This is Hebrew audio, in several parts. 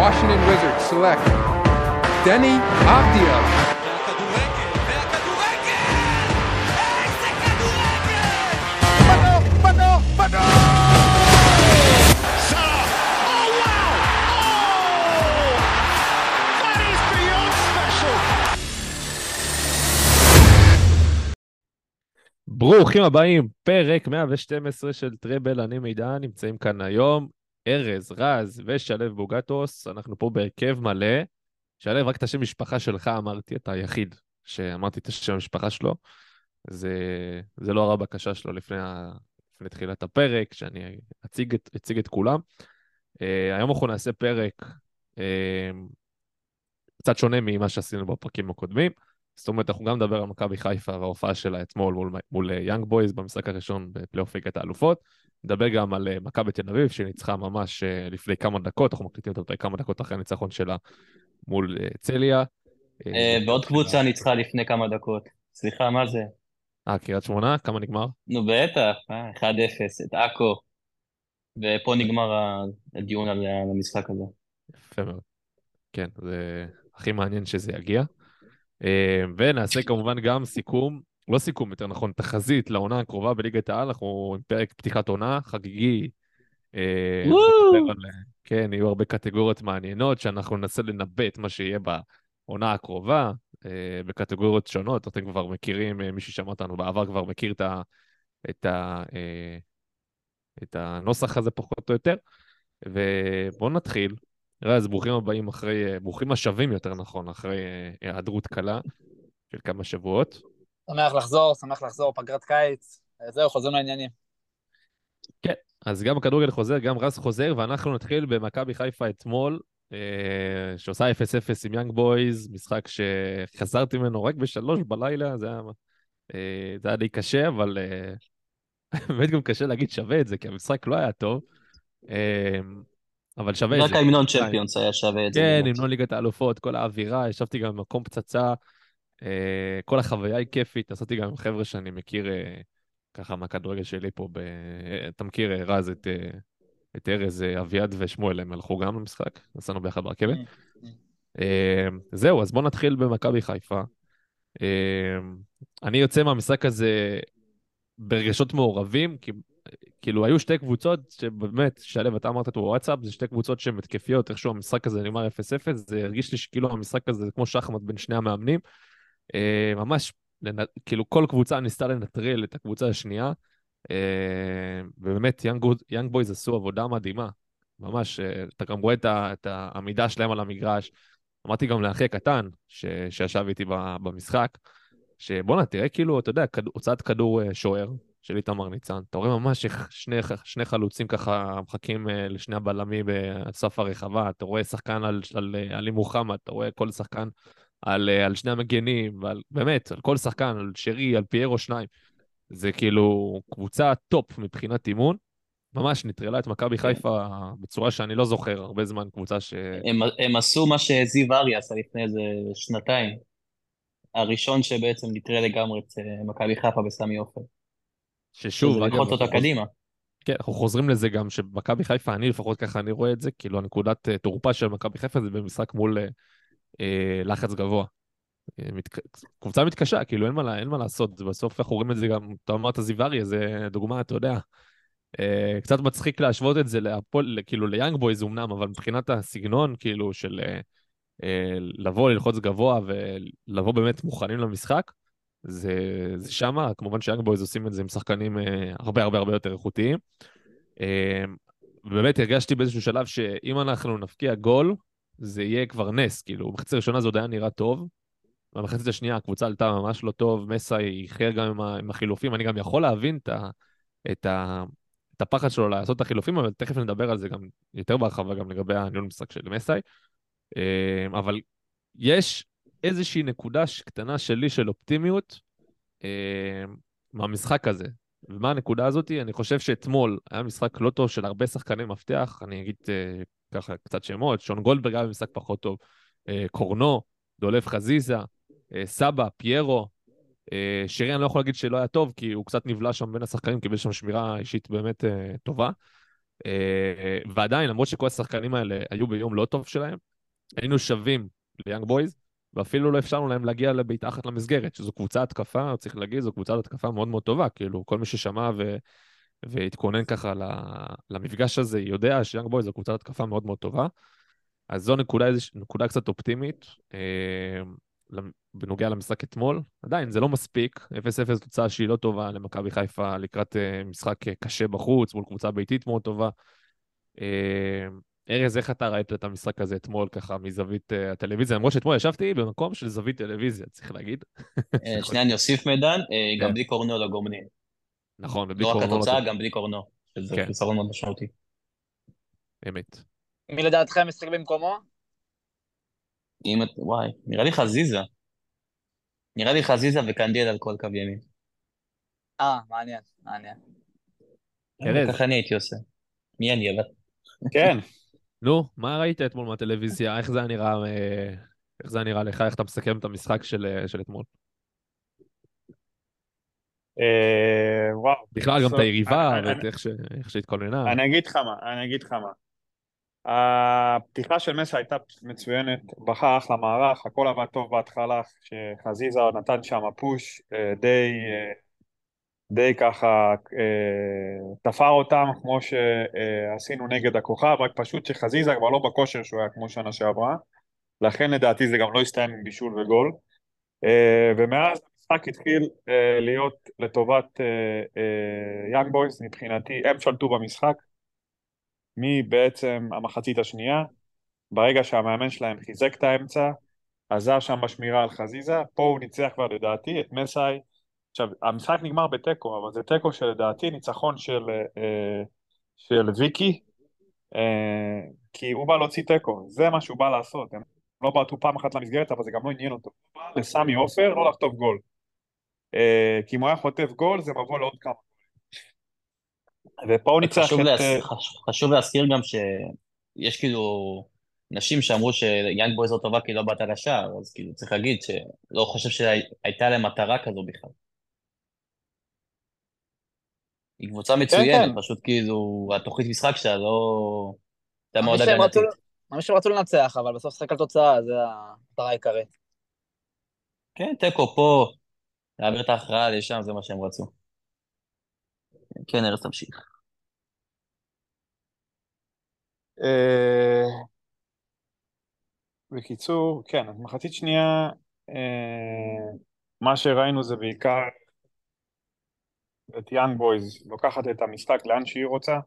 Washington Wizards select! Oh! Oh! Beyond special! ברוכים הבאים, פרק 112 של טראבל, אני מידע, נמצאים כאן היום ארז, רז ושלו בוגטוס, אנחנו פה בהרכב מלא. שלו, רק את השם משפחה שלך אמרתי, אתה היחיד שאמרתי את השם המשפחה שלו. זה, זה לא הרע בקשה שלו לפני, ה, לפני תחילת הפרק, שאני אציג את, אציג את כולם. Uh, היום אנחנו נעשה פרק uh, קצת שונה ממה שעשינו בפרקים הקודמים. זאת אומרת, אנחנו גם נדבר על מכבי חיפה וההופעה שלה אתמול מול, מול יאנג בויז במשחק הראשון בפלייאוף ליגת האלופות. נדבר גם על אה, מכבי תל אביב, שניצחה ממש אה, לפני כמה דקות, אנחנו מקליטים אותה כמה דקות אחרי הניצחון שלה מול אה, צליה. אה, ועוד קבוצה ניצחה לפני כמה דקות. סליחה, מה זה? אה, קריית שמונה? כמה נגמר? נו בטח, אה, 1-0, את עכו. ופה נגמר הדיון על המשחק הזה. יפה מאוד. כן, זה הכי מעניין שזה יגיע. אה, ונעשה כמובן גם סיכום, לא סיכום, יותר נכון, תחזית לעונה הקרובה בליגת העל, אנחנו עם פרק פתיחת עונה חגיגי. אה, כן, יהיו הרבה קטגוריות מעניינות, שאנחנו ננסה לנבא את מה שיהיה בעונה הקרובה, אה, בקטגוריות שונות. אתם כבר מכירים, מי ששמע אותנו בעבר כבר מכיר את, ה, את, ה, את הנוסח הזה פחות או יותר. ובואו נתחיל. רז, ברוכים הבאים אחרי, ברוכים השבים יותר נכון, אחרי אה, היעדרות קלה של כמה שבועות. שמח לחזור, שמח לחזור, פגרת קיץ. אה, זהו, חוזרים לעניינים. אז גם הכדורגל חוזר, גם רז חוזר, ואנחנו נתחיל במכבי חיפה אתמול, אה, שעושה 0-0 עם יאנג בויז, משחק שחזרתי ממנו רק בשלוש בלילה, זה היה, אה, זה היה די קשה, אבל אה, באמת גם קשה להגיד שווה את זה, כי המשחק לא היה טוב, אבל שווה את רק זה. ההמנון champions היה שווה את זה. כן. המנון ליגת האלופות, כל האווירה, ישבתי גם במקום פצצה, אה, כל החוויה היא כיפית, נסעתי גם עם חבר'ה שאני מכיר אה, ככה מהכדורגל שלי פה, ב... אתה מכיר, אה, רז, את, את ארז, אביעד ושמואל, הם הלכו גם למשחק, נסענו ביחד ברכבת. אה, זהו, אז בואו נתחיל במכבי חיפה. אני יוצא מהמשחק הזה ברגשות מעורבים, כי כאילו היו שתי קבוצות שבאמת, שלו, אתה אמרת את זה בוואטסאפ, זה שתי קבוצות שהן התקפיות, איכשהו המשחק הזה נגמר 0-0, זה הרגיש לי שכאילו המשחק הזה זה כמו שחמט בין שני המאמנים. אה, ממש, לנ- כאילו כל קבוצה ניסתה לנטרל את הקבוצה השנייה, אה, ובאמת יאנג, יאנג בויז עשו עבודה מדהימה. ממש, אה, אתה גם רואה את, ה, את העמידה שלהם על המגרש. אמרתי גם לאחי הקטן, ש, שישב איתי במשחק, שבואנה, תראה כאילו, אתה יודע, כד, הוצאת כדור אה, שוער של איתמר ניצן. אתה רואה ממש איך שני, שני חלוצים ככה מחכים אה, לשני הבלמים על סף הרחבה, אתה רואה שחקן על, על אה, עלי מוחמד, אתה רואה כל שחקן על, אה, על שני המגנים, ועל, באמת, על כל שחקן, על שרי, על פיירו שניים. זה כאילו קבוצה top מבחינת אימון. ממש נטרלה את מכבי חיפה בצורה שאני לא זוכר הרבה זמן, קבוצה ש... הם, הם עשו מה שזיו אריה עשה לפני איזה שנתיים. הראשון שבעצם נטרל לגמרי את אה, מכבי חיפה בסמי עופר. ששוב, אגב, אנחנו חוז- קדימה. כן, אנחנו חוזרים לזה גם שמכבי חיפה, אני לפחות ככה אני רואה את זה, כאילו הנקודת אה, תורפה של מכבי חיפה זה במשחק מול אה, אה, לחץ גבוה. אה. קבוצה מתקשה, כאילו אין מה, אין מה לעשות, בסוף אנחנו רואים את זה גם, אתה אמרת זיווארי, זה דוגמה, אתה יודע, אה, קצת מצחיק להשוות את זה להפועל, כאילו ליאנג בויז אמנם, אבל מבחינת הסגנון, כאילו של אה, לבוא, ללחוץ גבוה ולבוא באמת מוכנים למשחק, זה, זה שמה, כמובן שיאנג בויז עושים את זה עם שחקנים אה, הרבה הרבה הרבה יותר איכותיים. אה, ובאמת הרגשתי באיזשהו שלב שאם אנחנו נפקיע גול, זה יהיה כבר נס, כאילו, במחצית הראשונה זה עוד היה נראה טוב, במחצית השנייה הקבוצה עלתה ממש לא טוב, מסה איחר גם עם, עם החילופים, אני גם יכול להבין את, ה, את, ה, את הפחד שלו לעשות את החילופים, אבל תכף נדבר על זה גם יותר בהרחבה, גם לגבי הניהול משחק של מסאי. אה, אבל יש איזושהי נקודה קטנה שלי של אופטימיות אה, מהמשחק הזה. ומה הנקודה הזאת? אני חושב שאתמול היה משחק לא טוב של הרבה שחקני מפתח, אני אגיד אה, ככה קצת שמות, שון גולדברג היה במשחק פחות טוב, אה, קורנו, דולב חזיזה, אה, סבא, פיירו, אה, שרי אני לא יכול להגיד שלא היה טוב, כי הוא קצת נבלע שם בין השחקנים, קיבל שם שמירה אישית באמת אה, טובה. אה, ועדיין, למרות שכל השחקנים האלה היו ביום לא טוב שלהם, היינו שווים ליאנג בויז, ואפילו לא אפשרנו להם להגיע לבעיטה אחת למסגרת, שזו קבוצה התקפה, צריך להגיד, זו קבוצת התקפה מאוד מאוד טובה, כאילו, כל מי ששמע ו... והתכונן ככה למפגש הזה, יודע שיאנג בויז זו קבוצת התקפה מאוד מאוד טובה. אז זו נקודה, נקודה קצת אופטימית. אה, בנוגע למשחק אתמול. עדיין, זה לא מספיק. 0-0 תוצאה שהיא לא טובה למכבי חיפה לקראת uh, משחק uh, קשה בחוץ, מול קבוצה ביתית מאוד טובה. Uh, ארז, איך אתה ראית את המשחק הזה אתמול ככה מזווית uh, הטלוויזיה? למרות שאתמול ישבתי במקום של זווית טלוויזיה, צריך להגיד. שנייה, אני אוסיף מידן, גם כן. בלי קורנו לא גומנים. נכון, ובלי לא רק קורנו לא התוצאה, טוב. גם בלי קורנו. שזה כן. חיסרון מאוד משמעותי. אמת. מי לדעתכם משחק במקומו? אם את... וואי, נראה לי חזיזה. נראה לי חזיזה וקנדיאל על כל קו ימין. אה, מעניין, מעניין. ארז. ככה אני הייתי עושה. מי אני אבל? כן, נו, מה ראית אתמול מהטלוויזיה? איך זה נראה, אה, איך זה נראה לך? איך אתה מסכם את המשחק של, אה, של אתמול? אה, וואו. בכלל, גם את היריבה, איך שהתכוננה. אני אגיד לך מה, אני אגיד לך מה. הפתיחה של מסה הייתה מצוינת, בחר אחלה מערך, הכל עבד טוב בהתחלה, שחזיזה נתן שם פוש, די, די ככה אה, תפר אותם כמו שעשינו נגד הכוכב, רק פשוט שחזיזה כבר לא בכושר שהוא היה כמו שנה שעברה, לכן לדעתי זה גם לא הסתיים עם בישול וגול. אה, ומאז המשחק התחיל אה, להיות לטובת יאנג בויז מבחינתי, הם שלטו במשחק מבעצם המחצית השנייה, ברגע שהמאמן שלהם חיזק את האמצע, עזר שם בשמירה על חזיזה, פה הוא ניצח כבר לדעתי את מסאי. עכשיו, המשחק נגמר בתיקו, אבל זה תיקו שלדעתי ניצחון של, אה, של ויקי, אה, כי הוא בא להוציא תיקו, זה מה שהוא בא לעשות, הם לא בעטו פעם אחת למסגרת, אבל זה גם לא עניין אותו. הוא בא לסמי עופר לא לחטוף גול. אה, כי אם הוא היה חוטף גול, זה מבוא לעוד כמה. ופה הוא ניצח חשוב, את... להז... חש... חשוב להזכיר גם שיש כאילו נשים שאמרו שיאנג בויז לא טובה כי לא באת לשער, אז כאילו צריך להגיד שלא חושב שהייתה להם מטרה כזו בכלל. היא קבוצה מצוינת, כן. פשוט כאילו התוכנית משחק שלה לא... הייתה מאוד הגנתית. רצו- מאמין שהם רצו לנצח, אבל בסוף שחק על תוצאה, זה המטרה העיקרית. כן, תיקו פה, להעביר את ההכרעה לשם, זה מה שהם רצו. כן, ארז תמשיך. אה, בקיצור, כן, אז מחצית שנייה, אה, מה שראינו זה בעיקר את יאנג בויז לוקחת את המשחק לאן שהיא רוצה,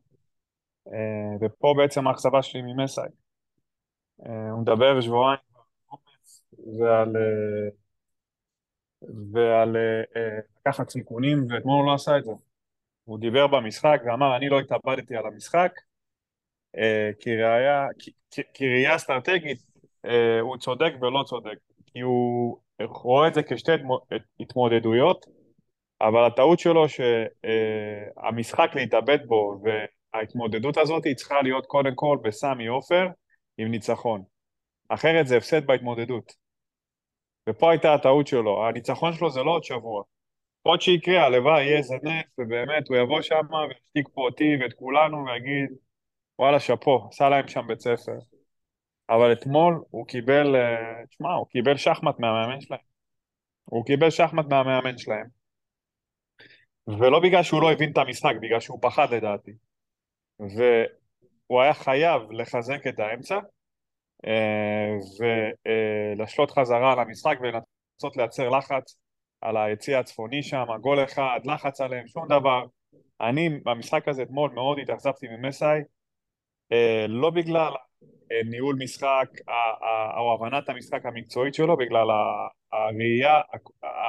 אה, ופה בעצם האכזבה שלי ממסאי. אה, הוא מדבר שבועיים ועל, ועל אה, לקחת סיכונים, ואתמול הוא לא עשה את זה. הוא דיבר במשחק ואמר, אני לא התאבדתי על המשחק, כראייה אסטרטגית, הוא צודק ולא צודק, כי הוא רואה את זה כשתי התמו- התמודדויות, אבל הטעות שלו שהמשחק להתאבד בו וההתמודדות הזאת היא צריכה להיות קודם כל בסמי עופר עם ניצחון, אחרת זה הפסד בהתמודדות. ופה הייתה הטעות שלו, הניצחון שלו זה לא עוד שבוע. עוד שיקרה, הלוואי יהיה איזה נס, ובאמת הוא יבוא שם וישתיק פה אותי ואת כולנו ויגיד וואלה שאפו, עשה להם שם בית ספר. אבל אתמול הוא קיבל, אה, תשמע, הוא קיבל שחמט מהמאמן שלהם. הוא קיבל שחמט מהמאמן שלהם. ולא בגלל שהוא לא הבין את המשחק, בגלל שהוא פחד לדעתי. והוא היה חייב לחזק את האמצע, אה, ולשלוט חזרה על המשחק ולנסות לייצר לחץ על היציא הצפוני שם, גול אחד, לחץ עליהם, שום דבר. אני במשחק הזה אתמול מאוד התאכזבתי ממסאי, אה, לא בגלל אה, ניהול משחק או הבנת המשחק המקצועית שלו, בגלל הראייה,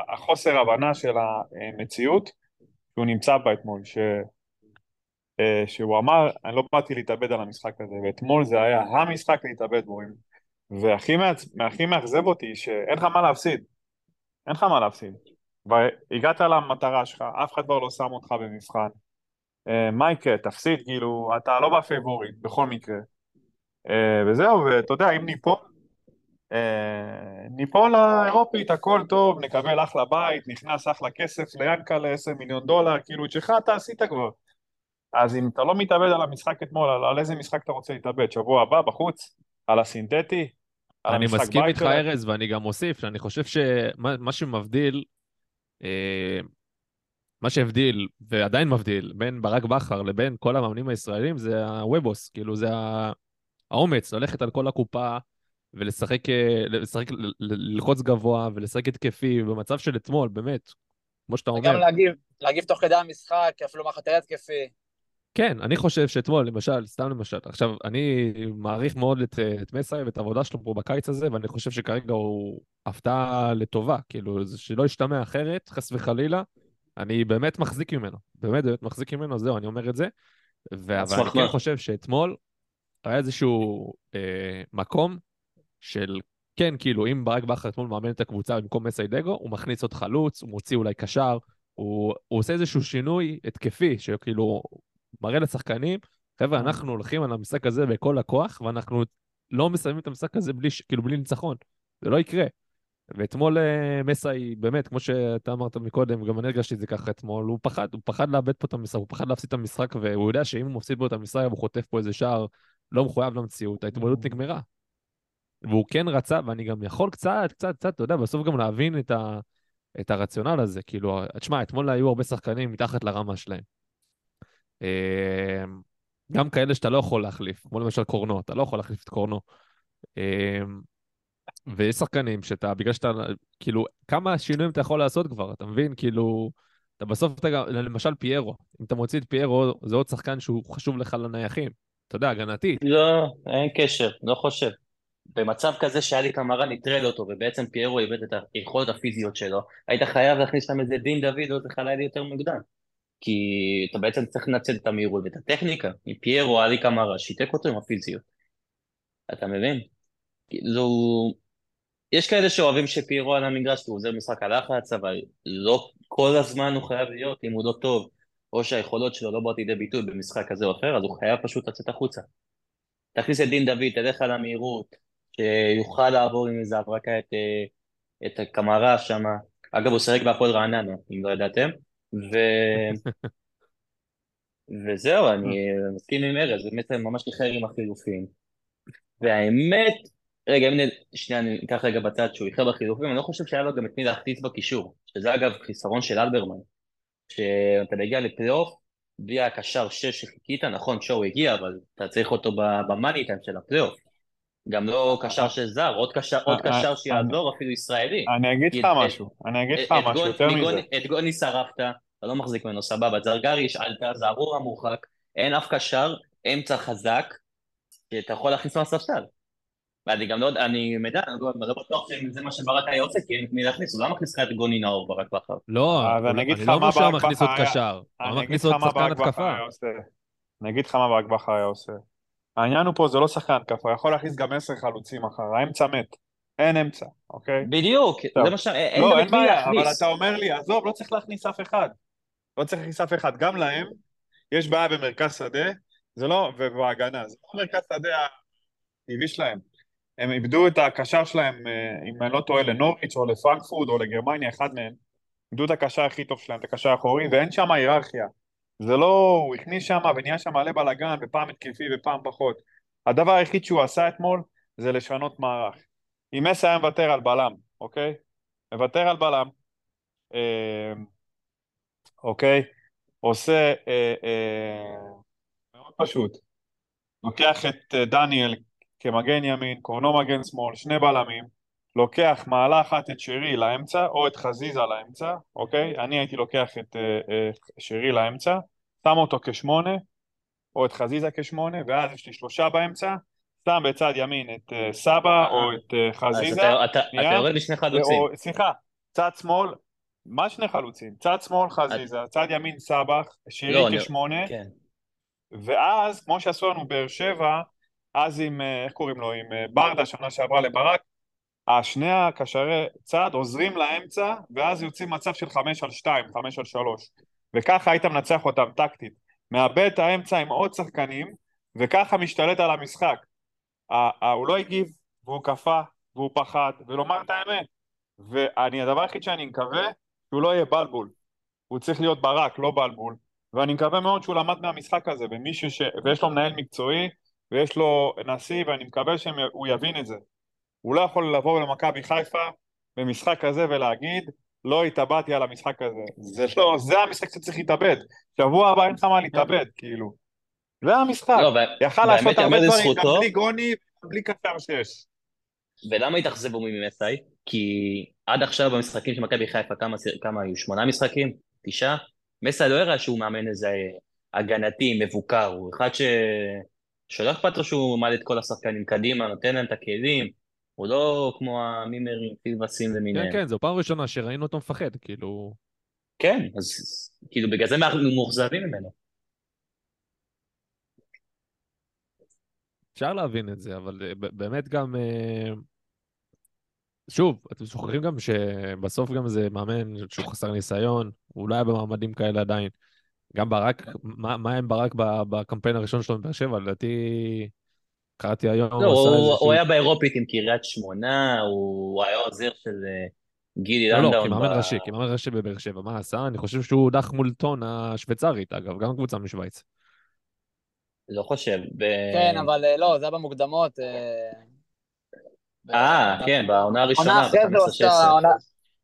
החוסר הבנה של המציאות שהוא נמצא בה אתמול, ש... אה, שהוא אמר, אני לא באתי להתאבד על המשחק הזה, ואתמול זה היה המשחק להתאבד בו. והכי מעצ... מאכזב אותי, שאין לך מה להפסיד. אין לך מה להפסיד. והגעת למטרה שלך, אף אחד כבר לא שם אותך במבחן. אה, מה יקרה? תפסיד, כאילו, אתה לא בפייבוריט, בכל מקרה. אה, וזהו, ואתה יודע, אם ניפול, ניפול לאירופית, הכל טוב, נקבל אחלה בית, נכנס אחלה כסף ליאנקלה, 10 מיליון דולר, כאילו, את שלך אתה עשית כבר. אז אם אתה לא מתאבד על המשחק אתמול, על, על איזה משחק אתה רוצה להתאבד? שבוע הבא, בחוץ? על הסינתטי? על אני מסכים איתך? ארז, ואני גם מוסיף שאני חושב שמה מה שמבדיל, אה, מה שהבדיל, ועדיין מבדיל, בין ברק בכר לבין כל המאמנים הישראלים, זה הוובוס, כאילו זה האומץ ללכת על כל הקופה ולשחק, אה, לשחק, ללחוץ גבוה ולשחק התקפי, במצב של אתמול, באמת, כמו שאתה וגם אומר. להגיב, להגיב תוך כדי המשחק, אפילו מהחטא התקפי. כן, אני חושב שאתמול, למשל, סתם למשל, עכשיו, אני מעריך מאוד את, אה, את מסאי ואת העבודה שלו פה בקיץ הזה, ואני חושב שכרגע הוא הפתעה לטובה, כאילו, זה שלא ישתמע אחרת, חס וחלילה, אני באמת מחזיק ממנו, באמת באמת מחזיק ממנו, זהו, אני אומר את זה. ו- אבל אני כן. חושב שאתמול היה איזשהו אה, מקום של, כן, כאילו, אם ברק בכר אתמול מאמן את הקבוצה במקום מסאי דגו, הוא מכניס עוד חלוץ, הוא מוציא אולי קשר, הוא, הוא עושה איזשהו שינוי התקפי, שכאילו מראה לשחקנים, חבר'ה, אנחנו הולכים על המשחק הזה בכל הכוח, ואנחנו לא מסיימים את המשחק הזה בלי, כאילו, בלי ניצחון. זה לא יקרה. ואתמול אה, מסאי, באמת, כמו שאתה אמרת מקודם, גם אני הרגשתי את זה ככה אתמול, הוא פחד, הוא פחד לאבד פה את המשחק, הוא פחד להפסיד את המשחק, והוא יודע שאם הוא מפסיד פה את המשחק, הוא חוטף פה איזה שער לא מחויב למציאות, ההתמודדות נגמרה. והוא כן רצה, ואני גם יכול קצת, קצת, קצת, אתה יודע, בסוף גם להבין את, ה, את הרציונל הזה. כאילו, תשמע, אתמול היו הרבה שחקנים מתחת לרמה שלהם. אה, גם כאלה שאתה לא יכול להחליף, כמו למשל קורנו, אתה לא יכול להחליף את קורנו. אה, ויש שחקנים שאתה, בגלל שאתה, כאילו, כמה שינויים אתה יכול לעשות כבר, אתה מבין? כאילו, אתה בסוף, אתה גם, למשל פיירו, אם אתה מוציא את פיירו, זה עוד שחקן שהוא חשוב לך לנייחים. אתה יודע, הגנתית. לא, אין קשר, לא חושב. במצב כזה שהיה לי קמרה נטרל אותו, ובעצם פיירו איבד את היכולות הפיזיות שלו, היית חייב להכניס שם איזה דין דוד או איזה חלילי יותר מוקדם. כי אתה בעצם צריך לנצל את המהירות ואת הטכניקה. מפיירו, עלי קמרה, שיתק אותו עם הפיזיות. אתה מבין? כאילו, יש כאלה שאוהבים שפיירו על המגרש כי הוא עוזר משחק הלחץ, אבל לא כל הזמן הוא חייב להיות, אם הוא לא טוב, או שהיכולות שלו לא באות לידי ביטוי במשחק כזה או אחר, אז הוא חייב פשוט לצאת החוצה. תכניס את דין דוד, תלך על המהירות, שיוכל לעבור עם איזה הברקה את, אה, את הקמרה שם. אגב, הוא שיחק בהפועל רעננה, אם לא ידעתם. ו... וזהו, אני מסכים עם ארז, באמת ממש איחר עם החילופים. והאמת, רגע, אם נ... שנייה, אני אקח רגע בצד שהוא איחר בחילופים, אני לא חושב שהיה לו גם את מי להחטיץ בקישור, שזה אגב חיסרון של אלברמן. שאתה מגיע לפלייאוף, בלי הקשר 6 שחיכית, נכון, שואו הגיע, אבל אתה צריך אותו במאני טיים של הפלייאוף. גם לא קשר של זר, עוד קשר, עוד אה, קשר אה, שיעזור, אפילו ישראלי. אני אגיד לך משהו, אני אגיד לך את משהו גוני- יותר מזה. את גוני שרפת, אתה לא מחזיק ממנו, סבבה. זרגרי השאלת, זערורה מורחק, אין אף קשר, אמצע חזק, שאתה יכול להכניס מהספסל. ואני גם לא יודע, אני מדע, אני לא לא בטוח שזה מה שברק היה עושה, כי אין את מי להכניס, הוא לא מכניס לך את גוני נאור ברק בכר. לא, אני אגיד לך לא מה אומר שהוא ברק מכניס עוד קשר, הוא מכניס עוד שחקן התקפה. היה עושה. אני אגיד לך מה ברק בכר היה עושה. העניין הוא פה זה לא שחקן התקפה, הוא יכול להכניס גם עשר חלוצים אחר, האמצע מת. אין אמצע, אוקיי? בדיוק, טוב. זה מה ש... אין לא, אין בעיה, אבל. אתה אומר לי, עזוב, לא צריך להכניס אף אחד. לא צריך להכניס אף אחד. גם להם, יש בעיה במרכז שדה, זה לא, ובהגנה, זה לא מרכז שדה הטבעי שלהם. הם איבדו את הקשר שלהם, אה, אם אני לא טועה, לנוריץ' או לפרנקפורט או לגרמניה, אחד מהם. איבדו את הקשר הכי טוב שלהם, את הקשר האחורי, ואין שם היררכיה. זה לא, הוא הכניס שם ונהיה שם מלא בלאגן, ופעם התקפי ופעם פחות. הדבר היחיד שהוא עשה אתמול, זה לשנות מערך. אם מסי היה מוותר על בלם, אוקיי? מוותר על בלם, אה, אוקיי? עושה אה, אה, מאוד פשוט. לוקח את אה, דניאל כמגן ימין, קורנו מגן שמאל, שני בלמים, לוקח מעלה אחת את שרי לאמצע, או את חזיזה לאמצע, אוקיי? אני הייתי לוקח את אה, אה, שרי לאמצע, שם אותו כשמונה, או את חזיזה כשמונה, ואז יש לי שלושה באמצע, שם בצד ימין את אה, סבא או את אה, אז חזיזה, אתה- אתה שנייה. אתה יורד לשני חלוצים. סליחה, צד שמאל, מה שני חלוצים? צד שמאל חזיזה, צד ימין סבח, לא, שרי אני- כשמונה, כן. ואז, כמו שעשו לנו באר שבע, אז עם, אה, איך קוראים לו, עם אה, ברדה שנה שעברה לברק, השני הקשרי צד עוזרים לאמצע, ואז יוצאים מצב של חמש על שתיים, חמש על שלוש. וככה היית מנצח אותם טקטית. מאבד את האמצע עם עוד שחקנים, וככה משתלט על המשחק. הוא לא הגיב, והוא קפא, והוא פחד, ולומר את האמת. ואני, הדבר היחיד שאני מקווה, שהוא לא יהיה בלבול. הוא צריך להיות ברק, לא בלבול. ואני מקווה מאוד שהוא למד מהמשחק הזה, ומישהו ש... ויש לו מנהל מקצועי, ויש לו נשיא, ואני מקווה שהוא יבין את זה. הוא לא יכול לבוא למכבי חיפה במשחק כזה ולהגיד, לא התאבדתי על המשחק הזה. זה לא, זה המשחק שצריך להתאבד. שבוע הבא אין לך מה להתאבד, כאילו. זה המשחק. לא, יכל לעשות הרבה דברים, גם. בלי גוני, בלי קשר שש. ולמה התאכזבו ממסאי? כי עד עכשיו במשחקים של מכבי חיפה, כמה, כמה היו? שמונה משחקים? תשעה? מסאי לא הראה שהוא מאמן איזה הגנתי, מבוקר, הוא אחד ש... שלא אכפת לו שהוא מעלה את כל השחקנים קדימה, נותן להם את הכלים, הוא לא כמו המימרים, פילבסים כן, למיניהם. כן, זו פעם ראשונה שראינו אותו מפחד, כאילו... כן, אז כאילו בגלל זה אנחנו מאוכזבים ממנו. אפשר להבין את זה, אבל אה, באמת גם... אה, שוב, אתם שוכחים גם שבסוף גם זה מאמן שהוא חסר ניסיון, הוא לא היה במעמדים כאלה עדיין. גם ברק, מה, מה עם ברק בקמפיין הראשון שלו בבאר שבע? לדעתי, קראתי היום, לא, הוא, איזשהו... הוא היה באירופית עם קריית שמונה, הוא היה עוזר של אה, גילי לא, לא, לנדאון. כמאמן ב- ראשי, כמאמן ראשי בבאר שבע. מה עשה? אני חושב שהוא הודח מול טון השוויצרית, אגב, גם קבוצה משוויץ. לא חושב. ב- כן, אבל אה, לא, זה היה במוקדמות. אה, אה, כן, בעונה הראשונה, עונה אחרי זה הוא עשה, ב-15-16.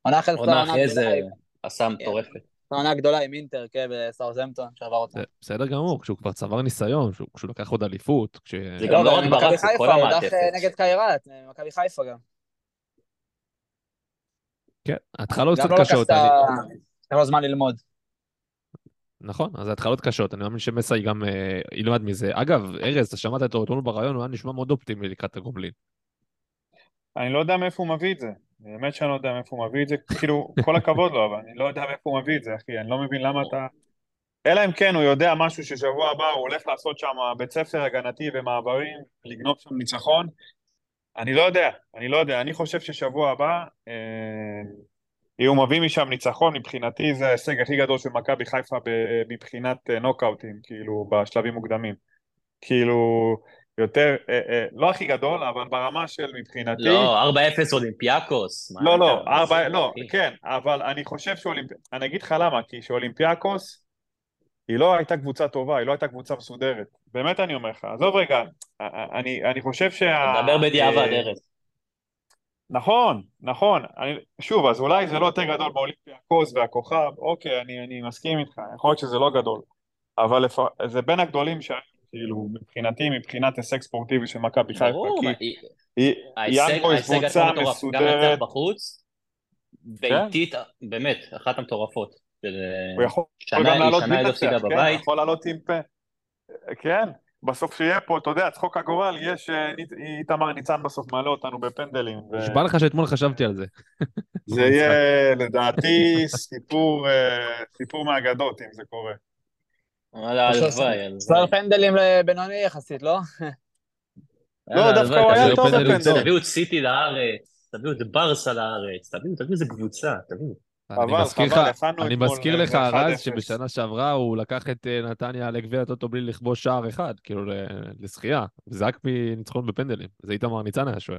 עונה- אחרי זה עונה אחרי זה עשה מטורפת. עונה גדולה עם אינטר, כן, בסאוטהמפטון, שעבר אותה. בסדר גמור, כשהוא כבר צבר ניסיון, כשהוא לקח עוד אליפות, כש... זה גם לא רק זה חיפה, הוא הודח המעטפת. אה, נגד קיירת, אה, מכבי חיפה גם. כן, ההתחלות גם קצת לא קשות. לקח לו זמן ללמוד. נכון, אז ההתחלות קשות, אני מאמין שמסאי גם אה, ילמד מזה. אגב, ארז, אתה שמעת את אתמול בריאיון, הוא היה נשמע מאוד אופטימי לקראת הגומלין. אני לא יודע מאיפה הוא מביא את זה. באמת שאני לא יודע מאיפה הוא מביא את זה. כאילו, כל הכבוד לו, אבל אני לא יודע מאיפה הוא מביא את זה, אחי. אני לא מבין למה אתה... אלא אם כן הוא יודע משהו ששבוע הבא הוא הולך לעשות שם בית ספר הגנתי ומעברים, לגנוב שם ניצחון. אני לא יודע, אני לא יודע. אני חושב ששבוע הבא, אה, אם הוא מביא משם ניצחון, מבחינתי זה ההישג הכי גדול של מכבי חיפה מבחינת אה, נוקאוטים, כאילו, בשלבים מוקדמים. כאילו, יותר, אה, אה, לא הכי גדול, אבל ברמה של מבחינתי... לא, 4-0 אולימפיאקוס. לא, לא, אתה- ארבע, זה- לא, אחי. כן, אבל אני חושב שאולימפיאקוס, אני אגיד לך למה, כי שאולימפיאקוס היא לא הייתה קבוצה טובה, היא לא הייתה קבוצה מסודרת. באמת אני אומר לך, עזוב רגע, אני, אני חושב שה... מדבר בדיעבד, אה, ארז. נכון, נכון, אני, שוב, אז אולי זה לא יותר גדול באולימפיאקוס והכוכב, אוקיי, אני, אני מסכים איתך, יכול להיות שזה לא גדול, אבל לפ... זה בין הגדולים שהיו, כאילו, מבחינתי, מבחינת הישג ספורטיבי של מכבי חיפה, ברור, היא, קבוצה. גם מסודרת, לנצח בחוץ, ביתית, באמת, אחת המטורפות. הוא יכול שנה, גם לעלות בלי היא לא לנצח, כן, בבית. יכול לעלות עם פה. כן, בסוף שיהיה פה, אתה יודע, צחוק הגורל, יש אה, איתמר ניצן בסוף מעלה אותנו בפנדלים. נשבע לך שאתמול חשבתי על זה. זה יהיה לדעתי סיפור, אה, סיפור מהאגדות אם זה קורה. וואלה, הלוואי, הלוואי. פנדלים לבינוני יחסית, לא? לא, יאללה, דווקא הוא היה טוב פנדלים, בקבוצות. תביאו את סיטי לארץ, תביאו את ברסה לארץ, תביאו, תביאו איזה קבוצה, תביאו. אני חבל, מזכיר לך, חבל, הכנו אני אתמול, מזכיר אה, לך, 1-0. רז, שבשנה שעברה הוא לקח את אה, נתניה לגביע הטוטו בלי לכבוש שער אחד, כאילו לזכייה. זה רק מניצחון בפנדלים. זה איתמר ניצן היה שוער.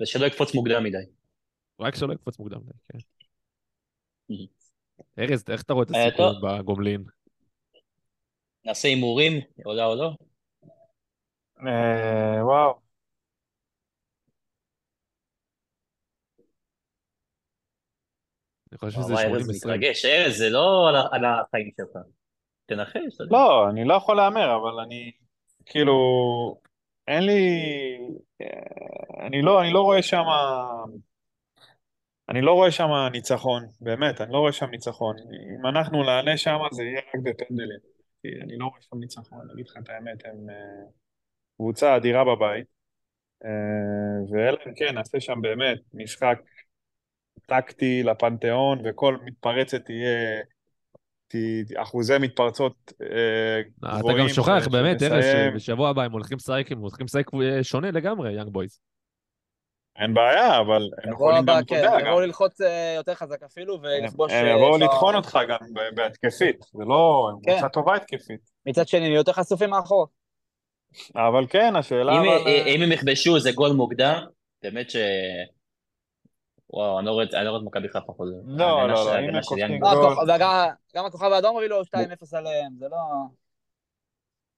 ושלא יקפוץ מוקדם מדי. רק שלא יקפוץ מוקדם. כן. Mhm. ארז, איך אתה רואה את אה, טוב. בגומלין? נעשה הימורים, עולה או לא? אה, וואו. אני חושב שזה וואי, ארז 80-20. מתרגש. ארז, זה לא על ה- על החיים שלך. תנחש. אתה יודע. לא, אני לא יכול להמר, אבל אני, כאילו, אין לי, אה, אני לא, אני לא רואה שם, אני לא רואה שם ניצחון, באמת, אני לא רואה שם ניצחון. אם אנחנו נענה שם זה יהיה רק בפנדלים. כי אני לא רואה שם ניצחון, אני אגיד לך את האמת, הם אה, קבוצה אדירה בבית, אה, ואלא אם כן, נעשה שם באמת משחק טקטי לפנתיאון, וכל מתפרצת תהיה... אחוזי מתפרצות אה, אתה גבוהים. גם שוכח, באמת, ארז. שבשבוע הבא הם הולכים לשחק, הם הולכים לשחק שונה לגמרי, יאנג בויז. אין בעיה, אבל הם יבואו יכולים הבא, גם, אתה כן, יודע, יבואו גם, ללחוץ אה, יותר חזק אפילו, ולכבוש... הם אה, יבואו. לטחון אותך גם בהתקפית, זה לא, הם כן. קבוצה טובה התקפית. מצד שני, הם יותר חשופים מאחור. אבל כן, השאלה אם אבל... אם הם יכבשו איזה גול מוקדם, באמת ש... וואו, אני לא רואה את אני לא מכבי חיפה חוזר. לא, לא, לא, ההגנה הנה של קופצים יאנג לא, גול. גם הכוכב האדום הובילו 2-0 עליהם, זה לא...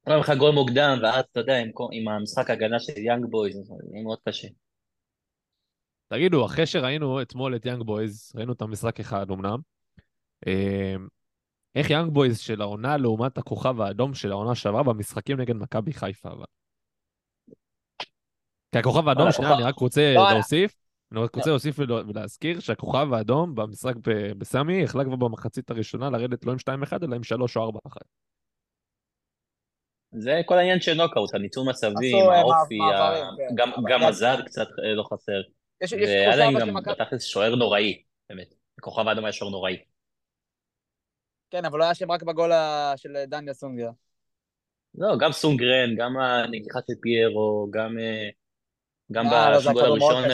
היה לך גול מוקדם, ואז אתה יודע, עם המשחק הגנה של יאנג בויז, זה מאוד קשה. תגידו, אחרי שראינו אתמול את יאנג בויז, ראינו את המשחק אחד אמנם, אה, איך יאנג בויז של העונה לעומת הכוכב האדום של העונה שעברה במשחקים נגד מכבי חיפה, אבל. כי הכוכב האדום, שנייה, אני רק רוצה לא, להוסיף, אני רק רוצה להוסיף ול- ולהזכיר שהכוכב האדום במשחק ב- בסמי החלה כבר במחצית הראשונה לרדת לא עם 2-1 אלא עם 3 או 4-1. זה כל העניין של נוקאוט, הניצול מצבים, אה, האופי, כן. גם- גם- מזל קצת אה, לא חסר. יש תחושה אבל גם שמכבי... בתכלס שוער נוראי, באמת. הכוכב האדום היה שוער נוראי. כן, אבל לא היה שם רק בגול של דניה סונגר. לא, גם סונגרן, גם הנגיחה של פיירו, גם אה, גם אה, לא, זה בגול הראשון.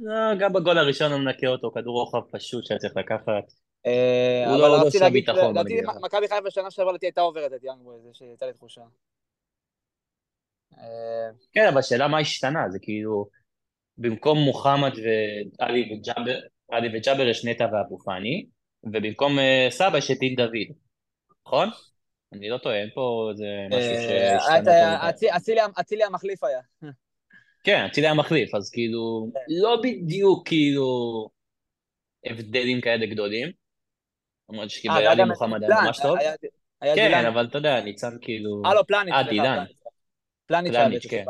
לא, גם בגול הראשון הוא מנקה אותו, כדור רוחב פשוט שהיה צריך לקחת. אה, הוא לא- לא עושה ביטחון, לדעתי. מכבי חיפה שנה שעברה לדעתי הייתה עוברת את יאנג יש- יצא לי תחושה. כן, אבל השאלה מה השתנה, זה כאילו, במקום מוחמד ועלי וג'אבר, עלי וג'אבר יש נטע ואבו פאני, ובמקום אה, סבא יש את דין דוד, נכון? אני לא טועה, אין פה איזה משהו אה, שהשתנה. את ה- יותר מדי. אצילי- המחליף היה. כן, אצילי היה מחליף, אז כאילו, לא בדיוק כאילו הבדלים כאלה גדולים. למרות שכאילו אה, עלי גם מוחמד היה ממש טוב. היה- היה כן. אבל אתה יודע, ניצן כאילו... אה, לא, פלניץ', אה, דילן. פלניץ'. היה כן.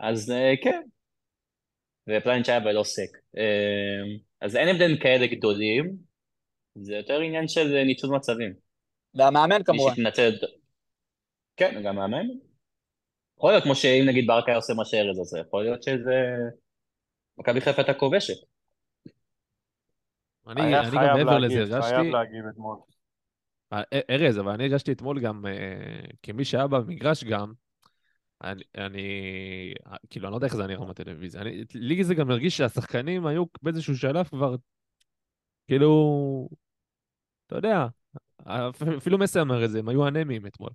אז, אה, כן. ופלניץ' היה ולא סק. אה, אז אין הבדלים כאלה גדולים, זה יותר עניין של אה, ניצול מצבים. והמאמן מי כמובן. שתנצל... כן, גם מאמן. יכול להיות כמו שאם נגיד ברקה עושה מה שארז עושה, יכול להיות שזה... מכבי חיפה הייתה כובשת. אני אני גם מעבר לזה הרגשתי... חייב להגיב אתמול. אה, ארז, אבל אני הרגשתי אתמול גם, אה, כמי שהיה במגרש גם, אני, אני, כאילו, אני לא יודע איך זה נראה בטלוויזיה. לי זה גם הרגיש שהשחקנים היו באיזשהו שלב כבר, כאילו, אתה יודע, אפ- אפילו מסי אמר את זה, הם היו אנמיים אתמול,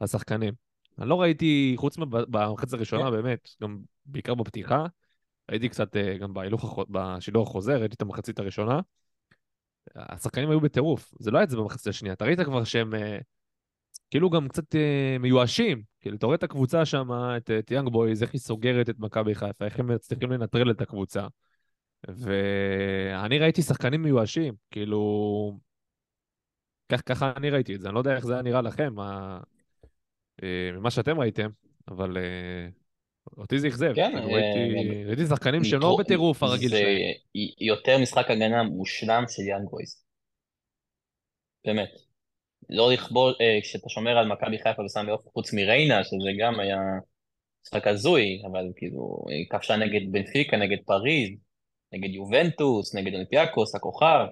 השחקנים. אני לא ראיתי, חוץ מבמחצית הראשונה, באמת, גם בעיקר בפתיחה, ראיתי קצת אה, גם בהילוך, בשידור החוזר, ראיתי את המחצית הראשונה. השחקנים היו בטירוף, זה לא היה את זה במחצית השנייה, אתה ראית כבר שהם אה, כאילו גם קצת אה, מיואשים, כאילו אתה רואה את הקבוצה שם, את, את יאנג בויז, איך היא סוגרת את מכבי חיפה, איך הם מצליחים לנטרל את הקבוצה. ואני ראיתי שחקנים מיואשים, כאילו... כך, ככה אני ראיתי את זה, אני לא יודע איך זה היה נראה לכם, מה... אה, ממה שאתם ראיתם, אבל אה, אותי זה אכזב. כן, כאילו, ראיתי, ראיתי שחקנים שהם לא בטירוף הרגיל זה שלהם. יותר משחק הגנה מושלם של יאנג בויז. באמת. לא לכבוש, אה, כשאתה שומר על מכבי חיפה ושם באופן חוץ מריינה, שזה גם היה משחק הזוי, אבל כאילו, היא כבשה נגד בנפיקה, נגד פריז, נגד יובנטוס, נגד אולימפיאקוס, הכוכב.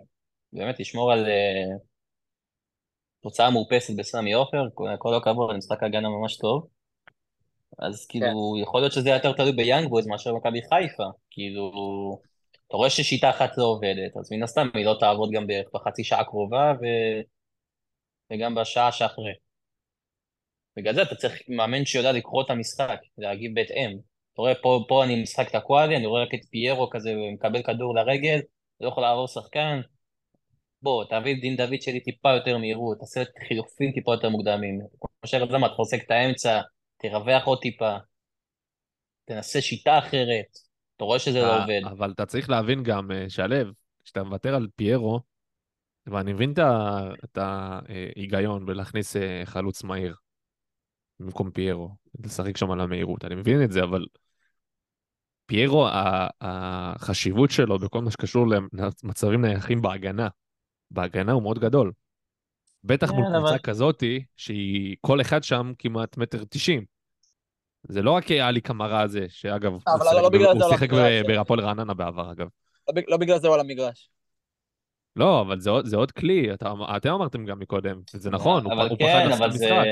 באמת, לשמור על אה, תוצאה מאופסת בסמי עופר, כל הכבוד, משחק הגנה ממש טוב. אז כאילו, יכול להיות שזה יותר תלוי ביאנג בויז מאשר מכבי חיפה. כאילו, אתה רואה ששיטה אחת לא עובדת, אז מן הסתם היא לא תעבוד גם בערך בחצי שעה הקרובה ו... וגם בשעה שאחרי. בגלל זה אתה צריך מאמן שיודע לקרוא את המשחק, להגיב בהתאם. אתה רואה, פה, פה אני משחק תקוע לי, אני רואה רק את פיירו כזה מקבל כדור לרגל, לא יכול לעבור שחקן. בוא, תביא את דין דוד שלי טיפה יותר מהירות, תעשה חילופים טיפה יותר מוקדמים. כמו שארז אמר, תחזק את האמצע, תרווח עוד טיפה, תנסה שיטה אחרת. אתה רואה שזה לא אה, עובד. אבל אתה צריך להבין גם, אה, שלו, כשאתה מוותר על פיירו, ואני מבין את ההיגיון בלהכניס אה, חלוץ מהיר במקום פיירו, לשחק שם על המהירות, אני מבין את זה, אבל פיירו, החשיבות שלו בכל מה שקשור למצבים נייחים בהגנה, בהגנה הוא מאוד גדול. בטח מול כן, קבוצה אבל- כזאתי, שהיא כל אחד שם כמעט מטר תשעים. זה לא רק עלי קמרה הזה, שאגב, הוא לא- שיחק ב- בגלל זה הוא הוא שיחק למגרש. ב- בהפועל רעננה בעבר, אגב. לא לא בגלל זה הוא על המגרש. לא, אבל זה, עוד- זה עוד כלי, אתה, אתם אמרתם גם מקודם, זה נכון, הוא, פ- הוא כן, פחד לעשות את אבל זה... המשחק.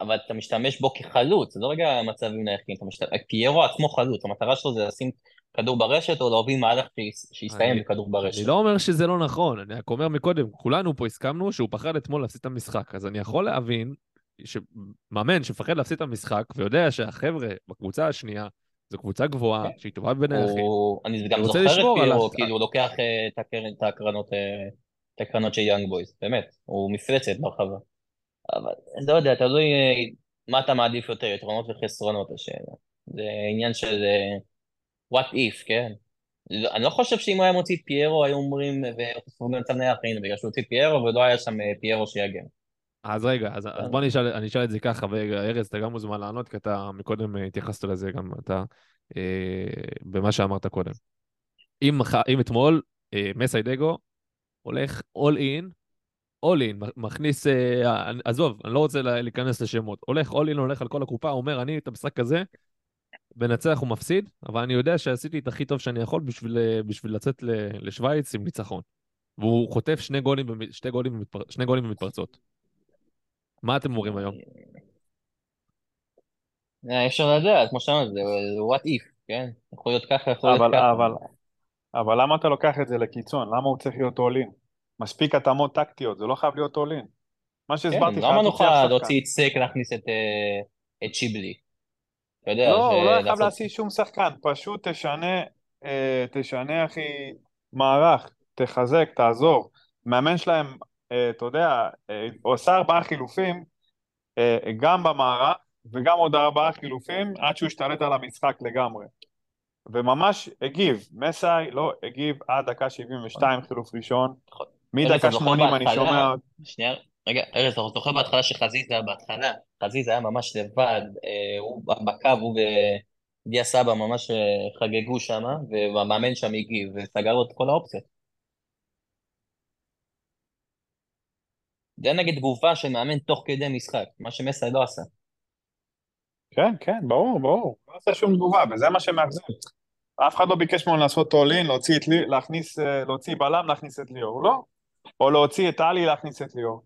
אבל אתה משתמש בו כחלוץ, זה לא רגע מצבים נייחים, אתה משת... פיירו עצמו חלוץ, המטרה שלו זה לשים כדור ברשת או להוביל מהלך שיס- שיסתיים בכדור ברשת. אני לא אומר שזה לא נכון, אני רק אומר מקודם, כולנו פה הסכמנו שהוא פחד אתמול להפסיד את המשחק, אז אני יכול להבין שמאמן שמפחד להפסיד את המשחק ויודע שהחבר'ה בקבוצה השנייה זו קבוצה גבוהה, כן. שהיא טובה בנייחים. הוא... אני גם זוכר את ה- כאילו הוא לוקח אה, את את הקרנות, אה, את הקרנות של יאנג בויז, באמת, הוא מפלצת ברחבה. אבל לא יודע, תלוי אה, מה אתה מעדיף יותר, יתרונות וחסרונות השאלה. זה עניין של אה, what if, כן? לא- אני לא חושב שאם הוא היה מוציא את פיירו, היו אומרים, וחשבו במצב נייח, הנה, בגלל שהוא הוציא פיירו, ולא היה שם אה, פיירו שיגן. אז רגע, אז, אז כן. בוא נשאל, אני אשאל את זה ככה, ורגע, ארז, אתה גם מוזמן לענות, כי אתה מקודם התייחסת לזה גם אתה, אה, במה שאמרת קודם. אם, אם אתמול אה, מסיידגו הולך all in, all in, מכניס, אה, אני- עזוב, אני לא רוצה לה- להיכנס לשמות, הולך all in, הולך על כל הקופה, אומר, אני את המשחק הזה, מנצח ומפסיד, אבל אני יודע שעשיתי את הכי טוב שאני יכול בשביל, אה, בשביל לצאת לשוויץ עם ניצחון. והוא חוטף שני גולים, שני גולים, במתפר- שני גולים במתפרצות. מה אתם אומרים היום? אה, אי אפשר לדעת, כמו שאמרת, זה what if, כן? יכול להיות ככה, יכול להיות אבל, ככה. אבל, אבל למה אתה לוקח את זה לקיצון? למה הוא צריך להיות in? מספיק התאמות טקטיות, זה לא חייב להיות in. מה כן, שהסברתי לך, אף שחקן. להוציא את סק, להכניס את, אה, את שיבלי. אתה יודע, לא, הוא לא חייב לעשות- להוציא שום שחקן, פשוט תשנה, אה, תשנה אחי מערך, תחזק, תעזור. מאמן שלהם, אה, אתה יודע, אה, הוא עשה ארבעה חילופים, אה, גם במערך וגם עוד ארבעה חילופים עד שהוא השתלט על המשחק לגמרי. וממש הגיב, מסאי לא הגיב עד דקה 72 חילוף ראשון, ארז, מדקה אתה זוכר 80 אני? שומע, שנייה, רגע, ארז, אתה זוכר בהתחלה שחזיזה בהתחלה, חזיזה היה ממש לבד, אה, הוא בקו, הוא ודיה סבא ממש אה, חגגו שם, והמאמן שם הגיב וסגר לו את כל האופציות. זה נגד תגובה של מאמן תוך כדי משחק, מה שמסי לא עשה. כן, כן, ברור, ברור. לא עשה שום תגובה, וזה מה שמאכזב. אף אחד לא ביקש ממנו לעשות in, להוציא את לי, להכניס, אה, להוציא בלם, להכניס את ליאור, לא. או להוציא את עלי, להכניס את ליאור.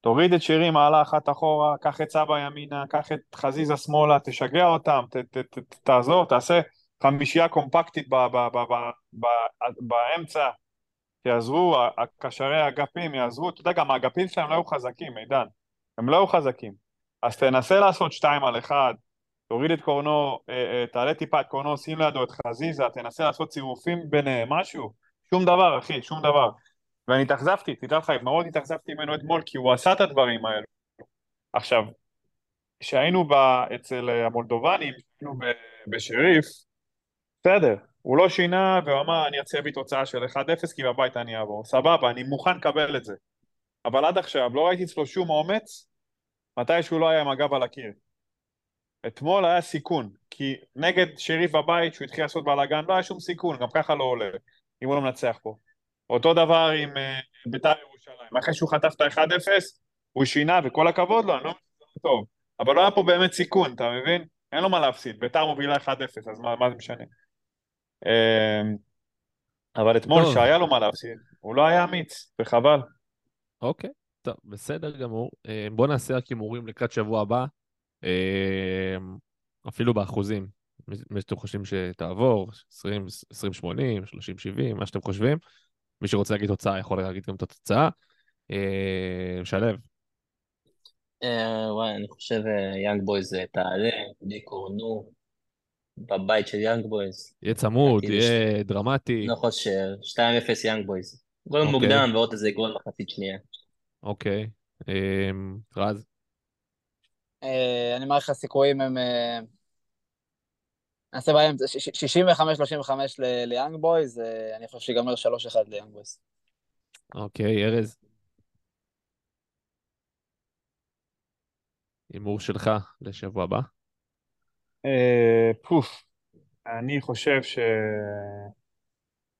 תוריד את שירי מעלה אחת אחורה, קח את סבא ימינה, קח את חזיזה שמאלה, תשגע אותם, ת, ת, ת, ת, תעזור, תעשה חמישייה קומפקטית ב, ב, ב, ב, ב, באמצע, יעזרו, הקשרי האגפים יעזרו, אתה יודע, גם האגפים שלהם לא היו חזקים, עידן, הם לא היו חזקים. אז תנסה לעשות שתיים על אחד, תוריד את קורנו, אה, אה, תעלה טיפה את קורנו, שים לידו את חזיזה, תנסה לעשות צירופים ביניהם, משהו. שום דבר, אחי, שום דבר. ואני התאכזבתי, תדע לך, מאוד התאכזבתי ממנו אתמול, כי הוא עשה את הדברים האלו. עכשיו, כשהיינו אצל המולדובנים, היינו בשריף, בסדר, הוא לא שינה והוא אמר, אני אצא בי תוצאה של 1-0 כי בבית אני אעבור. סבבה, אני מוכן לקבל את זה. אבל עד עכשיו לא ראיתי אצלו שום אומץ מתי שהוא לא היה עם הגב על הקיר. אתמול היה סיכון, כי נגד שריף בבית, שהוא התחיל לעשות בלאגן, לא היה שום סיכון, גם ככה לא עולה, אם הוא לא מנצח פה. אותו דבר עם אה, בית"ר ירושלים, אחרי שהוא חטף את ה-1-0, הוא שינה, וכל הכבוד לו, אני לא מבין טוב. אבל לא היה פה באמת סיכון, אתה מבין? אין לו מה להפסיד, בית"ר מובילה 1-0, אז מה, מה זה משנה? אה, אבל אתמול, טוב. שהיה לו מה להפסיד, הוא לא היה אמיץ, וחבל. אוקיי, טוב, בסדר גמור. אה, בואו נעשה רק הימורים לקראת שבוע הבא, אה, אפילו באחוזים. מי שאתם חושבים שתעבור, 20, 20, 80, 30, 70, מה שאתם חושבים. מי שרוצה להגיד תוצאה יכול להגיד גם את התוצאה. אה, שלו, אה, וואי, אני חושב אה, יאנג בויז אה, תעלה, די קורנו, בבית של יאנג בויז. יהיה צמוד, כאילו יהיה דרמטי. לא חושב, 2-0 יאנג בויז. גול אוקיי. מוקדם ועוד איזה גול מחצית שנייה. אוקיי. אה, רז, אה, אני מעריך שהסיכויים הם... אה, נעשה באמצע, 65-35 ל- ליאנג בויז, אה, אני חושב שיגמר 3-1 ליאנג בויז. אוקיי, ארז. הימור שלך לשבוע הבא. אה, פוף, אני חושב שהם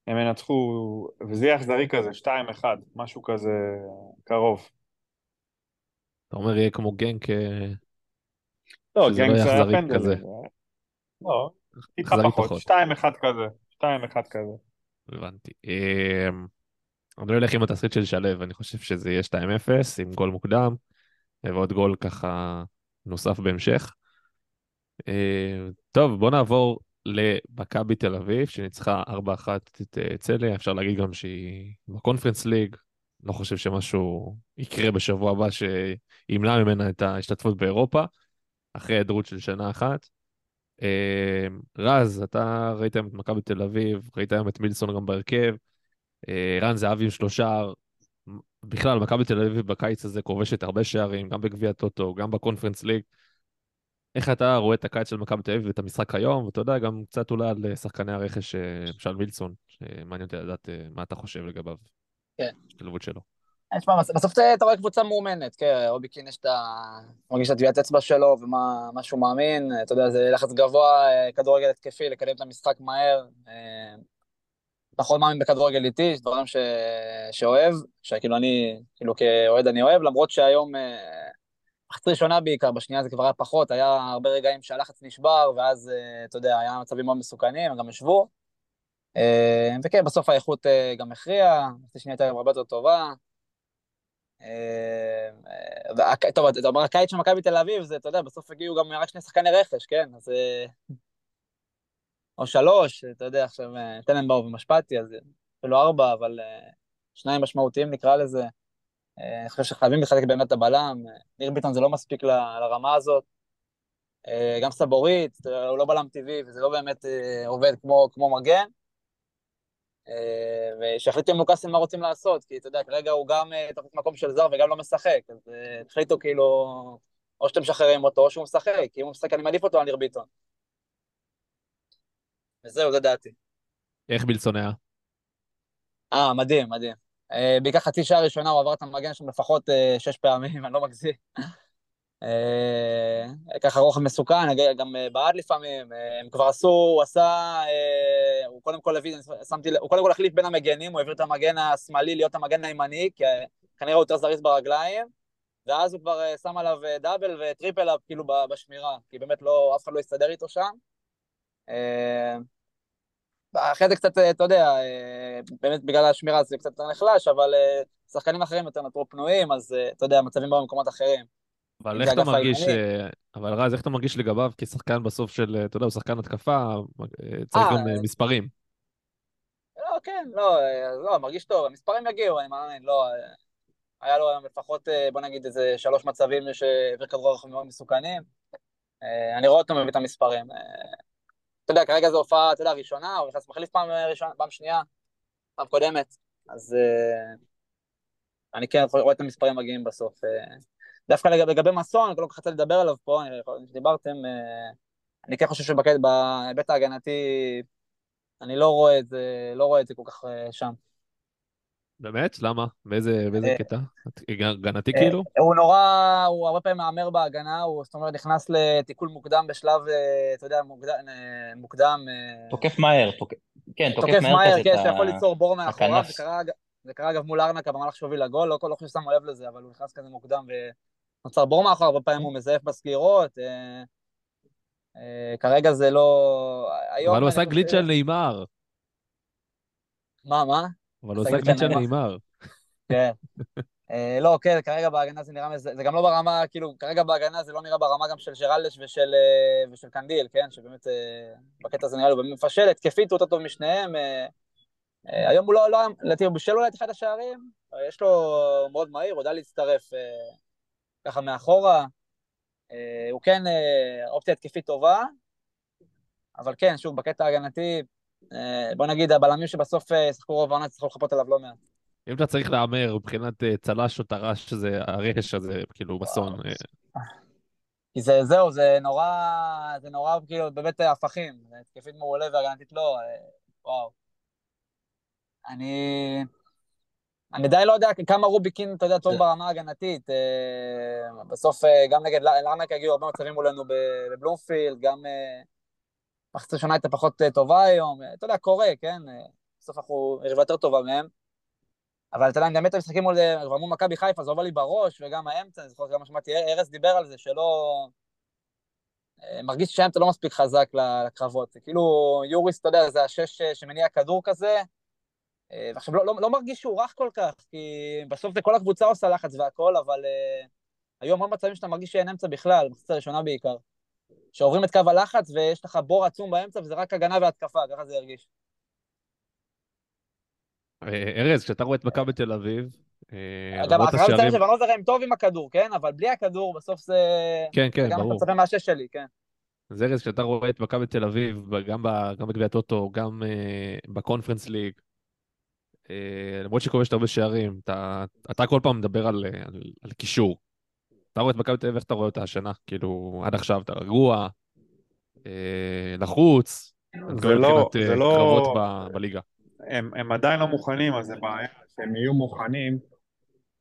ינצחו, וזה יהיה אכזרי כזה, 2-1, משהו כזה קרוב. אתה אומר יהיה כמו גנק, אה, לא, שזה לא יהיה זה היה אכזרי. כזה. לא, טיפה פחות, פחות. 2-1 כזה, 2-1 כזה. הבנתי. אה, אני לא אלך עם התסריט של שלו, אני חושב שזה יהיה 2-0 עם גול מוקדם, ועוד גול ככה נוסף בהמשך. אה, טוב, בוא נעבור למכבי תל אביב, שניצחה 4-1 את אה, צליה, אפשר להגיד גם שהיא בקונפרנס ליג. לא חושב שמשהו יקרה בשבוע הבא שימנע ממנה את ההשתתפות באירופה, אחרי היעדרות של שנה אחת. אה, רז, אתה ראית היום את מכבי תל אביב, ראית היום את מילסון גם בהרכב, רן זהבי עם שלושה, בכלל, מכבי תל אביב בקיץ הזה כובשת הרבה שערים, גם בגביע הטוטו, גם בקונפרנס ליג. איך אתה רואה את הקיץ של מכבי תל אביב ואת המשחק היום, ואתה יודע, גם קצת אולי על שחקני הרכש, אה, למשל מילסון, שמעניין אותי לדעת אה, מה אתה חושב לגביו. כן. השתלבות שלו. תשמע, בס- בסוף אתה רואה קבוצה מאומנת, כן, רובי קין יש את ה... מרגיש את הטביעת אצבע שלו ומה מה שהוא מאמין, אתה יודע, זה לחץ גבוה, אה, כדורגל התקפי, לקדם את המשחק מהר. אה, פחות מאמין בכדורגל איטי, יש דברים ש... שאוהב, שכאילו אני, כאילו כאוהד אני אוהב, למרות שהיום, אה, מחצית ראשונה בעיקר, בשנייה זה כבר היה פחות, היה הרבה רגעים שהלחץ נשבר, ואז, אה, אתה יודע, היה מצבים מאוד מסוכנים, הם גם ישבו. אה, וכן, בסוף האיכות אה, גם הכריעה, מחצית שנייה הייתה הרבה יותר טובה. טוב, אתה אומר, הקיץ של מכבי תל אביב, זה, אתה יודע, בסוף הגיעו גם רק שני שחקני רכש, כן? אז... או שלוש, אתה יודע, עכשיו טננבאום ומשפטי, אז אפילו ארבע, אבל שניים משמעותיים נקרא לזה. אה, אני חושב שחייבים לחלק באמת את הבלם. אה, ניר ביטון זה לא מספיק ל- לרמה הזאת. אה, גם סבורית, הוא לא בלם טבעי, וזה לא באמת עובד כמו, כמו מגן. ושיחליטו עם לוקאסן מה רוצים לעשות, כי אתה יודע, כרגע הוא גם תחת מקום של זר וגם לא משחק, אז תחליטו כאילו, או שאתם משחררים אותו, או שהוא משחק, כי אם הוא משחק אני מעדיף אותו על ניר ביטון. וזהו, זה דעתי. איך מילסון היה? אה, מדהים, מדהים. אה, בעיקר חצי שעה ראשונה הוא עבר את המגן שם לפחות אה, שש פעמים, אני לא מגזים. אה, ככה רוחב מסוכן, גם בעט לפעמים, הם כבר עשו, הוא עשה, הוא קודם כל הביא, שמתי, הוא קודם כל החליף בין המגנים, הוא העביר את המגן השמאלי להיות המגן הימני, כי אה, כנראה הוא יותר זריז ברגליים, ואז הוא כבר שם עליו דאבל וטריפל אפ כאילו בשמירה, כי באמת לא, אף אחד לא הסתדר איתו שם. אחרי זה קצת, אה, אתה יודע, אה, באמת בגלל השמירה זה קצת יותר נחלש, אבל אה, שחקנים אחרים יותר נותרו פנויים, אז אתה יודע, מצבים באו במקומות אחרים. אבל איך אתה מרגיש, אבל רז, איך אתה מרגיש לגביו כשחקן בסוף של, אתה יודע, הוא שחקן התקפה, צריך גם מספרים. לא, כן, לא, לא, מרגיש טוב, המספרים יגיעו, אני מאמין, לא, היה לו היום לפחות, בוא נגיד, איזה שלוש מצבים שהעביר כדור מאוד מסוכנים. אני רואה אותו מביא את המספרים. אתה יודע, כרגע זו הופעה, אתה יודע, ראשונה, הוא נכנס מחליף פעם אה, ראשונה, פעם שנייה, פעם קודמת, אז אה, אני כן רואה את המספרים מגיעים בסוף. אה, דווקא לגבי, לגבי מסון, לא כל כך רציתי לדבר עליו פה, אני, כשדיברתם, אה, אני כן חושב שבהיבט ההגנתי, אני לא רואה את זה, לא רואה את זה כל כך אה, שם. באמת? למה? באיזה באיזה אה, קטע? הגנתי אה, כאילו? הוא נורא, הוא הרבה פעמים מהמר בהגנה, הוא זאת אומרת נכנס לתיקול מוקדם בשלב, אה, אתה יודע, מוקדם, תוקף מהר. כן, תוקף תוקף מהר מהר, כזה כן, את שיכול ה- ליצור בור מאחוריו. זה קרה, אג- זה קרה אגב מול ארנקה במהלך שהוביל לגול, לא לא חושב ששמו לב לזה, אבל הוא נכנס כזה מוקדם ונוצר בור מאחוריו, הרבה פעמים הוא מזייף בסגירות, כרגע זה לא... אבל הוא עשה גליץ' על נאמר. מה, מה? אבל הוא על על נאמר. כן. אה, לא, כן, כרגע בהגנה זה נראה, זה גם לא ברמה, כאילו, כרגע בהגנה זה לא נראה ברמה גם של ג'רלדש ושל, אה, ושל קנדיל, כן? שבאמת אה, בקטע הזה נראה לו באמת מפשל, התקפית הוא יותר טוב משניהם. היום הוא לא, לא, לדעתי הוא בישל אולי את אחד השערים, יש לו מאוד מהיר, הוא יודע להצטרף ככה מאחורה. הוא כן אופציה התקפית טובה, אבל כן, שוב, בקטע ההגנתי, בוא נגיד, הבלמים שבסוף אה, ישחקו רוב העונה, יצטרכו לחפות עליו לא מעט. אם אתה צריך להמר מבחינת אה, צל"ש או טר"ש, שזה הרכש הזה, כאילו, בסון. אה, כי זה, זהו, זה נורא, זה נורא, כאילו, באמת אה, הפכים. התקפית מעולה והגנתית לא, אה, וואו. אני... אני די לא יודע כמה רוביקין, אתה יודע, טוב ברמה ההגנתית. אה, בסוף, אה, גם נגד לארנק הגיעו הרבה מצבים מולנו בבלומפילד, גם אה, מחצית ראשונה הייתה פחות אה, טובה היום. אה, אתה יודע, קורה, כן? אה, בסוף אנחנו יריבה יותר טובה מהם. אבל אתה יודע, אני באמת משחקים מול, אה, כבר מול מכבי חיפה, זה עובר לי בראש, וגם האמצע, אני זוכר גם שמעתי, ארז דיבר על זה, שלא... מרגיש שהאמצע לא מספיק חזק לקרבות. כאילו, יוריס, אתה יודע, זה השש שמניע כדור כזה, ועכשיו לא, לא, לא מרגיש שהוא רך כל כך, כי בסוף זה כל הקבוצה עושה לחץ והכל, אבל uh, היו המון מצבים שאתה מרגיש שאין אמצע בכלל, במחצית הראשונה בעיקר. שעוברים את קו הלחץ ויש לך בור עצום באמצע וזה רק הגנה והתקפה, ככה זה הרגיש. אה, ארז, כשאתה רואה את מכבי תל אביב, אתה חייב לציין השערים... שוונוזר הם טוב עם הכדור, כן? אבל בלי הכדור בסוף זה... כן, כן, זה גם ברור. שאתה מצפה מהשש שלי, כן. אז ארז, כשאתה רואה את מכבי תל אביב, גם גם בגביע הטוטו, גם אה, בקונפרנס ליג, אה, למרות שכובשת הרבה שערים, אתה, אתה כל פעם מדבר על קישור. אתה רואה את מכבי תל אביב, איך אתה רואה אותה השנה? כאילו, עד עכשיו אתה רגוע, אה, לחוץ, זה לא- אה, זה לא- קרבות ב, בליגה. הם, הם עדיין לא מוכנים, אז זה בעיה שהם יהיו מוכנים.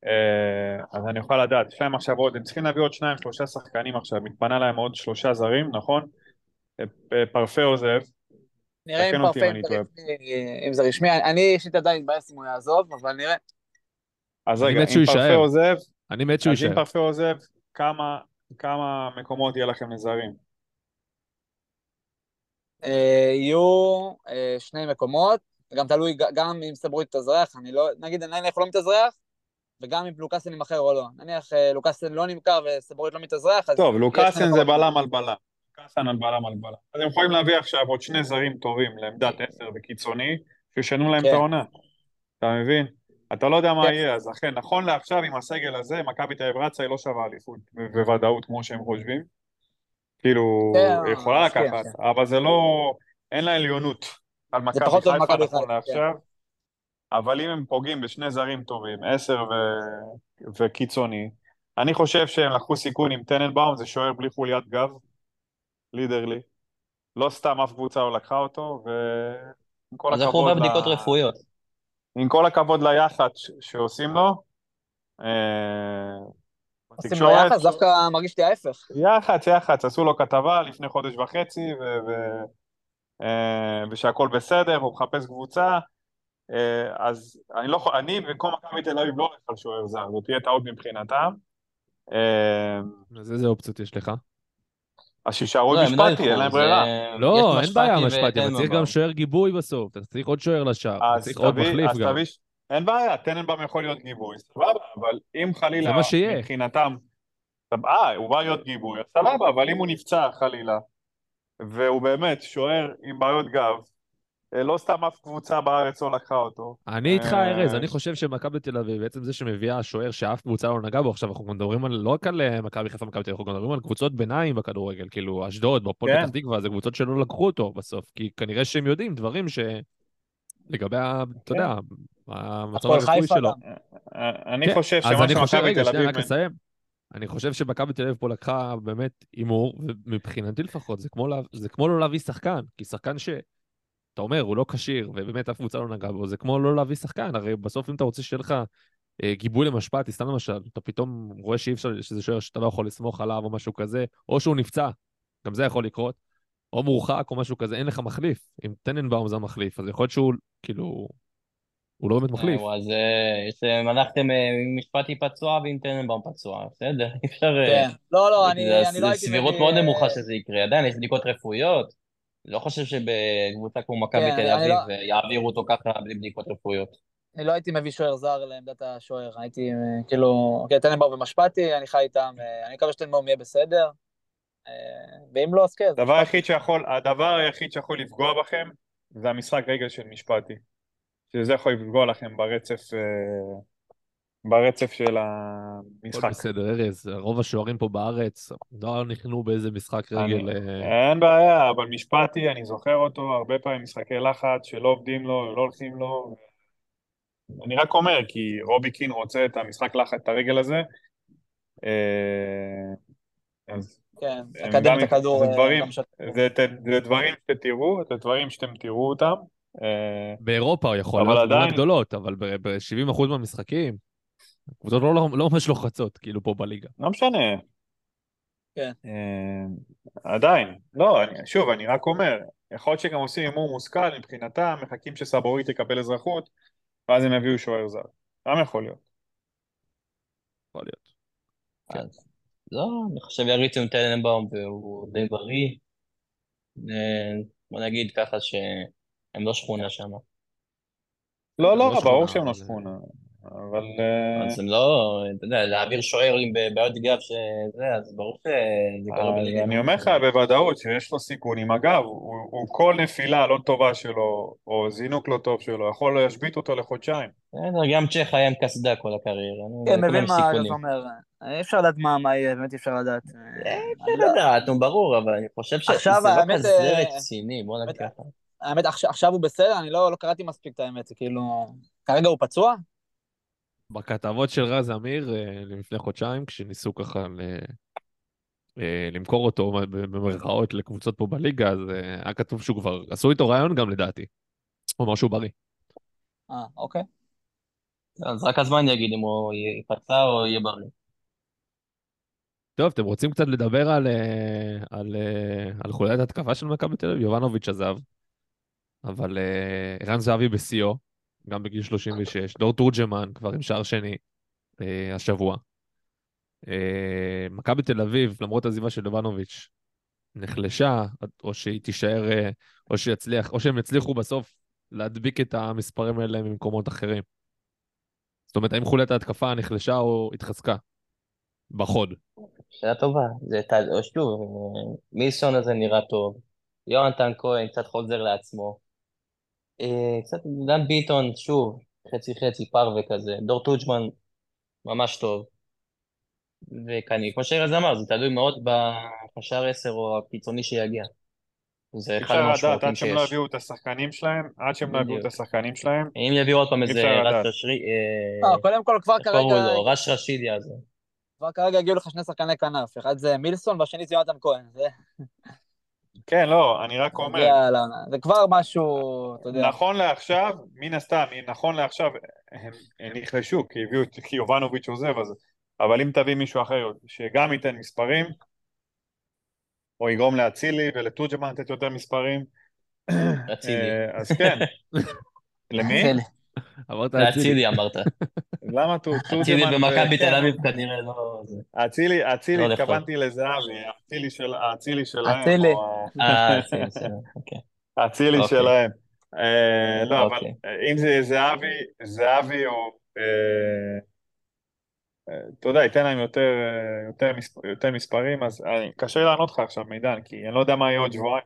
אה, אז אני יכול לדעת, יש להם עכשיו עוד, הם צריכים להביא עוד שניים, שלושה שחקנים עכשיו, מתפנה להם עוד שלושה זרים, נכון? אה, אה, פרפה עוזב, נראה אם פרפה, אם זה. רשמי. אני אישית עדיין מתבאס אם הוא יעזוב, אבל נראה. אז אני רגע, אם פרפה. עוזב, אני מת שהוא אז אם יישאר. פרפה עוזב, כמה, כמה מקומות יהיה לכם לזרים? אה, יהיו אה, שני מקומות, גם תלוי גם אם סבורית תתאזרח, אני לא, נגיד נניח לא מתאזרח, וגם אם לוקאסן יימכר או לא. נניח אה, לוקאסן לא נמכר וסבורית לא מתאזרח, אז... טוב, לוקאסן זה. בלם על בלם. לוקאסן על בלם על בלם. אז הם יכולים להביא עכשיו עוד שני זרים טובים לעמדת עשר וקיצוני, שישנו להם כן. את העונה. אתה מבין? אתה לא יודע מה כן. יהיה, אז לכן, נכון לעכשיו עם הסגל הזה, מכבי תל אביב רצה היא לא שווה אליפות, בוודאות כמו שהם חושבים. כאילו, כן, היא יכולה לקחת, כן. אבל זה לא, אין לה עליונות על מכבי חיפה נכון לעכשיו. אבל אם הם פוגעים בשני זרים טובים, עשר ו... וקיצוני, אני חושב שהם לקחו סיכון עם טננבאום, זה שוער בלי חוליית גב, לידרלי. לא סתם אף קבוצה לא לקחה אותו, ועם כל אז איך הוא הכבוד עובר בדיקות רפואיות? עם כל הכבוד ליח"צ שעושים לו, אה, עושים לו יחס, דווקא מרגיש לי ההפך. יח"צ, יח"צ, עשו לו כתבה לפני חודש וחצי, ו- אה, ושהכול בסדר, הוא מחפש קבוצה, אה, אז אני לא, יכול- אני במקום מכבי תל אביב לא הולך על שוער זר, זאת תהיה טעות מבחינתם. אז איזה אופציות יש לך? אז שישארו לא, עם הם לא משפטי, אין להם ברירה. לא, אין בעיה משפטי משפטי, אבל צריך. גם שוער גיבוי בסוף, אתה צריך עוד שוער לשער, צריך עוד מחליף גם. אין בעיה, טננבאום יכול להיות גיבוי, סבבה, אבל אם חלילה, זה מה שיהיה. מבחינתם, אה, הוא בא להיות גיבוי, סבבה, אבל אם הוא נפצע חלילה, והוא באמת שוער עם בעיות גב, לא סתם אף קבוצה בארץ לא לקחה אותו. אני איתך, אה, ארז, אני חושב שמכבי תל אביב, בעצם זה שמביאה שוער שאף קבוצה לא נגעה בו, עכשיו אנחנו מדברים על, לא רק על אה, מכבי חיפה ומכבי תל אביב, אנחנו מדברים על קבוצות ביניים בכדורגל, כאילו אשדוד, בהפועל כן. פתח תקווה, זה קבוצות שלא לקחו אותו בסוף, כי כנראה שהם יודעים דברים ש... לגבי, ה- אתה כן. יודע, המצב הפועל הרפואי שלו. אה, אני כן, חושב אז שמה אני חושב, שמכבי רגע, תל שנייה, אביב... רק. אני חושב שמכבי תל אביב פה לקחה באמת הימור, ומבחינתי לפחות, זה כמו, לה- זה כמו לא להביא שחקן, כי שחקן ש... אתה אומר, הוא לא כשיר, ובאמת אף קבוצה לא נגעה בו, זה כמו לא להביא שחקן, הרי בסוף אם אתה רוצה שיהיה לך אה, גיבוי למשפטי, סתם למשל, אתה פתאום רואה שאי אפשר, שזה שוער שאתה לא יכול לסמוך עליו או משהו כזה, או שהוא נפצע, גם זה יכול לקרות, או מורחק או משהו כזה, אין לך מחליף. אם טננבאום זה המחליף, אז יכול להיות שהוא, כאילו, הוא לא באמת מחליף. אז אה, אה, הלכתם אה, עם משפטי פצוע ועם טננבאום פצוע, בסדר, אי אפשר... כן. לא, לא, אני זה- אני לא זה הייתי סבירות מביא, מאוד נמוכה שזה יקרה, עדיין יש בדיקות רפואיות. לא חושב שבקבוצה כמו מכבי כן, תל אביב לא- אה, יעבירו אותו ככה בלי בדיקות רפואיות. אני לא הייתי מביא שוער זר לעמדת השוער, הייתי אה, כאילו, אוקיי, טננבאום ומשפטי, אני חי איתם, אה, אני מקווה שטננבאום יהיה בסדר, ואם לא, אז כן. הדבר. היחיד שיכול, הדבר היחיד שיכול לפגוע בכם זה המשחק רגל של משפטי. שזה יכול לפגוע לכם ברצף, אה, ברצף של הכל המשחק. בסדר, ארז, רוב השוערים פה בארץ לא נכנעו באיזה משחק רגל. אה, אין בעיה, אבל משפטי, אני זוכר אותו הרבה פעמים משחקי לחץ שלא עובדים לו, לא הולכים לו. אני רק אומר, כי רובי קין רוצה את המשחק לחץ, את הרגל הזה. אה, אז כן, גם- את הכדור. זה אה, דברים, גם של- זה, זה דברים שתראו, זה דברים שאתם תראו אותם. אה, באירופה הוא יכול אבל עדיין- גדולות, אבל ב-70% מהמשחקים, קבוצות לא, לא, לא ממש לוחצות, כאילו פה בליגה. לא משנה. כן. אה, עדיין, לא, אני, שוב, אני רק אומר, יכול להיות שגם עושים הימור מושכל מבחינתם, מחכים שסבורית יקבל אזרחות, ואז הם יביאו שוער זר. גם יכול להיות. יכול להיות. כן. אז לא, אני חושב יריצו עם טננבאום והוא די בריא. אה, בוא נגיד ככה שהם לא שכונה שם. לא, לא לא, ברור שהם לא שכונה. אבל... אה, אז הם לא, אתה יודע, להעביר שוער עם בעיות גב שזה, אז ברור שזה קורה אז בליגה. אני אומר לך בוודאות שיש לו סיכונים. אגב, הוא, הוא כל נפילה לא טובה שלו, או זינוק לא טוב שלו, יכול להשבית אותו לחודשיים. בסדר, גם צ'ך היה עם קסדה כל הקריירה. כן, מבין מה אתה. אומר. אי אפשר לדעת מה מה יהיה, באמת אי אפשר לדעת. אה, אפשר לדעת, נו, ברור, אבל אני חושב שזה עכשיו, לא האמת, כזה אה, רציני, בוא נגיד ככה. האמת, עכשיו- עכשיו הוא בסדר, אני לא לא קראתי מספיק את האמת, כאילו... כרגע הוא פצוע? בכתבות של רז אמיר אה, לפני חודשיים, כשניסו ככה ל... אה, למכור אותו במרכאות לקבוצות פה בליגה, אז אה, היה כתוב שהוא כבר, עשו איתו רעיון גם לדעתי. הוא אמר שהוא בריא. אה, אוקיי. אז רק הזמן יגיד אם הוא ייפצע או יהיה בריא. טוב, אתם רוצים קצת לדבר על, על, על חוליית התקפה של מכבי תל אביב? יובנוביץ' עזב, אבל ערן זהבי בשיאו, גם בגיל 36. דור תורג'מן כבר עם שער שני אה, השבוע. אה, מכבי תל אביב, למרות עזיבה של יובנוביץ', נחלשה, או שהיא תישאר, אה, או שיצליח, או שהם יצליחו בסוף להדביק את המספרים האלה ממקומות אחרים. זאת אומרת, האם חוליית ההתקפה נחלשה או התחזקה? בחוד. שאלה טובה. זה שוב, מילסון הזה נראה טוב. יונתן כהן קצת חוזר לעצמו. אה, קצת דן ביטון, שוב, חצי חצי פרווה כזה. דור תורג'מן ממש טוב. וכאני, כמו שארז אמר, זה תלוי מאוד בקשר 10 או הקיצוני שיגיע. זה אי אחד אפשר לדעת המשמעותיים עד שהם לא שיש. יביאו את השחקנים שלהם, עד שהם לא יביאו את. השחקנים שלהם. אם יביאו עוד פעם אי איזה רש. רשרי, לא, אה, קודם כל כבר כרגע? רש רשידי הזה. כבר כרגע הגיעו לך שני שחקני כנף, אחד זה מילסון והשני זה יונתן כהן. כן, לא, אני רק אומר. זה כבר משהו, אתה יודע. נכון לעכשיו, מן הסתם, נכון לעכשיו, הם, הם נחלשו, כי הביאו, את- כי יובנוביץ' עוזב, אז... אבל אם תביא מישהו אחר שגם ייתן מספרים, או יגרום לאצילי ולתורג'מן לתת יותר מספרים, אצילי. אה, אז כן. למי? אצילי. אמרת אצילי. לאצילי אמרת. למה טו- אצילי תורג'מן? במכבי כן, תל אביב כנראה לא... זה. אצילי, אצילי, לא. התכוונתי לזהבי, של- האצילי שלהם. אצילי. אה, אצילי, בסדר, אוקיי. אוקיי. שלהם. אה, לא, אבל אוקיי. אה, אם זה זהבי, זהבי או... אה, אה, אתה יודע, ייתן להם יותר, אה, יותר, מספ- יותר מספרים, אז אני- קשה לענות לך עכשיו, מידן, כי אני לא יודע מה יהיה עוד שבועיים,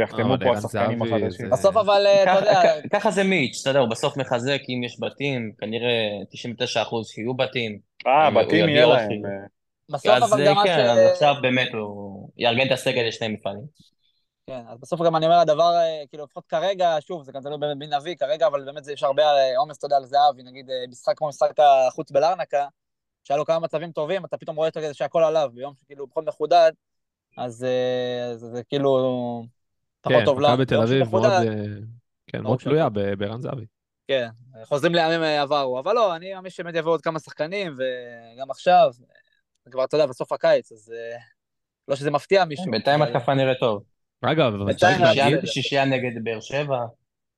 שיחתמו אבל פה השחקנים החדשים. זה- בסוף אבל, אה, אתה יודע, כ- ככה זה מיץ', אתה יודע, הוא בסוף מחזק אם יש בתים, כנראה 99% שיהיו בתים. אה, בתים יהיה להם. אה, בסוף אז אבל גם אה, מה כן, אז. עכשיו באמת הוא יארגן את הסגל לשני מפעלים. כן, אז בסוף גם אני אומר, הדבר, אה, כאילו, לפחות כרגע, שוב, זה גם תלוי באמת מי נביא כרגע, אבל באמת זה יש הרבה אה, עומס, אתה יודע, על זהבי, נגיד אה, משחק כמו משחק החוץ בלרנקה, שהיה לו כמה מצבים טובים, אתה פתאום רואה אותו כזה שהכל עליו, ביום שכאילו פחות מחודד, אז אה, זה, זה כאילו פחות כן, טוב לנו. מכבי תל אביב מאוד, אה, כן, מאוד שהכל. תלויה ב- בערן זהבי. כן, חוזרים לימים אה, עברו, אבל לא, אני מאמין שבאמת יבואו עוד כמה שחקנים, וגם עכשיו, זה כבר, אתה יודע, בסוף הקיץ, אז אה, לא שזה מפתיע מישהו. בינתיים התקפה נראית טוב. אגב, אבל צריך להגיד. שישייה נגד באר שבע,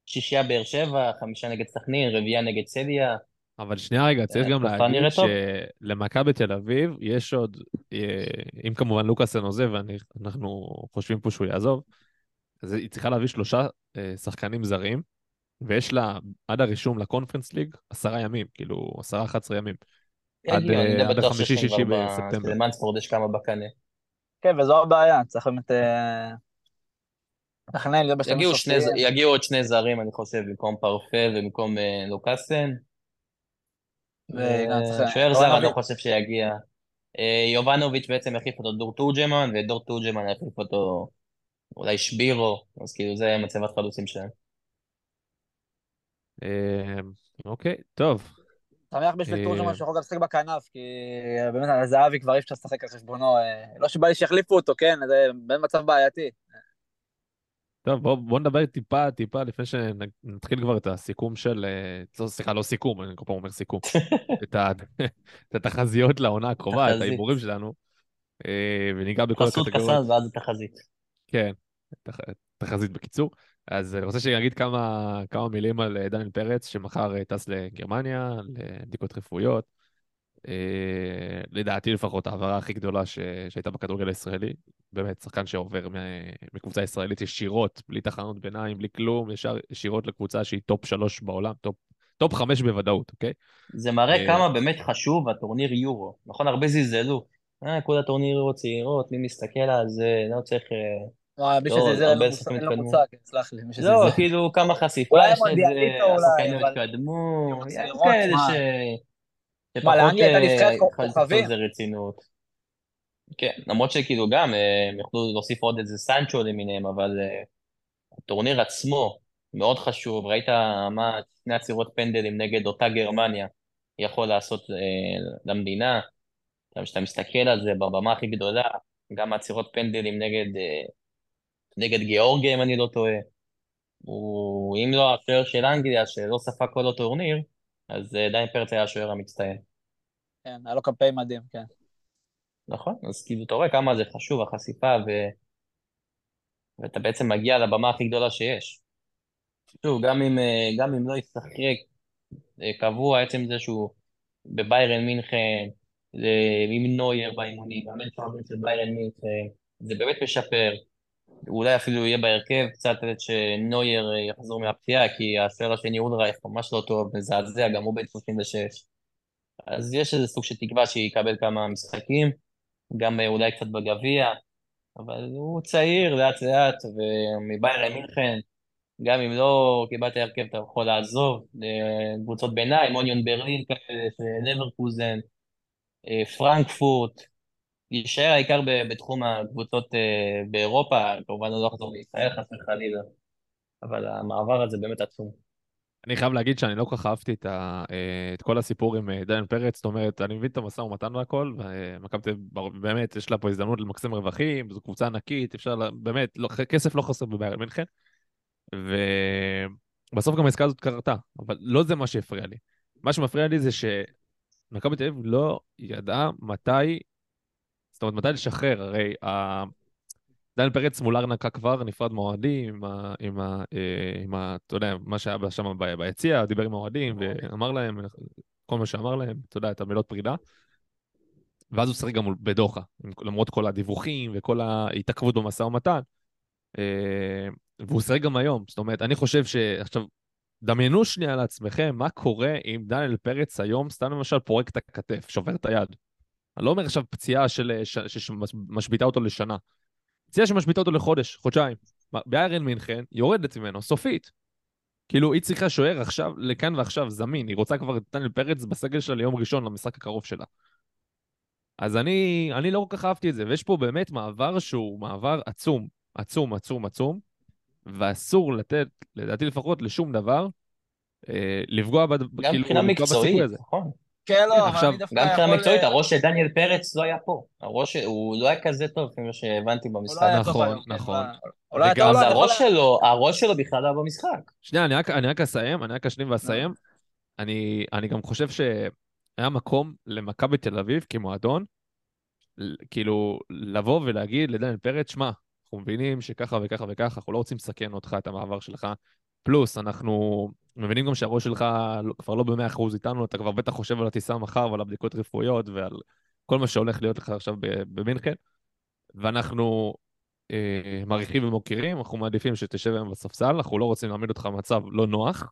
שישייה באר שבע, חמישה נגד סכנין, רביעייה נגד סליה. אבל שנייה רגע, צריך גם להגיד. שלמכבי תל אביב יש עוד, אה, אם כמובן לוקאסן עוזב, ואנחנו חושבים פה שהוא יעזוב, אז היא צריכה להביא שלושה אה, שחקנים זרים, ויש לה עד הרישום לקונפרנס ליג עשרה ימים, כאילו עשרה, 11 ימים. עד, אה, החמישי, שיש שישי בספטמבר. בסלמנספורד יש כמה בקנה. כן, וזו הבעיה, צריך באמת... אה, לתכנן, להיות בשלבים יגיעו, שני, סופיים. יגיעו עוד שני זרים, אני חושב, במקום פרפה ובמקום אה, לוקאסן. שוער זר, אני לא חושב שיגיע. אה, יובנוביץ' בעצם יחליף אותו דור תורג'מן, ודור תורג'מן יחליף אותו אולי שבירו, אז כאילו זה מצבת חלוצים שלהם. אה, אוקיי, טוב. שמח בשביל אה, תורג'מן שיכול גם לשחק בכנף, כי אה, באמת על זהבי כבר אי אפשר לשחק על חשבונו. אה, לא שבא לי שיחליפו אותו, כן, זה באמת מצב בעייתי. טוב, בואו בוא נדבר טיפה, טיפה, לפני שנתחיל כבר את הסיכום של... אה, לא, סליחה, לא סיכום, אני כל פעם אומר סיכום. את, ה, את התחזיות לעונה הקרובה, את. ההימורים שלנו, אה, וניגע בכל חסות הקטגוריות. קסד ואז תחזית. כן, תח, תחזית בקיצור. אז אני רוצה שאני אגיד כמה, כמה מילים על אה, דניאל פרץ, שמחר אה, טס לגרמניה, לבדיקות רפואיות. אה, לדעתי לפחות ההעברה הכי גדולה ש... שהייתה בכדורגל הישראלי. באמת, שחקן שעובר מ... מקבוצה ישראלית ישירות, בלי תחנות ביניים, בלי כלום, ישר ישירות לקבוצה שהיא top שלוש בעולם, top top חמש בוודאות, אוקיי? זה מראה אה, כמה באמת חשוב הטורניר יורו. נכון, הרבה זלזלו. אה, כל הטורניר יורו צעירות, מי מסתכל על זה, לא צריך... אה, מי לא, אין לו מושג- שחקנים אין לו. מושג, סלח לי, מי שזלזל. לא, כאילו כמה חשיפה יש לזה, השחקנים התקדמו, יש כאלה? ש... מה, שפחות לאנגליה הייתה אה, נבחרת כוכבים? זה רצינות. כן, למרות שכאילו גם, אה, הם יכלו להוסיף עוד איזה סנצ'ו למיניהם, אבל אה, הטורניר עצמו מאוד חשוב. ראית מה שני עצירות פנדלים נגד אותה גרמניה יכול לעשות אה, למדינה? גם כשאתה מסתכל על זה בבמה הכי גדולה, גם עצירות פנדלים נגד, אה, נגד גיאורגיה, אם אני לא טועה. הוא, אם לא השוער של אנגליה, שלא ספג כל הטורניר, אז אה, דני פרץ היה השוער המצטיין. כן, היה לו קמפיין מדהים, כן. נכון? אז כאילו, אתה רואה כמה זה חשוב, החשיפה, ו... ואתה בעצם מגיע לבמה הכי גדולה שיש. שוב, גם אם, אה, גם אם לא ישחק קבוע, עצם זה שהוא בביירן מינכן, עם נוייר באימונים, מאמן שוערים של ביירן מינכן, זה באמת משפר. אולי אפילו יהיה בהרכב קצת עד שנוייר אה, יחזור מהפציעה, כי השוער השני אולרייך ממש לא טוב, מזעזע, גם הוא בן 36. אז יש איזה סוג של תקווה שיקבל כמה משחקים, גם אה, אולי קצת בגביע, אבל הוא צעיר לאט לאט, ומביירן מינכן, גם אם לא קיבלת הרכב אתה יכול לעזוב, אה, קבוצות ביניים, אוניון ברלין כאלה, לברקוזן, פרנקפורט, יישאר העיקר בתחום הקבוצות אה, באירופה, כמובן לא לחזור לישראל חס וחלילה, אבל המעבר הזה באמת עצום. אני חייב להגיד שאני לא כל כך אהבתי את, ה, אה, את כל הסיפור עם אה, דניאל פרץ, זאת אומרת, אני מבין את המשא ומתן והכל, ומכבי באמת, יש לה פה הזדמנות למקסם רווחים, זו קבוצה ענקית, אפשר, לה, באמת, לא, כסף לא חסר בביירן מינכן, ובסוף גם העסקה הזאת קרתה, אבל לא זה מה שהפריע לי. מה שמפריע לי זה שמכבי תל אביב לא ידעה מתי, זאת אומרת, מתי לשחרר, הרי ה... דניאל פרץ מול ארנקה כבר נפרד מהאוהדים, עם ה... עם ה... אה, עם ה... אתה יודע, מה שהיה שם ביציע, דיבר עם האוהדים ואמר להם, כל מה שאמר להם, אתה יודע, את המילות פרידה. ואז הוא שיחק גם בדוחה, למרות כל הדיווחים וכל ההתעכבות במשא ומתן. אה, והוא שיחק גם היום, זאת אומרת, אני חושב ש... דמיינו שנייה לעצמכם מה קורה אם דניאל פרץ היום, סתם למשל, פורק את הכתף, שובר את היד. אני לא אומר עכשיו פציעה של- ש- שמשביתה אותו לשנה. פציעה שמשביתה אותו לחודש, חודשיים. ביירן מינכן יורדת ממנו, סופית. כאילו, היא צריכה שוער עכשיו, לכאן ועכשיו, זמין. היא רוצה כבר את דניאל פרץ בסגל שלה ליום ראשון, למשחק הקרוב שלה. אז אני, אני לא כל כך אהבתי את זה, ויש פה באמת מעבר שהוא מעבר עצום, עצום, עצום, עצום, ואסור לתת, לדעתי לפחות, לשום דבר, אה, לפגוע, בד... גם כאילו, מבחינה מקצועית. נכון. כן, לא, אבל עכשיו, אני דווקא גם מבחינה יכול... מקצועית, אה, הראש של דניאל פרץ לא היה פה. הראש, הוא לא היה כזה טוב, מה שהבנתי במשחק. לא טוב נכון, כן, נכון. הוא- הוא לא לא, אני יכול- הראש שלו, הראש שלו בכלל לא היה במשחק. שנייה, אני רק, אני רק אסיים, אני רק אשלים ואסיים. אני, אני גם חושב שהיה מקום למכבי תל אביב כמועדון, כאילו, לבוא ולהגיד לדניאל פרץ, שמע, אנחנו מבינים שככה וככה וככה, אנחנו לא רוצים לסכן אותך, את המעבר שלך. פלוס, אנחנו מבינים גם שהראש שלך לא- כבר לא במאה אחוז איתנו, אתה כבר בטח חושב על הטיסה מחר ועל הבדיקות רפואיות ועל כל מה שהולך להיות לך עכשיו במינכן, ואנחנו אה, מעריכים ומוקירים, אנחנו מעדיפים שתשב היום בספסל, אנחנו לא רוצים להעמיד אותך במצב לא נוח,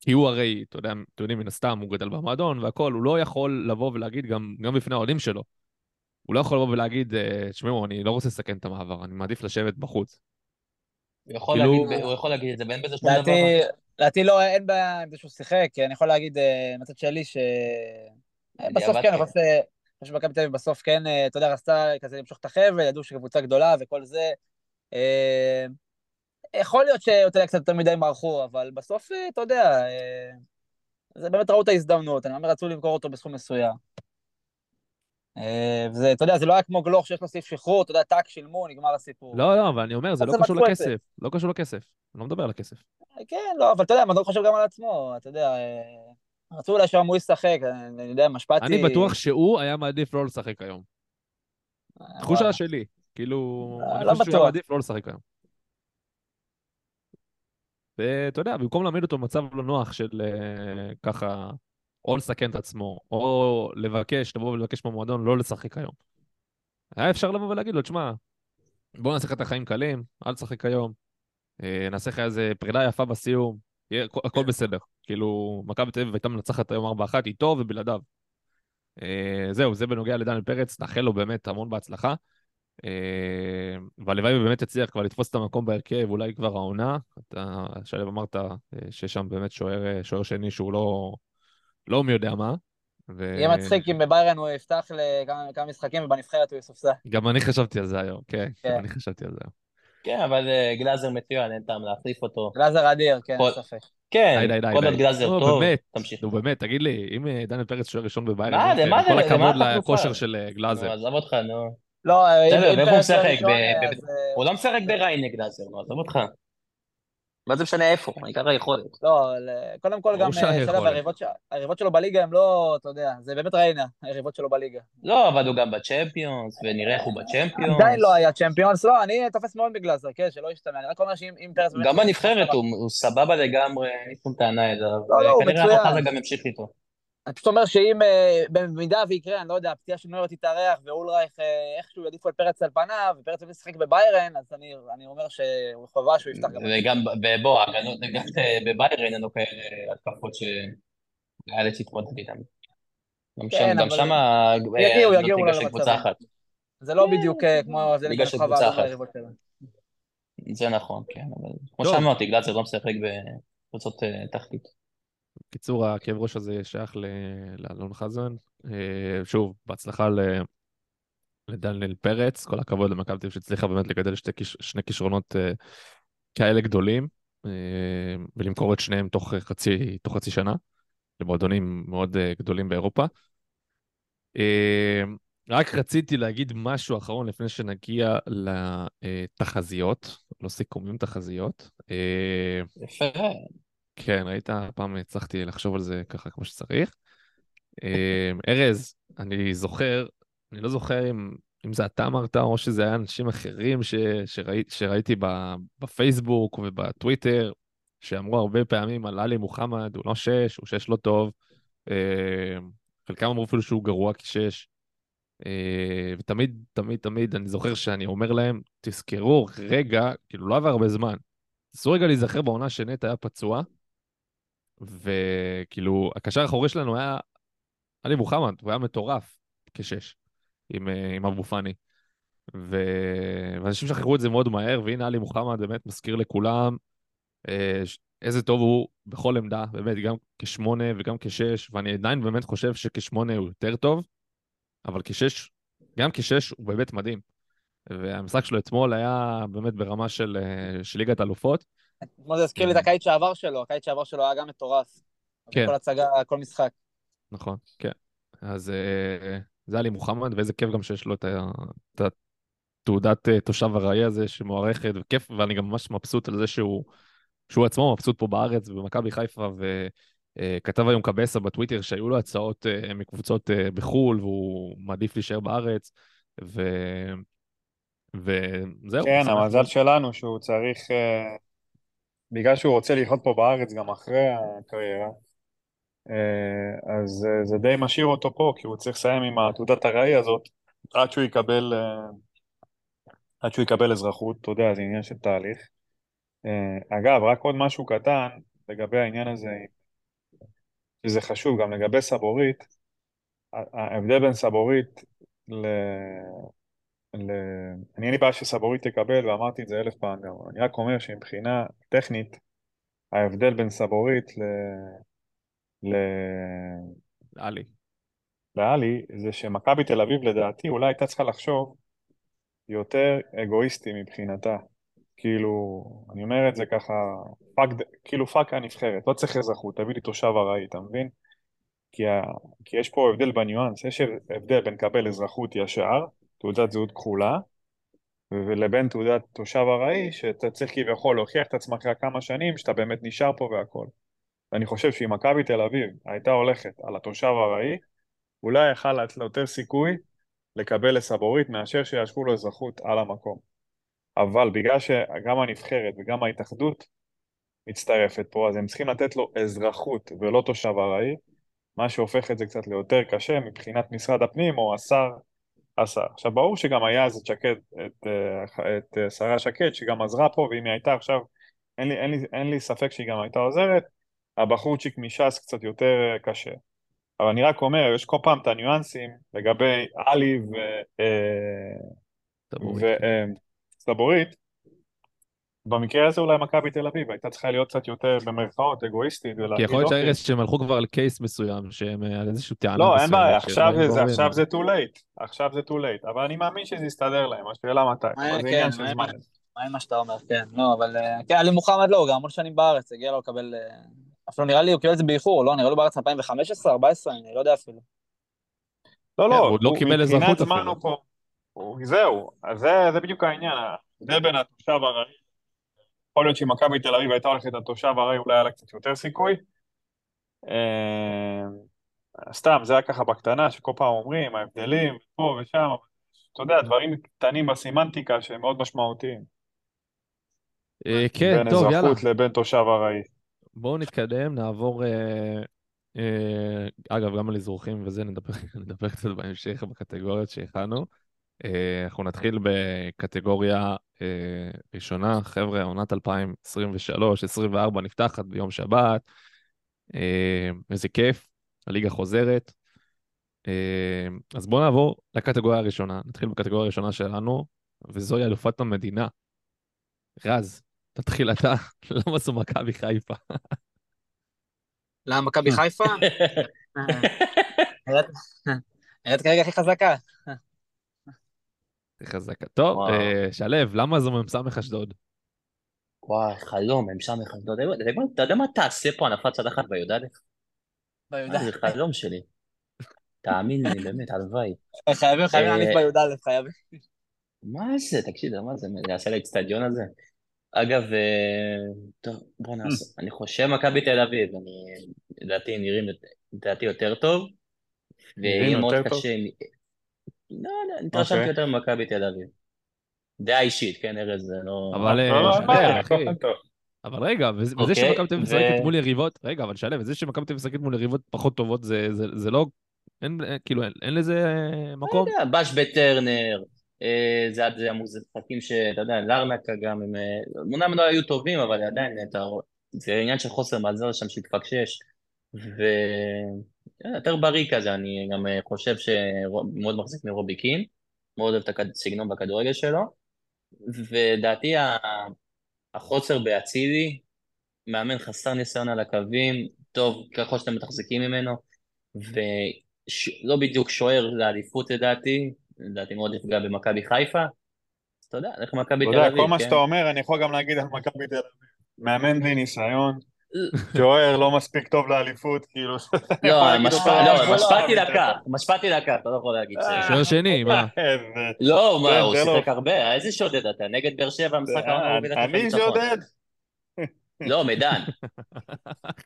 כי הוא הרי, אתה יודע, אתם יודעים, מן הסתם, הוא גדל במועדון והכול, הוא לא יכול לבוא ולהגיד גם, גם בפני האוהדים שלו, הוא לא יכול לבוא ולהגיד, אה, תשמעו, אני לא רוצה לסכן את המעבר, אני מעדיף לשבת בחוץ. הוא יכול כאילו- להגיד- הוא יכול להגיד את זה, ואין בזה שום דבר. לדעתי, לא, אין בעיה עם זה שהוא שיחק, כי אני יכול להגיד אה, מהצד שלי ש... אה, בסוף כן, אני כן. חושב ש- אני חושב שמכבי תל אביב בסוף כן, אה, אתה יודע, רצתה כזה למשוך את החבל, ידעו שקבוצה גדולה וכל זה. אה, יכול להיות שאתה יודע, קצת יותר מדי מרחו, אבל בסוף, אה, אתה יודע, אה, זה באמת ראו את ההזדמנות, אני אומר, רצו למכור אותו בסכום מסוים. אה, וזה, אתה יודע, זה לא היה כמו גלוך שיש לו סעיף שחרור, אתה יודע, טאק, שילמו, נגמר הסיפור. לא, לא, אבל אני אומר, זה לא קשור. לכסף, לא קשור לכסף. אני לא מדבר על הכסף. כן, לא, אבל אתה יודע, מדור חושב גם על עצמו, אתה יודע, אה, רצו אולי שהוא ישחק, אני אני יודע, משפטי... אני בטוח שהוא היה מעדיף לא לשחק היום. אה, תחושה. שלי. כאילו, אה, אני לא חושב שהוא היה. מעדיף לא לשחק היום. ואתה יודע, במקום להעמיד אותו במצב לא נוח של אה, ככה, או לסכן את עצמו, או לבקש, לבוא ולבקש מהמועדון לא לשחק היום. היה אפשר לבוא ולהגיד לו, תשמע, בוא נעשה לך את החיים קלים, אל תשחק היום, אה, נעשה לך איזה פרידה יפה בסיום, יהיה הכל- בסדר. כאילו, מכבי תל אביב הייתה מנצחת היום 4-1, איתו ובלעדיו. אה, זהו, זה בנוגע לדניאל פרץ, נאחל לו באמת המון בהצלחה. אה, והלוואי ובאמת יצליח כבר לתפוס את המקום בהרכב, אולי כבר העונה. אתה, שלו אמרת שיש שם באמת שוער שני שהוא לא, לא מי יודע מה. ו- יהיה מצחיק אם בביירן הוא יפתח לכמה כמה משחקים ובנבחרת הוא יסופסל. גם אני חשבתי על זה היום, כן, כן. גם אני חשבתי על זה היום. כן, אבל אה, גלאזר מצוין, אין טעם להחליף אותו. גלאזר אדיר, כן, כל- ספק. כן, די, די, די, כל עוד. גלאזר נו, טוב, באמת. תמשיך. נו באמת, תגיד לי, אם אה, דניאל פרץ שוער ראשון בביירן, זה, כל הכבוד לכושר? של אה, נו, גלאזר. עזוב אותך, נו. לא, אם פרץ אז, אה, הוא לא משחק בריינה גלאזר, נו, עזוב אותך. מה זה משנה איפה? העיקר היכולת. לא, קודם כל גם, אה, היריבות היריבות שלו בליגה הם לא, אתה יודע, זה באמת ריינה, היריבות שלו בליגה. לא, אבל הוא גם בצ'מפיונס, ונראה איך הוא בצ'מפיונס. עדיין לא היה צ'מפיונס, לא, אני תופס מאוד בגלאזר, כן, שלא ישתמע, אני רק אומר שאם. באמת- גם בנבחרת הוא סבבה לגמרי, אין לי שום טענה אליו. לא, לא, וכנראה. החלטה גם ימשיך איתו. אני פשוט אומר שאם, אה, במידה ויקרה, אני לא יודע, הפציעה של נוירו תתארח, ואולרייך אה, איכשהו יעדיפו את פרץ על פניו, ופרץ ישחק בביירן, אז אני אני אומר שהוא חובה שהוא יפתח גם... וגם, ובוא, ההגנות, גם אה, בביירן אין לו כאלה התקפות שהיה להתמודד איתן. גם כן, שם, גם שם יגיעו, יגיעו אחת. זה לא בדיוק כמו זה ליגה ליגה של קבוצה לא אחת. זה נכון, כן, אבל כמו. שאמרתי, גלאזר לא משחק בקבוצות תחתית. בקיצור, הכאב ראש הזה שייך לאלון חזן. אה, שוב, בהצלחה ל- לדניאל פרץ, כל הכבוד למכבי תל אביב שהצליחה באמת לגדל שתי שני כישרונות אה, כאלה גדולים, אה, ולמכור את שניהם תוך חצי, תוך חצי שנה, למועדונים מאוד גדולים באירופה. רק רציתי להגיד משהו אחרון לפני שנגיע לתחזיות, לא סיכומים, תחזיות. יפה. כן, ראית? הפעם הצלחתי לחשוב על זה ככה כמו שצריך. אה, ארז, אני זוכר, אני לא זוכר אם, אם זה אתה אמרת או שזה היה אנשים אחרים ש, שראי, שראיתי בפייסבוק ובטוויטר, שאמרו הרבה פעמים על עלי מוחמד, הוא לא שש, הוא שש לא טוב. אה, חלקם אמרו אפילו שהוא גרוע כשש. אה, ותמיד, תמיד, תמיד אני זוכר שאני אומר להם, תזכרו, רגע, כאילו לא עבר הרבה זמן. תנסו רגע להיזכר בעונה שנט היה פצוע, וכאילו, הקשר האחורי שלנו היה עלי מוחמד, הוא היה מטורף כשש, עם, אה, עם אבו פאני. ו... ואנשים שכחו את זה מאוד מהר, והנה עלי מוחמד באמת מזכיר לכולם אה, איזה טוב הוא בכל עמדה, באמת, גם כשמונה וגם כשש, ואני עדיין באמת חושב שכשמונה הוא יותר טוב, אבל כשש, גם כשש הוא באמת מדהים. והמשחק שלו אתמול היה באמת ברמה של, אה, של ליגת אלופות. כמו זה הזכיר לי את הקיץ שעבר שלו, הקיץ שעבר שלו היה גם מטורף. כן. כל הצגה, כל משחק. נכון, כן. אז אה, זה עלי מוחמד, ואיזה כיף גם שיש לו את התעודת אה, תושב ארעי הזה שמוערכת, וכיף, ואני גם ממש מבסוט על זה שהוא, שהוא עצמו מבסוט פה בארץ, במכבי חיפה, וכתב היום קבסה בטוויטר שהיו לו הצעות אה, מקבוצות אה, בחו"ל, והוא מעדיף להישאר בארץ, ו... וזהו. כן, המזל שלנו שהוא צריך, אה, בגלל שהוא רוצה לחיות פה בארץ גם אחרי הקריירה, אה, אז אה, זה די משאיר אותו פה, כי הוא צריך לסיים עם התעודת ארעי הזאת עד שהוא יקבל, אה, עד שהוא יקבל אזרחות, אתה יודע, זה עניין של תהליך. אגב, רק עוד משהו קטן לגבי העניין הזה, שזה חשוב, גם לגבי סבורית, ההבדל בין סבורית ל... ל... אני אין לי בעיה שסבורית תקבל, ואמרתי את זה אלף פעם גם, אני רק אומר שמבחינה טכנית, ההבדל בין סבורית ל... ל... עלי. לאלי, זה שמכבי תל אביב לדעתי אולי הייתה צריכה לחשוב יותר אגואיסטי מבחינתה. כאילו, אני אומר את זה ככה, fuck, כאילו fuck הנבחרת, לא צריך אזרחות, תביא לי תושב ארעי, אתה מבין? כי, ה... כי יש פה הבדל בניואנס, יש הבדל בין לקבל אזרחות ישר, תעודת זהות כחולה, ולבין תעודת תושב ארעי, שאתה צריך כביכול להוכיח את עצמך כמה שנים, שאתה באמת נשאר פה והכל. ואני חושב שאם מכבי תל אביב הייתה הולכת על התושב הארעי, אולי יכל לה יותר סיכוי לקבל לסבורית מאשר שיאשרו לו אזרחות על המקום. אבל בגלל שגם הנבחרת וגם ההתאחדות מצטרפת פה, אז הם צריכים לתת לו אזרחות ולא תושב ארעי, מה שהופך את זה קצת ליותר קשה מבחינת משרד הפנים או השר, השר. עכשיו ברור שגם היה אז את שקד, את, אה, את אה, שרה שקד שגם עזרה פה, ואם היא הייתה עכשיו אין לי, אין, לי, אין לי ספק שהיא גם הייתה עוזרת. הבחורצ'יק מש"ס קצת יותר אה, קשה. אבל אני רק אומר, יש כל פעם את הניואנסים לגבי עלי. וסבורית. במקרה הזה אולי מכבי תל אביב הייתה צריכה להיות קצת יותר במרכאות אגואיסטית כי יכול להיות אוקיי, שהארץ שהם הלכו כבר על קייס מסוים, שהם אה, על איזושהי טענה לא, אין בעיה, עכשיו זה, ואומרים, עכשיו זה too late, עכשיו זה too late, אבל אני מאמין שזה יסתדר להם, השאלה מתי, מה, זה כן, עם מה שאתה אומר, כן. לא, אבל... אה, כן, עלי מוחמד לא, הוא גם המון שנים בארץ, הגיע לו לקבל... אה, אפילו נראה לי, הוא קיבל את זה באיחור, לא? נראה לי בארץ 2015, 14, אני לא יודע אפילו. לא, כן, לא, הוא עוד לא הוא- קיבל אזרחות אפילו. הוא הוא- זהו, זה, זה בדיוק העניין, ההבדל בין התושב הארעי, יכול להיות שאם מכבי תל אביב הייתה הולכת לתושב הארעי אולי היה לה קצת יותר סיכוי. אה, סתם, זה היה ככה בקטנה, שכל פעם אומרים, ההבדלים, פה ושם, אתה יודע, דברים קטנים בסמנטיקה שהם מאוד משמעותיים. אה, כן, בין טוב, יאללה. אזרחות לבין תושב ארעי. בואו נתקדם, נעבור... אה, אגב, גם על אזרוחים וזה, נדבר קצת בהמשך בקטגוריות שהכנו. אה, אנחנו נתחיל בקטגוריה אה, ראשונה, חבר'ה, עונת 2023-2024 נפתחת ביום שבת. אה, איזה כיף, הליגה חוזרת. אז בואו נעבור לקטגוריה הראשונה. נתחיל בקטגוריה הראשונה שלנו, וזוהי אלופת המדינה. רז, תתחיל אתה, למה זו מכבי חיפה? למה מכבי חיפה? נראית כרגע הכי חזקה. זה חזק. טוב. אה, שלו, למה זו מ"ס אשדוד? וואי, חלום, שם אחד, אתה יודע מה- תעשה פה הנפת צלחת בי"א? בי"א. אה, זה חלום שלי. תאמין לי, באמת, הלוואי. חייבים, חייבים אה, להניף בי"א, חייבים. מה זה, תקשיב, מה זה, נעשה לאצטדיון הזה? אגב, אה, טוב, בוא נעשה, אני חושב מכבי תל אביב, אני, לדעתי נראים, לדעתי יותר טוב, נראים ויהיה מאוד יותר טוב? קשה, לא יודע, אני התרשמתי אוקיי. יותר ממכבי תל אביב. דעה אישית, כן, ארז, זה לא... אבל, אה, לא, לא. אבל רגע, וזה אוקיי, שמכבי תל אביב משחקת ו- מול יריבות, רגע, אבל שלו, וזה שמכבי תל אביב משחקת מול יריבות פחות טובות, זה- זה זה לא, אין, אה, כאילו, אין- אין לזה אה, מקום? אתה יודע, בש בטרנר, אה, זה זה המשחקים שאתה יודע, לארנקה גם, הם, אמנם לא היו טובים, אבל עדיין, אתה, זה עניין של חוסר מזל שם שהתפקשש, ויותר בריא כזה, אני גם אה, חושב שמאוד מחזיק מרובי קין, מאוד אוהב את הסגנון בכדורגל שלו, ודעתי החוסר באצילי, מאמן חסר ניסיון על הקווים, טוב, ככל שאתם מתחזקים ממנו, ולא בדיוק שוער לאליפות לדעתי, לדעתי מאוד יפגע במכבי חיפה, אז אתה יודע, לך מכבי אתה תל יודע, אביב, כל מה כן? שאתה אומר, אני יכול גם להגיד על מכבי תל אביב. מאמן בלי ניסיון, שוער לא מספיק טוב לאליפות, כאילו, לא, לא, משפטי העם. דקה, משפטי דקה, אתה לא יכול להגיד ש... שוער שני, מה? איזה- לא, מה, כן, הוא זה לא. שיחק הרבה, איזה שודד אתה? נגד באר שבע, המשחק העונה הוא את אני. שודד? לא,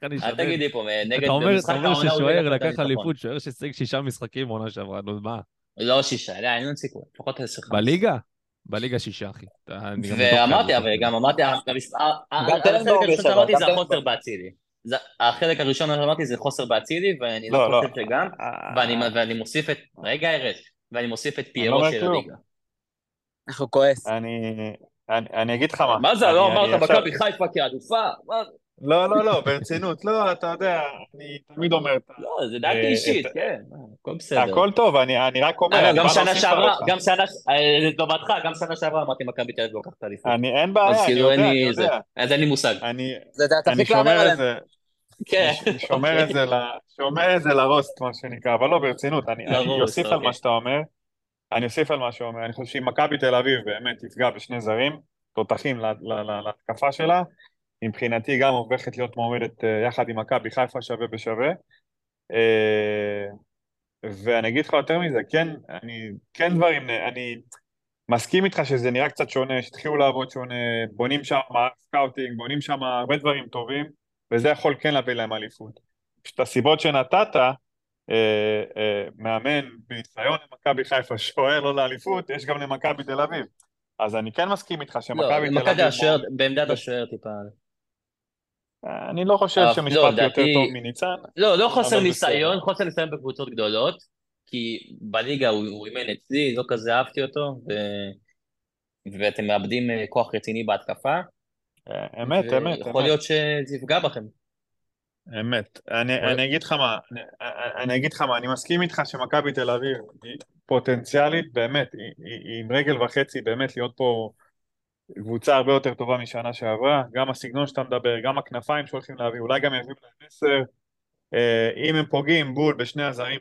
אני אל? תגיד לי פה, נגד אתה אומר, במשחק אתה אומר העונה הוא ששוער לקח. אליפות, שוער ששיחק שישה משחקים בעונה שעברה, נו מה? לא שישה, לא, אין לנו סיכוי, לפחות עשר חמש. בליגה? בליגה שישה, אחי. ואמרתי, אבל גם אמרתי, החלק הראשון שאמרתי זה החוסר. באצילי. זה- החלק הראשון שאמרתי זה חוסר באצילי, ואני לא, לא לא. חושב שגם, אה, ואני ואני מוסיף את, רגע ארז, ואני מוסיף את פיירו של. הליגה. איך הוא כועס. אני, אני, אני אגיד לך מה. מה זה, לא אמרת מכבי חיפה כאלופה? מה זה? לא, לא, לא, ברצינות, לא, אתה יודע, אני תמיד אומר, לא, זה דעתי אה, אישית, כן, מה, הכל בסדר. הכל טוב, אני, אני רק אומר, אני גם שנה שעברה. גם שנה, אה, לטובתך, גם שנה שעברה אמרתי מכבי תל אביב לוקחת את האליפות. אני, אין בעיה, אז אני כאילו יודע, אני יודע. אז אין לי מושג. אני, אני להמר שומר את. זה, כן. שומר את זה שומר את זה לרוסט, מה שנקרא, אבל לא, ברצינות, אני אוסיף על אוקיי. מה שאתה אומר, אני אוסיף על מה שהוא אומר, אני חושב שאם מכבי תל אביב באמת תפגע בשני זרים, תותחים ל- ל- ל- להתקפה שלה, מבחינתי גם הופכת להיות מועמדת אה, יחד עם מכבי חיפה שווה בשווה. אה, ואני אגיד לך יותר מזה, כן, אני, כן דברים, אני מסכים איתך שזה נראה קצת שונה, שהתחילו לעבוד שונה, בונים שם scouting, בונים שם הרבה דברים טובים, וזה יכול כן להביא להם אליפות. פשוט הסיבות שנתת, אה, אה, מאמן בניסיון למכבי חיפה, שוער לא לאליפות, יש גם למכבי תל אביב. אז אני כן מסכים איתך לא, שמכבי תל מכבי אביב... השוער, בעמדת השוער טיפה. אני לא חושב אה, שמשפט לא, יותר לדעתי- טוב מניצן. לא, לא חוסר ניסיון. חוסר ניסיון בקבוצות גדולות, כי בליגה הוא הוא אימן אצלי, לא כזה אהבתי אותו, ו... ואתם מאבדים אה, כוח רציני בהתקפה. אה, אמת, אמת, יכול אמת. להיות שזה יפגע בכם. אמת. אני, אני אגיד לך מה, אני, אני אגיד לך מה, אני מסכים איתך שמכבי תל אביב היא פוטנציאלית, באמת, היא, היא, היא עם רגל וחצי באמת להיות פה קבוצה הרבה יותר טובה משנה שעברה, גם הסגנון שאתה מדבר, גם הכנפיים שהולכים להביא, אולי גם יביאו להם מסר, אה, אם הם פוגעים בול בשני הזרים,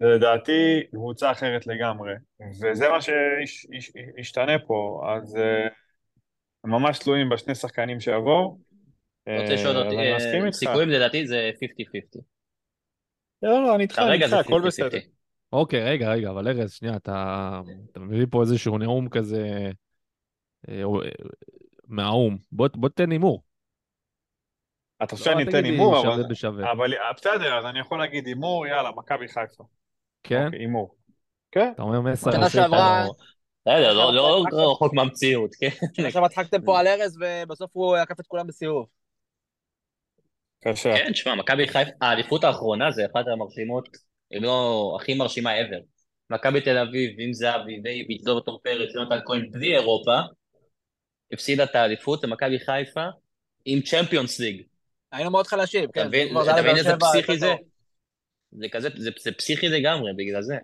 זה לדעתי קבוצה אחרת לגמרי, וזה מה שישתנה פה, אז אה, הם ממש תלויים בשני שחקנים שיבואו. רוצה לשאול אה, אותי, אה, איתך. סיכויים לדעתי זה 50-50. לא, לא, אני איתך, אני איתך, זה הכל 50-50. בסדר. אוקיי, רגע, רגע, אבל ארז, שנייה, אתה, מביא פה איזשהו נאום כזה מהאו"ם. בוא, בוא תן הימור. אתה חושב לא, שאני אתן הימור, שווה אבל... בשווה. אבל אה, בסדר, אז אני יכול להגיד הימור, יאללה, מכבי חיפה. כן? אוקיי, הימור. כן? אתה אומר מסר שנה שעברה- איתנו- בסדר, לא- לא רחוק מהמציאות, כן? עכשיו הצחקתם פה על ארז, ובסוף הוא עקף את כולם בסיבוב. קשה. כן, תשמע, מכבי חיפה, האליפות האחרונה זה אחת המרשימות, אם לא הכי מרשימה ever. מכבי תל אביב, עם זהבי ואיביץ', דור טור פרץ, יונתן כהן, בלי אירופה, הפסידה את האליפות למכבי חיפה עם צ'מפיונס ליג. היינו מאוד חלשים, כן. אתה מבין איזה פסיכי זה? זה כזה, זה זה פסיכי לגמרי, בגלל זה.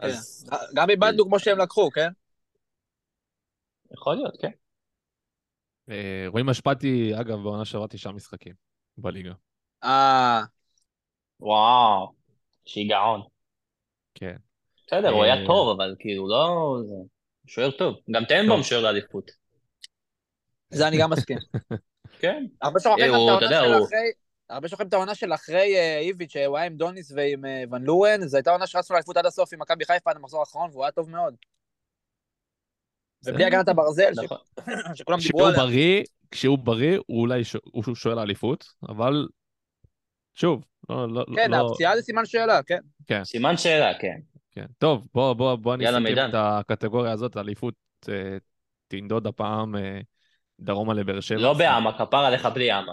כן. אז גם איבדנו כמו שהם לקחו, כן? יכול להיות, כן. אה, רועי משפטי, אגב, בעונה שעברה תשעה משחקים בליגה. אה, וואו, שיגעון. כן. בסדר, הוא אה, היה טוב, אבל כאילו, לא... זה- שוער טוב. גם טנבום שוער לאליפות. זה אני גם מסכים. כן. הרבה שוכחים אה, את העונה של אחרי... אה, איביץ', שהוא היה עם דוניס ועם אה, ון לורן, זו הייתה עונה שרצנו לאליפות עד הסוף עם מכבי חיפה עד המחזור האחרון, והוא היה טוב מאוד. ובלי הגנת הברזל, נכון. שכולם דיברו כשהוא עליה. בריא, כשהוא בריא, הוא אולי שואל האליפות, אבל שוב, לא, לא, כן, לא, הפציעה זה סימן שאלה, כן. סימן שאלה, כן. כן. טוב, בוא, בוא, בוא אני אסכם. את הקטגוריה הזאת, האליפות אה, תנדוד הפעם אה, דרומה לבאר שבע. לא בעמה, כפר עליך בלי עמה.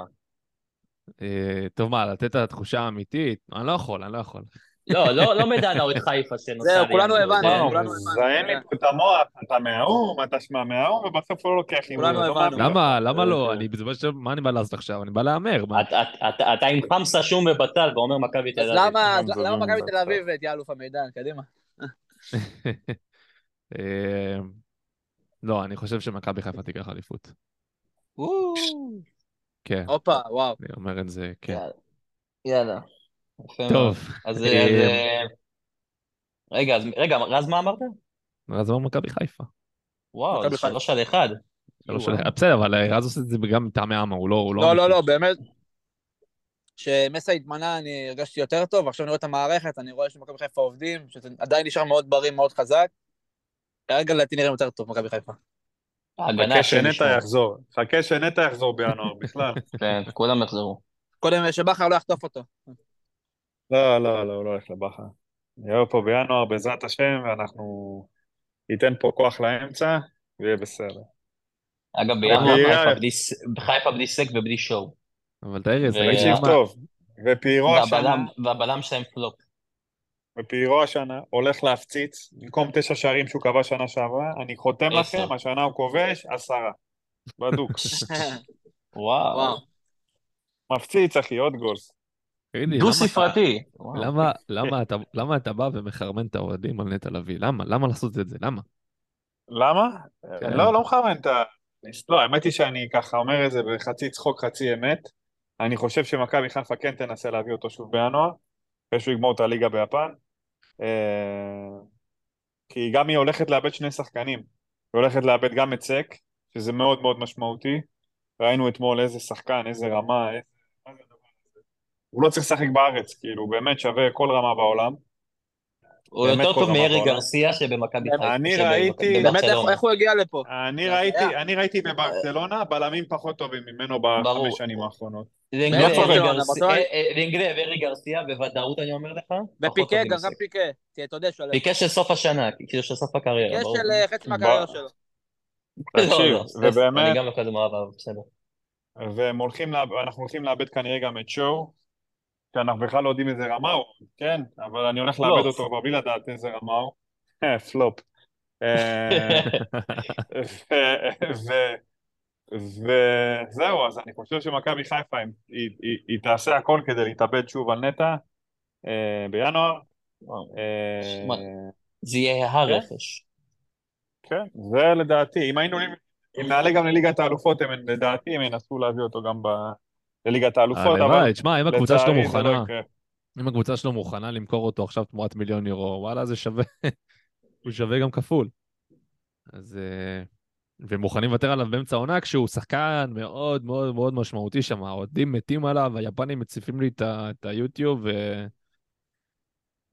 אה, טוב, מה, לתת את התחושה האמיתית? אני לא יכול, אני לא יכול. לא, לא, לא מדנאוט חיפה שנוסע זהו, כולנו לידו, הבנו, כולנו מזיין לי הבנו. את המוח, אתה מהאו"ם, אתה שמע מהאו"ם, ובסוף הוא לא לוקח הימור. כולנו לא הבנו. למה, למה אה, לא? אה. אני בסופו של דבר, מה אני בא לעשות עכשיו? אני בא להמר. אתה- אתה- אתה- אתה עם חמסה שום ובצל ואומר מכבי תל אביב. למה אז למה לא מכבי תל אביב תהיה אלוף המידן? קדימה. לא, אני חושב שמכבי חיפה תיקח אליפות. כן, הופה, וואו. אני אומר את זה, כן. יאללה. טוב, אז... אה, אה, רגע, רגע, רז מה אמרת? אז אמר מכבי חיפה. וואו, זה. שלוש על אחד. בסדר, אבל אה, רז עושה את זה גם מטעמי עמה, הוא לא... הוא לא, לא, אמיתי. לא, באמת. כשמסע התמנה אני הרגשתי יותר טוב, ועכשיו אני רואה את המערכת, אני רואה שמכבי חיפה עובדים, שזה עדיין נשאר מאוד בריא, מאוד חזק. כרגע לדעתי נראים יותר טוב, מכבי חיפה. חכה שנטע. יחזור. חכה שנטע יחזור בינואר בכלל. כן, כולם יחזרו. קודם שבכר לא יחטוף אותו. לא, לא, לא, הוא לא הולך לבכר. יהיה פה בינואר בעזרת השם, ואנחנו ניתן פה כוח לאמצע, ויהיה בסדר. אגב, בינואר חיפה. בלי ס- חיפה בלי סק ובלי שואו. אבל ו- תגיד תקשיב טוב, ופיירו השנה, והבלם שלהם פלופ. ופיירו השנה הולך להפציץ, במקום תשע שערים שהוא כבש שנה שעברה, אני חותם. לכם, השנה הוא כובש עשרה. בדוק. וואו. מפציץ, אחי, עוד גול. תגיד לי, דו למה- ספרתי. וואו. למה, למה, אתה, למה אתה בא ומחרמן את האוהדים על נטע לביא? למה? למה לעשות את זה? למה? למה? כן. לא, לא מחרמן את ה... לא, האמת היא שאני ככה אומר את זה בחצי צחוק, חצי אמת. אני חושב שמכבי חיפה כן תנסה להביא אותו שוב בינואר, אחרי שהוא יגמור את הליגה ביפן. אה, כי גם היא הולכת לאבד שני שחקנים. היא הולכת לאבד גם את סק, שזה מאוד מאוד משמעותי. ראינו אתמול איזה שחקן, איזה רמה, איזה... הוא לא צריך לשחק בארץ, כאילו, באמת שווה כל רמה בעולם. הוא יותר טוב מארי. גרסיה שבמכבי חיפה. אני ראיתי- באמת, איך- הוא הגיע לפה? אני ראיתי, בברצלונה בלמים פחות טובים ממנו. בחמש שנים האחרונות. לינגלה. אה, אה, וארי גרסיה, בוודאות אני אומר לך. ופיקה, גם. גם פיקה. תהיה, תודה שלו. פיקה של סוף השנה, כאילו של סוף הקריירה, פיקה. של אה, חצי מהקריירה שלו. תקשיב, לא, לא, ובאמת- אני גם לא כזה מאוהב, אבל בסדר. והם הולכים, אנחנו הולכים לאבד כנראה גם את שואו, שאנחנו בכלל לא יודעים איזה רמה הוא, כן, אבל אני הולך לאבד. אותו כבר בלי לדעת איזה רמה הוא. אה, פלופ. אה, וזהו, אז אני חושב שמכבי חיפה, היא, תעשה הכל כדי להתאבד שוב על נטע אה, בינואר. זה יהיה הרכש. כן, זה לדעתי, אם היינו, אם נעלה גם לליגת האלופות, לדעתי הם ינסו להביא אותו גם. לליגת האלופות, אבל הלוואי, תשמע, אם הקבוצה שלו לא מוכנה, יקרה. אם הקבוצה שלו מוכנה למכור אותו עכשיו תמורת מיליון יורו, וואלה, זה שווה, הוא שווה גם כפול. אז... אה, ומוכנים לוותר עליו באמצע העונה כשהוא שחקן מאוד מאוד מאוד משמעותי שם, האוהדים מתים עליו, היפנים מציפים לי את היוטיוב ו...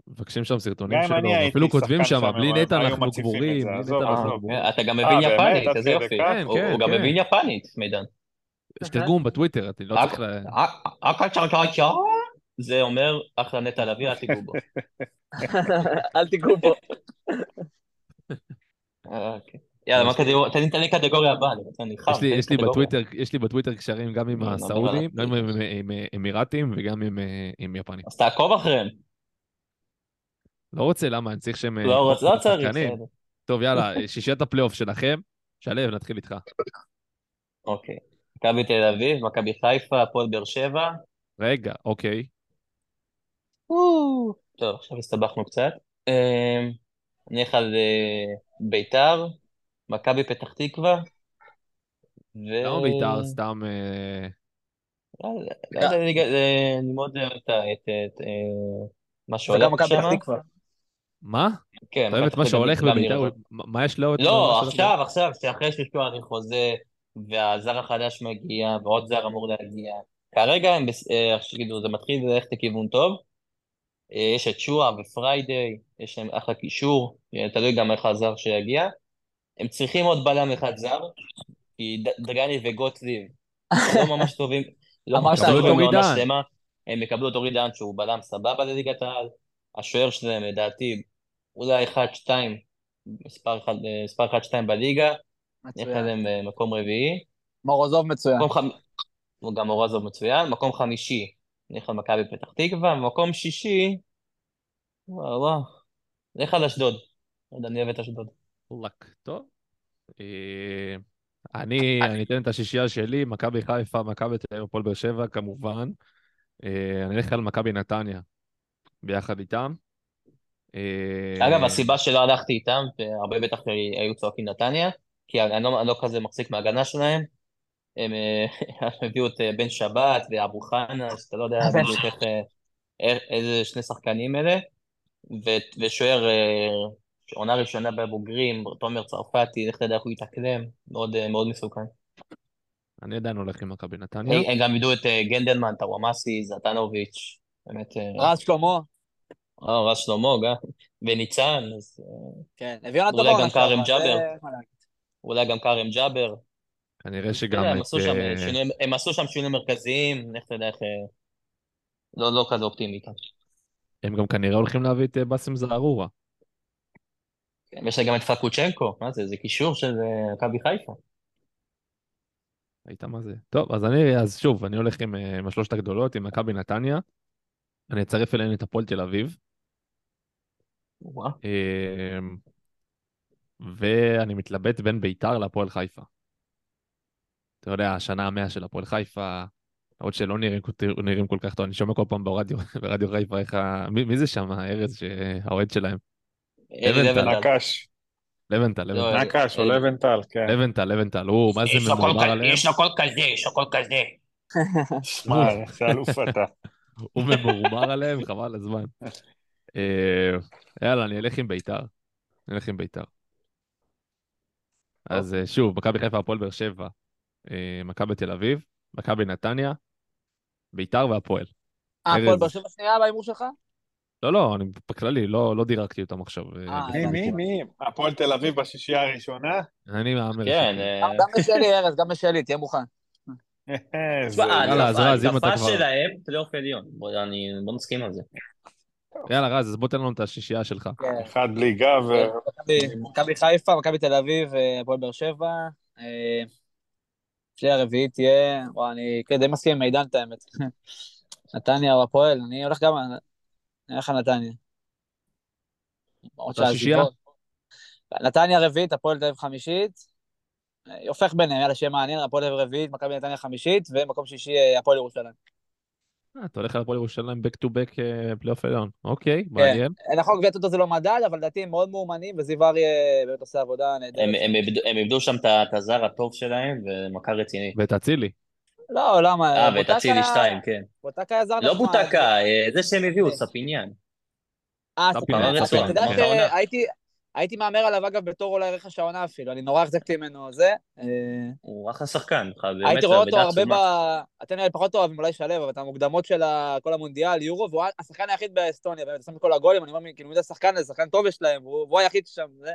מבקשים שם סרטונים שלו, ואפילו כותבים שם, בלי נטע אנחנו זה, בלי נטע אנחנו עזוב. גמורים. אתה גם אה, מבין באמת? יפנית, איזה יופי. הוא גם. מבין יפנית, מידן. יש תרגום בטוויטר, אתה לא צריך ל... אקה צ'או צ'או, זה אומר אחלה נטע לביא, אל תיגעו בו. אל תיגעו בו. אה, אוקיי. יאללה, מה קטגוריה? תן לי- קטגוריה הבאה, אני חם. יש לי. בטוויטר, יש לי בטוויטר קשרים גם עם נו, נדבר הסעודים, עליו. גם עם, אמירתים וגם עם, אה, עם יפנים. אז תעקוב אחריהם. לא רוצה, למה? אני צריך שהם... אה, לא רוצה, לא צריך. טוב, יאללה, שישיית הפלייאוף שלכם. שלו, נתחיל איתך. אוקיי. מכבי תל אביב, מכבי חיפה, הפועל באר שבע. רגע, אוקיי. טוב, עכשיו הסתבכנו קצת. אמ, נלך על אה, ביתר, מכבי פתח תקווה. ו... למה בית"ר סתם... אה, לא יודע, לא ליגה- אה, אני מאוד אוהב את ה- את- את, מה שהולך וגם מכבי שם. פתח תקווה. מה? כן, אתה אוהב את מכבי מה שהולך גם בבית"ר? מה יש לו? את לא, עכשיו, עכשיו, שאחרי שיש לי חוזה, והזר החדש מגיע, ועוד זר אמור להגיע. כרגע הם, אה, איך שתגידו, זה מתחיל ללכת לכיוון טוב. אה, יש את שועה ופריידיי, יש להם אחלה קישור, אה, תלוי גם איך הזר שיגיע. הם צריכים עוד בלם אחד זר, כי דגני וגוטליב לא ממש טובים, לא ממש טובים. שלמה. הם יקבלו את אורי דהן שהוא בלם סבבה לליגת העל. השוער שלהם, לדעתי, אולי 1-2, מספר 1, מספר 1-2 בליגה. נלך מצוין. עליהם אה, מקום רביעי. מורוזוב מצוין. מקום חמ... גם אורזוב מצוין. מקום חמישי, נלך על מכבי פתח תקווה. מקום שישי, וואו וואו, נלך על אשדוד. לא אני אוהב את אשדוד. לק. טוב. אה, אני אני אתן את השישייה שלי, מכבי חיפה, מכבי תל אביב, הפועל באר שבע, כמובן. אה, אני אלך על מכבי נתניה, ביחד איתם. אה, אגב, הסיבה שלא הלכתי איתם, והרבה בטח היו צועקים נתניה, כי אני לא, אני לא כזה מחזיק מההגנה שלהם. הם אה, הם הביאו את אה, בן שבת ואבו חנה, שאתה לא יודע בדיוק איך, אה, איך- איזה שני שחקנים אלה, ו- ושוער אה, עונה ראשונה בבוגרים, תומר צרפתי, לך תדע איך הוא יתאקלם, מאוד, אה, מאוד מסוכן. אני עדיין הולך עם מכבי נתניה. הם גם ידעו את אה, גנדלמן, טוואמאסי, זטנוביץ', באמת, אה, רז שלמה. אה, רז שלמה גם, וניצן, אז אה, כן, הביאו נתן אולי בעונה גם כרם ג'אבר. אולי גם כרם ג'אבר. כנראה אתה שגם יודע, הם את... עשו שם אה, שינויים, הם עשו שם שינויים מרכזיים, לך תדע איך... אה, לא, לא כזה אופטימי איתם. הם גם כנראה הולכים להביא את אה, באסם זערורה. כן, יש לה גם את פקוצ'נקו, מה זה, זה קישור של מכבי חיפה. ראית מה זה? טוב, אז אני, אז שוב, אני הולך עם, עם השלושת הגדולות, עם מכבי נתניה. אני אצרף אליהן את הפועל תל אביב. ואני מתלבט בין ביתר להפועל חיפה. אתה יודע, השנה המאה של הפועל חיפה, עוד שלא נראים, נראים כל כך טוב, אני שומע כל פעם ברדיו, ברדיו חיפה איך ה... מי, מי זה שם, ארז, שהאוהד שלהם? לבנטל. נקש, לבנטל, לא, לבנטל. נקש או. לבנטל, כן. לבנטל, לבנטל, הוא, מה זה ממורמר עליהם? יש לו קול כזה, יש לו קול כזה. שמע, איזה אלוף אתה. הוא ממורמר עליהם, חבל הזמן. אה, יאללה, אני אלך עם ביתר. אני אלך עם ביתר. אז אה, שוב, מכבי חיפה, הפועל באר שבע, אה, מכבי תל אביב, מכבי נתניה, ביתר והפועל. אה. הפועל באר שבע שנייה בהימור שלך? לא, לא, אני בכללי, לא לא דירקתי אותם עכשיו. אה. מי, מי, מי? הפועל תל אביב בשישייה הראשונה? אני מהמר. כן, גם גם בשלי, ארז, גם בשלי, תהיה מוכן. זה- תשמע, יאללה, אז רז, אם אתה ההדלפה שלהם, פלייאוף עליון. בוא נסכים על זה. יאללה, רז, אז בוא תן לנו את השישייה שלך. כן. אחד בלי גב, ו- מכבי- חיפה, מכבי תל אביב, אה, הפועל באר שבע. אה, שלי הרביעית תהיה, וואי, אני כן, די מסכים עם מידן את האמת. נתניה או הפועל, אני הולך גם, אני הולך על נתניה. למרות אתה שישייה? שהעזיבות- נתניה רביעית, הפועל תל אביב חמישית. אה, הופך ביניהם, יאללה, שיהיה מעניין, הפועל תל אביב רביעית, מכבי נתניה חמישית, ומקום שישי, אה, הפועל ירושלים. אה, אתה הולך על הפועל ירושלים back to back אה, פלייאוף עליון. אוקיי, כן. מעניין. נכון, גביע טוטו זה לא מדד, אבל לדעתי הם מאוד מאומנים, וזיו אריה באמת עושה עבודה נהדרת. הם, איבדו, שם את הזר הטוב שלהם, ומכה רציני. ואת אצילי. לא, למה? אה, בוטקה- ואת אצילי 2, כן. בוטקה היה זר לא נחמד. בוטקה, אה, זה שהם הביאו, כן. ספיניאן. אה, ספינה, אתה יודע. שהייתי... הייתי מהמר עליו, אגב, בתור אולי רכש העונה אפילו, אני נורא החזקתי ממנו זה. אה, הוא אחלה שחקן, באמת, הייתי רואה אותו הרבה ב... אתם נראה פחות אוהבים, אולי שלו, אבל את המוקדמות של כל המונדיאל, יורו, והוא השחקן היחיד באסטוניה, באמת, שם את כל הגולים, אני אומר, כאילו, מי זה השחקן הזה, שחקן טוב יש להם, והוא היחיד שם, זה,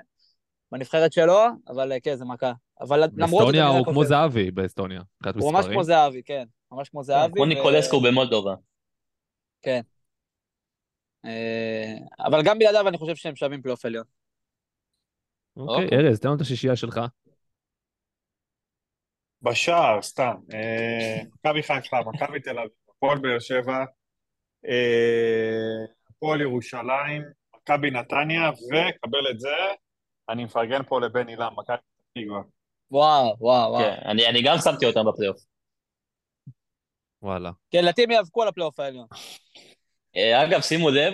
בנבחרת שלו, אבל אה, כן, זה מכה. אבל למרות באסטוניה הוא כמו זהבי באסטוניה. הוא ממש. כמו זהבי, כן, ממש כמו זהבי. כמו ניקולסקו במולדובה. אה, אבל גם בלעדיו אני חושב שהם שווים פלייאוף עליון. אוקיי, אוקיי. ארז, תן לנו את השישייה שלך. בשער, סתם. אה, מכבי חיפה, מכבי תל אביב, הפועל באר שבע, אה, הפועל ירושלים, מכבי נתניה, וקבל את זה, אני מפרגן פה לבן אילם, מכבי פתח תקווה. וואו, וואו, וואו. כן, אני אני גם שמתי אותם בפלייאוף. וואלה. כן, הם יאבקו על הפלייאוף העליון. אה, אגב, שימו לב,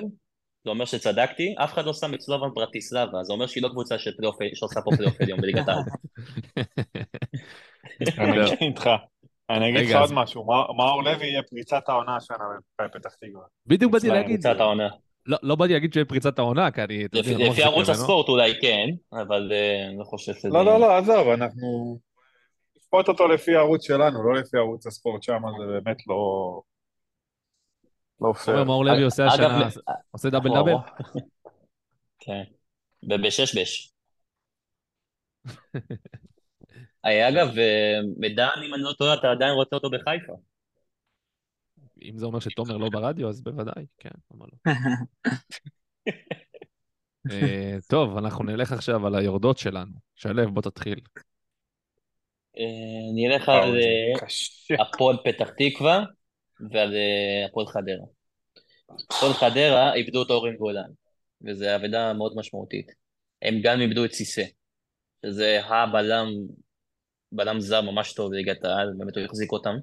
זה אומר שצדקתי, אף אחד לא שם את סלובן ברטיסלבה, זה אומר שהיא לא קבוצה של פלייאוף- שעושה פה פלייאוף עליון בליגת העל. אני אגיד איתך. אני אגיד לך עוד משהו, מאור- לוי יהיה פריצת העונה השנה במכבי פתח תקווה. בדיוק באתי להגיד, קבוצת העונה. לא לא באתי להגיד שיהיה פריצת העונה, כי אני... לפי לא ערוץ. הספורט אולי כן, אבל אה, אני לא חושב שזה... לא, לא, לא, עזוב, אנחנו... נשפוט אותו לפי הערוץ שלנו, לא לפי ערוץ הספורט שם, זה באמת לא... לא פייר. אומר, מאור לוי עושה השנה, עושה דאבל דאבל? כן, ובשש-בש. אה, אגב, אה, מדן, אם אני לא טועה, אתה עדיין רוצה אותו בחיפה. אם זה אומר שתומר לא ברדיו, אז בוודאי, כן, למה לא. אה, טוב, אנחנו נלך עכשיו על היורדות שלנו. שלו, בוא תתחיל. אה, נלך על אה. הפועל פתח תקווה ועל אה, הפועל חדרה. הפועל חדרה איבדו את אורן גולן, וזו אבדה מאוד משמעותית. הם גם איבדו את סיסא, שזה הבלם, בלם זר ממש טוב בליגת העל, באמת הוא החזיק אותם.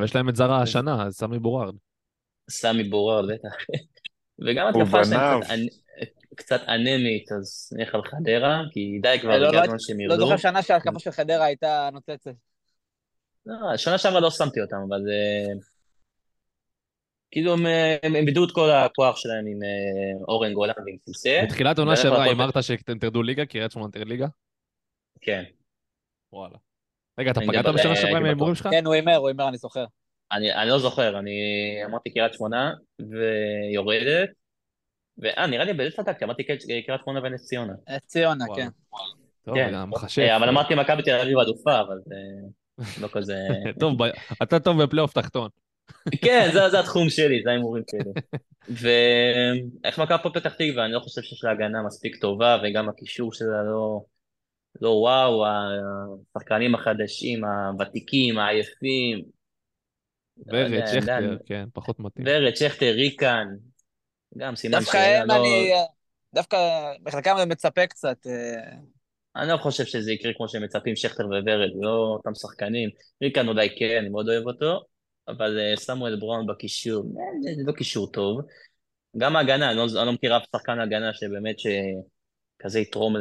ויש להם את זר השנה, אז סמי בורארד. סמי בורר, בטח. וגם התקפה שלהם. קצת אנ- קצת אנמית, אז נלך על חדרה, כי די כבר, לא, הגיע לא הזמן שהם לא ירדו. זוכר שנה שההתקפה של חדרה הייתה נוצצת. לא, שנה שעברה לא שמתי אותם, אבל אה, כאילו הם, אה, איבדו את כל הכוח שלהם עם אה, אורן גולן ועם סיסא. בתחילת עונה ואיך שעברה הימרת שאתם תרדו ליגה, קריית שמונה תרד ליגה? כן. וואלה. רגע, אתה פגעת בשנה אה, שעברה עם ההימורים. שלך? כן, הוא הימר, הוא הימר, אני זוכר. אני, אני לא זוכר, אני אמרתי קריית שמונה ויורדת, ואה, נראה לי באיזה צדקתי, אמרתי קריית שמונה ונס ציונה. נס ציונה. כן. טוב, כן. גם מחשב. אה, אבל אמרתי מכבי תל אביב אלופה, אבל זה לא כזה... טוב, אתה טוב בפלייאוף תחתון. כן, זה, זה התחום שלי, זה ההימורים שלי. ואיך מכבי פה פתח תקווה, אני לא חושב שיש לה הגנה מספיק טובה, וגם הקישור שלה לא, לא וואו, השחקנים החדשים, הוותיקים, העייפים. לא ורד, שכטר. כן, פחות מתאים. ורד, שכטר, ריקן, גם סימן דווקא שאלה, הם, לא, אני... דווקא בחלקם אני מצפה קצת. אה, אני לא חושב שזה יקרה כמו שהם מצפים, שכטר וורד, לא אותם שחקנים. ריקן אולי כן, אני מאוד אוהב אותו, אבל אה, סמואל בראון בקישור, אה, זה לא קישור טוב. גם ההגנה, אני לא, אני לא מכיר אף שחקן הגנה שבאמת שכזה יתרום ל...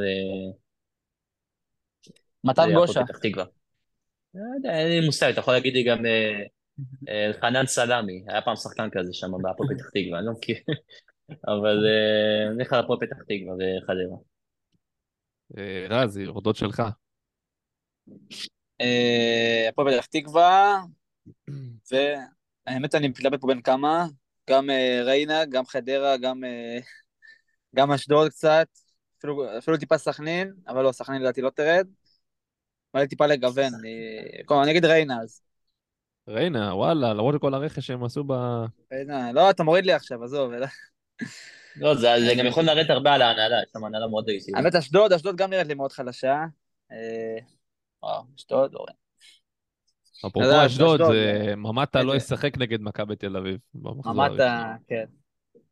מתן להפועל גושה. פתח תקווה. לא יודע, אין לי מושג, אתה יכול להגיד לי גם אה, אה, חנן סלמי, היה פעם שחקן כזה שם בהפועל פתח תקווה, אני לא מכיר. אבל אה, נלך על הפועל פתח תקווה וחדרה. אה, רז, יורדות שלך. אה, הפועל פתח תקווה, והאמת אני מתלבט פה בין כמה, גם אה, ריינה, גם חדרה, גם אה, גם אשדוד קצת, אפילו, אפילו טיפה סכנין, אבל לא, סכנין לדעתי לא תרד. אבל טיפה לגוון, אני... קודם, אני אגיד ריינה אז. ריינה, וואלה, למרות כל הרכש שהם עשו ב... ריינה, לא, אתה מוריד לי עכשיו, עזוב. אלא- לא, זה, זה גם יכול לרדת הרבה על ההנהלה, יש שם הנהלה מאוד אישית. האמת, אשדוד, אשדוד גם נראית לי מאוד חלשה. אה, וואו, אשדוד, אורן. אפרופו לא, אשדוד, אשדוד, ממטה לא איזה- ישחק נגד מכבי תל אביב. במחזור ממ"ט, הראשון. כן.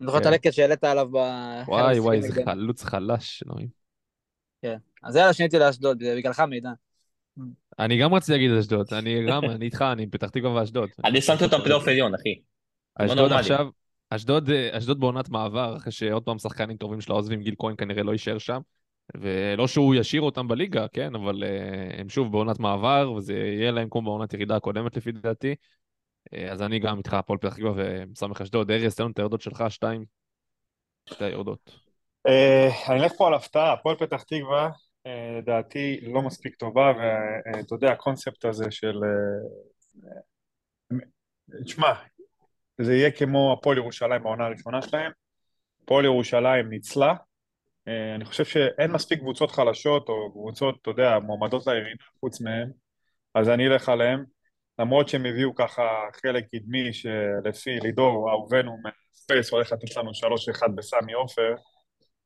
אני זוכר את כן. הלקט שהעלית עליו ב... וואי וואי, נגדנו. זה חלוץ חלש, אלוהים. כן. אז יאללה, שיניתי לאשדוד, בגללך מידע. אני גם רציתי להגיד אשדוד, אני גם, אני איתך, אני פתח תקווה ואשדוד. אני שמתי אותם פלייאוף עליון, אחי. לא אשדוד. עכשיו, אשדוד, אה, אשדוד בעונת מעבר, אחרי שעוד פעם שחקנים טובים שלה עוזבים, גיל כהן כנראה לא יישאר שם. ולא שהוא ישאיר אותם בליגה, כן, אבל אה, הם שוב בעונת מעבר, וזה יהיה להם כמו בעונת ירידה הקודמת לפי דעתי. אה, אז אני גם איתך, הפועל פתח תקווה ומסמך אשדוד. ארז, תן לנו את היורדות שלך, שתיים. שתי היורדות. אה, אני אלך פה על הפתעה, הפועל פתח תקווה, לדעתי לא מספיק טובה, ואתה יודע, הקונספט הזה של... תשמע, זה יהיה כמו הפועל ירושלים בעונה הראשונה שלהם. הפועל ירושלים ניצלה. אה, אני חושב שאין מספיק קבוצות חלשות, או קבוצות, אתה יודע, מועמדות לירידה חוץ מהם, אז אני אלך עליהם. למרות שהם הביאו ככה חלק קדמי שלפי לידור אהובנו מהספייס הולך לתת לנו 3-1 בסמי עופר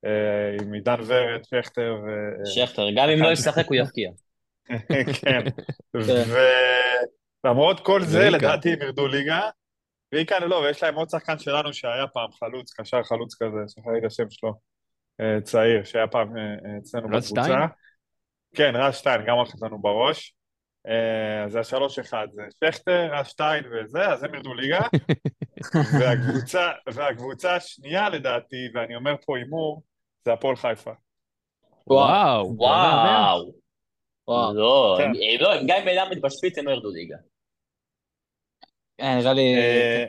אה, עם עידן ורד, שכטר ו... שכטר, גם אם לא ישחק הוא יפקיע. כן. ולמרות כל זה. לדעתי הם ירדו ליגה. ואיקה לא, ויש להם עוד שחקן שלנו שהיה פעם חלוץ, קשר חלוץ כזה, שכחתי את השם שלו, אה, צעיר, שהיה פעם אה, אה, אצלנו רז בקבוצה. שטיין? כן, רז שטיין, גם הולך לנו בראש. אה, אז זה השלוש אחד, זה שכטר, רז שטיין וזה, אז הם ירדו ליגה. והקבוצה, והקבוצה השנייה לדעתי, ואני אומר פה הימור, זה הפועל חיפה. וואו? וואו. וואו. לא, כן. הם- הם לא, הם גם אם מלמד בשפיץ הם לא ירדו ליגה. אה, נראה לי... אה,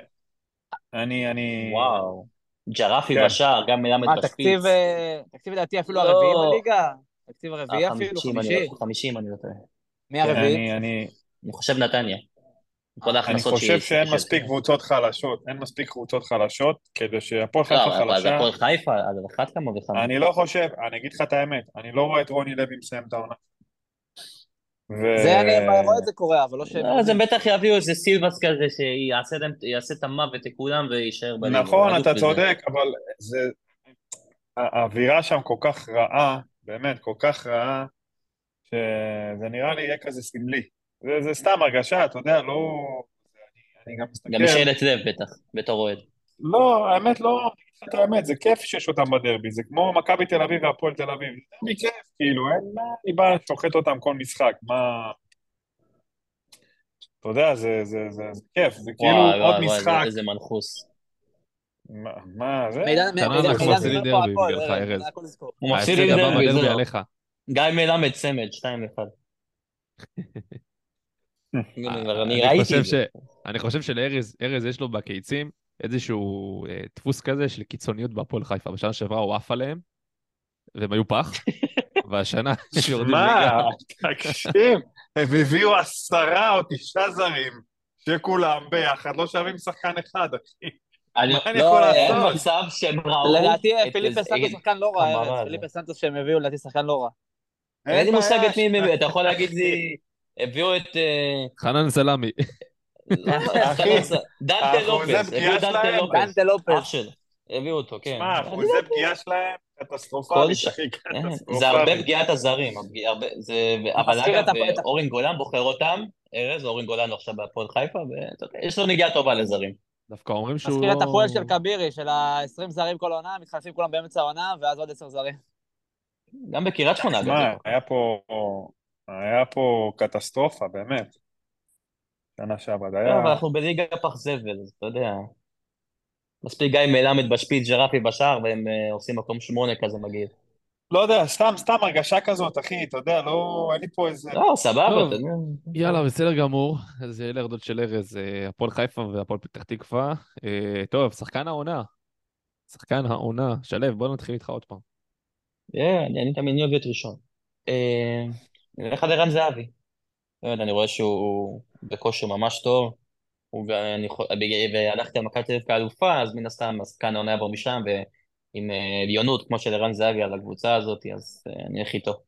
אני, אני... וואו. ג'רפי כן. בשער, גם מלמד מה, בשפיץ. תקציב, אה, תקציב לדעתי אפילו לא. הרביעי בליגה? תקציב הרביעי אה, אפילו, 50, אני חמישי? לא- 50 אני לא טועה. מי הרביעי? אני, אני, חושב נתניה. אני חושב שאין מספיק קבוצות חלשות, אין מספיק קבוצות חלשות, כדי שהפועל חיפה לא, אבל חלשה. הפועל חיפה, אז על אחת כמה וכמה. אני לא חושב, אני אגיד לך את האמת, אני לא רואה את רוני לוי מסיים את העונה. ו- זה אני רואה את זה קורה, אבל לא שהם... לא, אז הם בטח יביאו איזה סילבס כזה שיעשה את המוות לכולם ויישאר בליגה. נכון, אתה. צודק, אבל זה... האווירה שם כל כך רעה, באמת, כל כך רעה, שזה נראה לי יהיה כזה סמלי. זה, זה סתם הרגשה, אתה יודע, לא... אני, אני גם מסתכל... גם משאלת לב בטח, בתור אוהד. לא, האמת לא, את האמת, זה כיף שיש אותם בדרבי, זה כמו מכבי תל אביב והפועל תל אביב, זה דרבי כיף, כאילו, אין מה, אני בא, שוחט אותם כל משחק, מה... אתה יודע, זה, זה, זה, זה כיף, זה כאילו וואי, עוד וואי, וואי, משחק, איזה מנחוס. מה, מה זה? ארז, ארז. זה הכל לזכור. הוא מפסיד הבא דרבי. עליך. גיא מלמד צמד, 2-1. אני אני ראיתי חושב את זה. ש- אני חושב שלארז, ארז יש לו בקיצים איזשהו אה, דפוס כזה של קיצוניות בהפועל חיפה. בשנה שעברה הוא עף עליהם, והם היו פח, והשנה שיורדים ליגה. מה, תקשיב, הם הביאו עשרה או תשעה זרים, שכולם ביחד לא שווים שחקן אחד, אחי. אני- מה אני לא, יכול אין לעשות? מצב שהם ראו... לדעתי פיליפה סנטוס שחקן לא רע. הזה. פיליפה סנטוס שהם הביאו לדעתי שחקן לא רע. אין לי מושג את מי הם הביאו, אתה יכול להגיד לי... הביאו את... אה, חנן סלמי. לא, אחי, דנטה האחוזי לופס, הביאו דנטה לופס. דנטה לופס. אח שלו, הביאו אותו, כן. שמע, אחוזי לא. פגיעה שלהם קטסטרופלית, אחי, כן, קטסטרופלית. זה הרבה פגיעת הזרים, אבל אגב, אורן גולן בוחר אותם, ארז, אורן גולן עכשיו בהפועל חיפה, ואתה יודע, יש לו נגיעה טובה לזרים. דווקא אומרים שהוא מזכיר את לא... הפועל של כבירי, של ה-20 זרים כל העונה, מתחלפים כולם באמצע העונה, ואז עוד 10 זרים. גם בקריית שמונה, אגב. שמע, היה פה, היה פה קטסטרופה, באמת. שנה שעברה, זה לא, היה... אבל אנחנו בליגה פח זבל, אז אתה יודע. מספיק גיא מלמד בשפיץ, ג'רפי בשער, והם אה, עושים מקום שמונה כזה מגעיל. לא יודע, סתם, סתם הרגשה כזאת, אחי, אתה יודע, לא, אין לי פה איזה... לא, סבבה. אתה יודע. יאללה, בסדר גמור. אז אלה ירדות של ארז, אה, הפועל חיפה והפועל פתח תקווה. אה, טוב, שחקן העונה. שחקן העונה. שלו, בוא נתחיל איתך עוד פעם. אני אני תמיד אוהב להיות ראשון. אה, נלך על ערן זהבי. לא יודע, אני רואה שהוא בכושר ממש טוב. הוא גם, אני יכול, בגלל- והלכתי על מכבי תל אביב כאלופה, אז מן הסתם השחקן העונה יעבור משם, ועם אה, עליונות כמו של ערן זהבי על הקבוצה הזאת, אז אה, אני אלך איתו.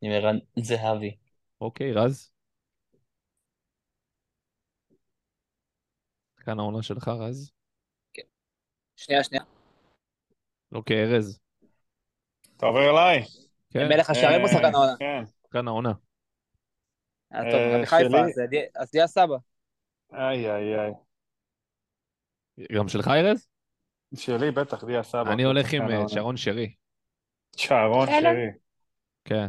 עם ערן זהבי. אוקיי, רז. שחקן העונה שלך, רז. שנייה, שנייה. אוקיי, ארז. אתה עובר אליי? כן, מלך השערים או אה, שחקן העונה? כן. שחקן העונה. אה, טוב, אה, מכבי חיפה, שלי- אז דיה סבא. איי, איי, איי. גם שלך, ארז? שלי בטח, דיה סבא. אני הולך עם שחקן אה. שרון שרי. שרון שרי. כן.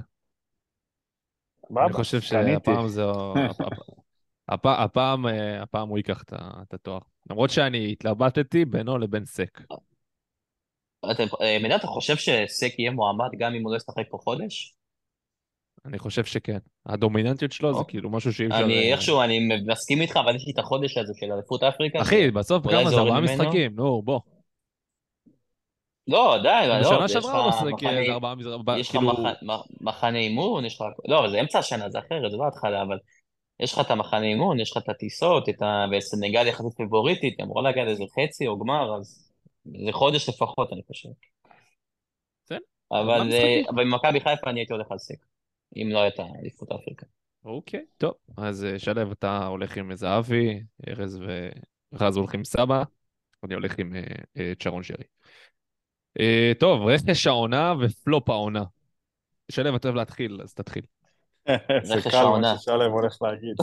אני חושב. שהפעם זה... הפ- הפ- הפ- הפעם, הפעם הוא ייקח את התואר. למרות שאני התלבטתי בינו לבין סק. אתה- מדינה, אתה חושב שסק יהיה מועמד גם אם הוא לא ישחק פה חודש? אני חושב שכן. הדומיננטיות שלו זה אוקיי. כאילו משהו שאי אפשר... אני איכשהו, אני מסכים איתך, אבל יש לי את החודש הזה של אליפות אפריקה. אחי, בסוף אולי כמה זה ארבעה? משחקים, נו, בוא. לא, די, לא, בשנה שעברה הוא מחנה- איזה ארבעה משחקים, יש לך כאילו... מח- מח- מחנה אימון, יש לך... לא, אבל זה אמצע השנה, זה אחרת, זה לא התחלה, אבל יש לך את המחנה אימון, יש לך את הטיסות, את ה... וסנגל יחסית פיבוריטית, אמורה להגיע לאיזה חצי או גמר, אז זה חודש לפחות, אני חושב. בסדר, אבל משחקים. אה, אבל במכבי חיפה אני הייתי הולך על סק, אם לא הייתה אליפות אפריקה. אוקיי, טוב. אז אה, שלו, אתה הולך עם זהבי, ארז ורז הולכים עם סבא, אני הולך עם אה, אה, צ'רון שרי. אה, טוב, רכש העונה ופלופ העונה. שלו, אתה אוהב להתחיל, אז תתחיל. זה רכש קל העונה. מה ששלם הולך להגיד.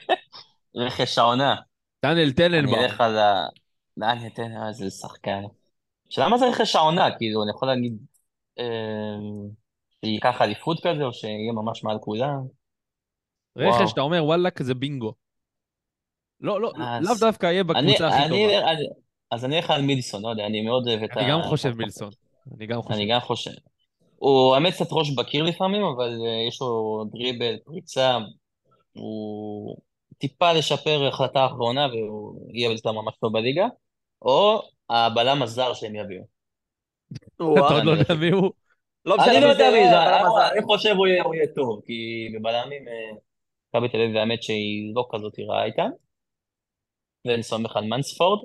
רכש העונה. דניאל אני טננבאום. אלך על ה... דניאל טנר, איזה שחקן. שאלה מה זה רכש העונה, כאילו, אני יכול להגיד אה, שייקח אליפות כזה, או שיהיה ממש מעל כולם. רכש, אתה אומר, וואלאק, זה בינגו. לא, לא, לאו דווקא יהיה אני, בקבוצה הכי אני, טובה. אני, אז אני אלך על מילסון, לא יודע, אני מאוד אוהב את אני ה... גם חושב מילסון. אני גם חושב. אני גם חושב. הוא האמת קצת ראש בקיר לפעמים, אבל אה, יש לו דריבל, פריצה, הוא טיפה לשפר החלטה האחרונה, והוא יהיה בזה ממש טוב בליגה, או הבלם הזר שהם יביאו. אתה עוד לא יודע מי הוא? לא אני לא יודע מי זה, אני- חושב הוא יהיה טוב, כי בבלמים, אה, מכבי תל אביב האמת שהיא לא כזאת רעה איתם, ואני סומך על מנספורד,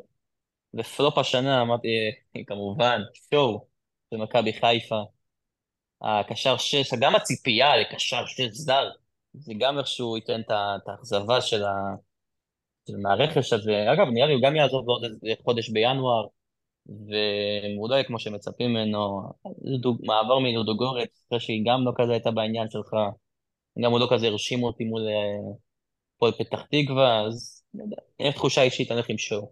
ופלופ השנה אמרתי, אה, כמובן, שואו, במכבי חיפה, הקשר שש, גם הציפייה לקשר שש זר, זה גם איכשהו ייתן את האכזבה של ה... של הזה, אגב, נראה לי הוא גם יעזוב בעוד חודש בינואר, יהיה כמו שמצפים ממנו, דוג- מעבר מלודוגורץ, אחרי שהיא גם לא כזה הייתה בעניין שלך, גם הוא לא כזה הרשים אותי מול אה, הפועל פתח תקווה, אז לא אין תחושה אישית, אני הולך עם שואו.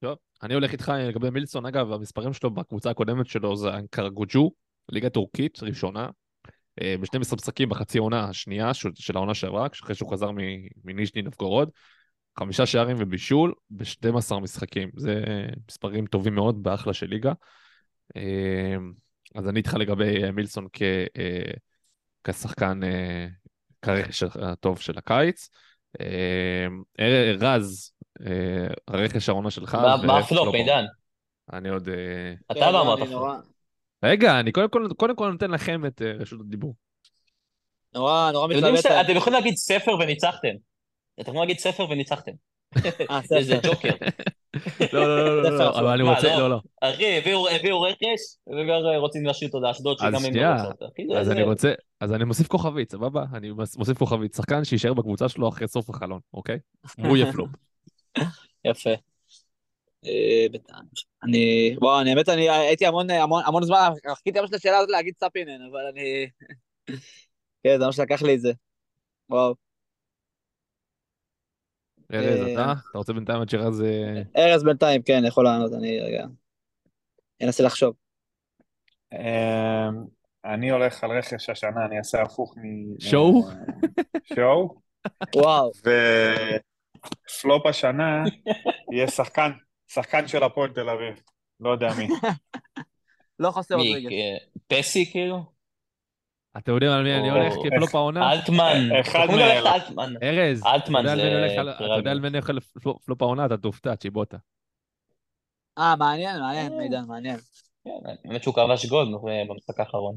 טוב, אני הולך איתך לגבי מילסון, אגב, המספרים שלו בקבוצה הקודמת שלו זה אנקרגוג'ו, ליגה טורקית ראשונה, אה, ב-12 משחקים בחצי עונה השנייה של העונה שעברה, אחרי שהוא חזר מ- מניז'ני נבגורוד, חמישה שערים ובישול ב-12 משחקים, זה מספרים טובים מאוד באחלה של ליגה. אה, אז אני איתך לגבי אה, מילסון כ, אה, כשחקן, אה, כרכש הטוב של הקיץ. אר- רז, הרכש העונה שלך. מה הפלופ, עידן? אני עוד... אתה לא אמרת אני פלופ. נורא- רגע, אני קודם כל, קודם כל נותן לכם את רשות הדיבור. נורא נורא מתלבט. אתם יכולים להגיד ספר וניצחתם. אתם יכולים להגיד ספר וניצחתם. אה, איזה. ג'וקר. לא, לא, לא, לא, לא. אבל אני רוצה, לא? לא, לא. אחי, הביאו רכש, וגם רוצים להשאיר אותו לאשדוד, שגם הם לא. אחי, אז אני רוצה, אז אני מוסיף כוכבית, סבבה? אני מוס- מוסיף כוכבית. שחקן שיישאר בקבוצה שלו אחרי סוף החלון, אוקיי? הוא יהיה פלופ. יפה. אה. אני, וואו, אני האמת, אני הייתי המון, המון, המון זמן, חיכיתי ממש לשאלה הזאת להגיד סאפינן, אבל אני... כן, זה ממש לקח לי את זה. וואו. ארז, אה, אתה? אתה רוצה בינתיים עד שרז... אה, ארז בינתיים, כן, יכול לענות, אני רגע... אנסה לחשוב. אמ, אני הולך על רכש השנה, אני אעשה הפוך מ... שואו? אה, שואו. וואו. ופלופ השנה יהיה שחקן, שחקן של הפועל תל אביב. לא יודע מי. לא חסר עוד מי, רגע. אה, פסי כאילו? אתם יודעים על מי אני הולך כפלופ העונה? אלטמן. אחד מאלה. ארז, אתה יודע על מי אני הולך לפלופ העונה? אתה תופתע, צ'יבוטה. אה, מעניין, מעניין, מעניין. כן, האמת שהוא כבש גול אה, במשחק האחרון.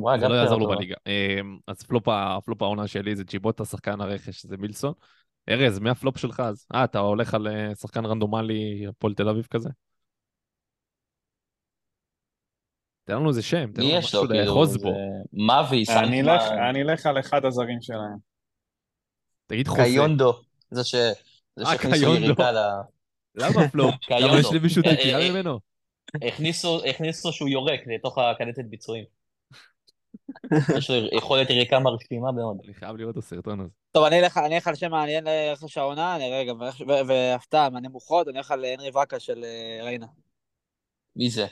וואי, זה לא יעזור לו. בליגה. אמ, אז פלופ העונה שלי זה צ'יבוטה, שחקן הרכש, זה מילסון. ארז, מי הפלופ שלך אז? אה, אתה הולך על אה, שחקן רנדומלי, הפועל תל אביב כזה? תן לנו איזה שם, תן לנו יש לו, משהו כאילו? לאחוז בו. מאביס, אני אלך- אלך על אחד הזרים שלהם. תגיד חוזה. קיונדו. זה ש... זה אה, שהכניסו קיונדו. יריקה ל... למה פלופ? קיונדו. למה יש למישהו אה, ציפייה אה, ממנו? הכניסו, שהוא יורק לתוך הקלטת ביצועים. יש לו יכולת יריקה מרשימה מאוד. אני חייב לראות את הסרטון הזה. טוב, אני אלך אלך על שם מעניין לרכש העונה, אני רגע, והפתעה מהנמוכות, אני הולך על הנרי ואקה של אה, ריינה. מי זה?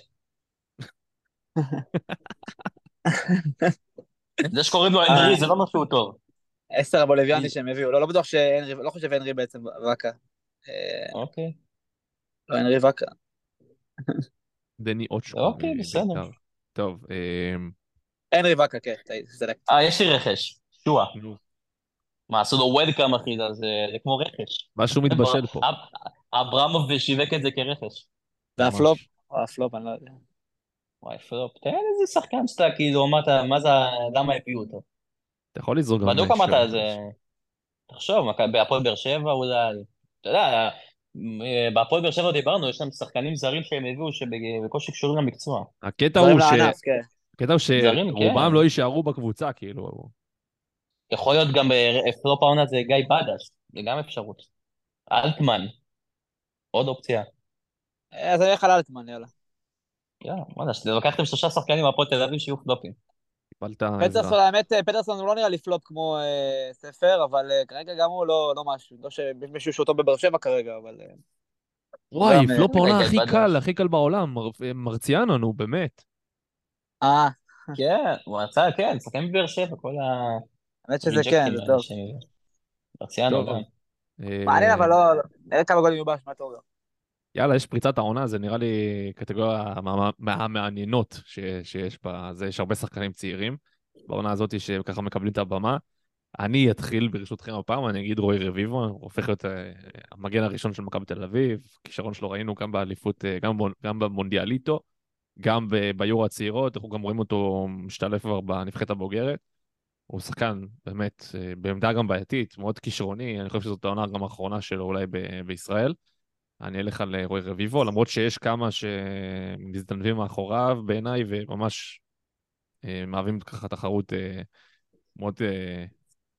זה שקוראים לו אנרי זה לא משהו טוב. עשר הבוליביאני שהם הביאו. לא, בטוח שהנרי, לא חושב הנרי בעצם ואקה. אה, אוקיי. לא, הנרי ואקה. דני אוצ'קו. אוקיי, בסדר. מבית"ר. טוב, הנרי ואקה, כן. אה, יש לי רכש. שועה. נו, מה, עשו לו welcome אחי, זה כמו רכש. משהו מתבשל פה. אב- אברמוב שיווק את זה כרכש. והפלופ? או הפלופ, אני לא יודע. וואי, פלופ. תראה איזה שחקן שאתה, כאילו, אתה, מה זה, למה הביאו אותו? אתה יכול לזרוק גם... בדיוק אמרת זה, תחשוב, בהפועל באר שבע אולי, אתה יודע, בהפועל באר שבע דיברנו, יש שם שחקנים זרים שהם הביאו שבקושי קשורים למקצוע. הקטע הוא ש- כן. הקטע הוא זרים, שרובם כן. לא יישארו בקבוצה, כאילו. יכול להיות גם בפלופ העונה זה גיא בדש, זה גם אפשרות. אלטמן, עוד אופציה. אז אני אלך על אלטמן, יאללה. יאללה, וואלה, שאתם לקחתם שלושה שחקנים מהפועל תל אביב שיהיו פלופים. קיבלת פטרסון. האמת, פטרסון הוא לא נראה לי פלופ כמו אה, ספר, אבל אה, כרגע גם הוא לא לא משהו. לא שיש מישהו שהוא טוב בבאר שבע כרגע, אבל... אה, וואי, גם, פלופ אה, העונה רגע, הכי. קל, הכי קל בעולם. מר- מרציאנו, נו, באמת. אה, כן, הוא רצה, כן, שחקנים בבאר שבע, כל ה... האמת שזה כן, זה טוב. מרציאנו. גם. אה, מעניין, אבל לא... לא- נראה כמה גולים יובש, מה אתה אומר? יאללה, יש פריצת העונה, זה נראה לי קטגוריה מה- מהמעניינות ש- שיש בזה, יש הרבה שחקנים צעירים בעונה הזאת שככה מקבלים את הבמה. אני אתחיל ברשותכם הפעם, אני אגיד רועי רביבו, הוא הופך להיות אה, המגן הראשון של מכבי תל אביב, כישרון שלו ראינו גם באליפות, אה, גם, גם במונדיאליטו, גם ביורו הצעירות, אנחנו גם רואים אותו משתלב כבר בנבחרת הבוגרת. הוא שחקן באמת אה, בעמדה גם בעייתית, מאוד כישרוני, אני חושב שזאת העונה גם האחרונה שלו אולי ב- בישראל. אני אלך על אה, רועי רביבו, למרות שיש כמה שמזדנבים מאחוריו בעיניי, וממש אה, מהווים ככה תחרות אה, מאוד, אה,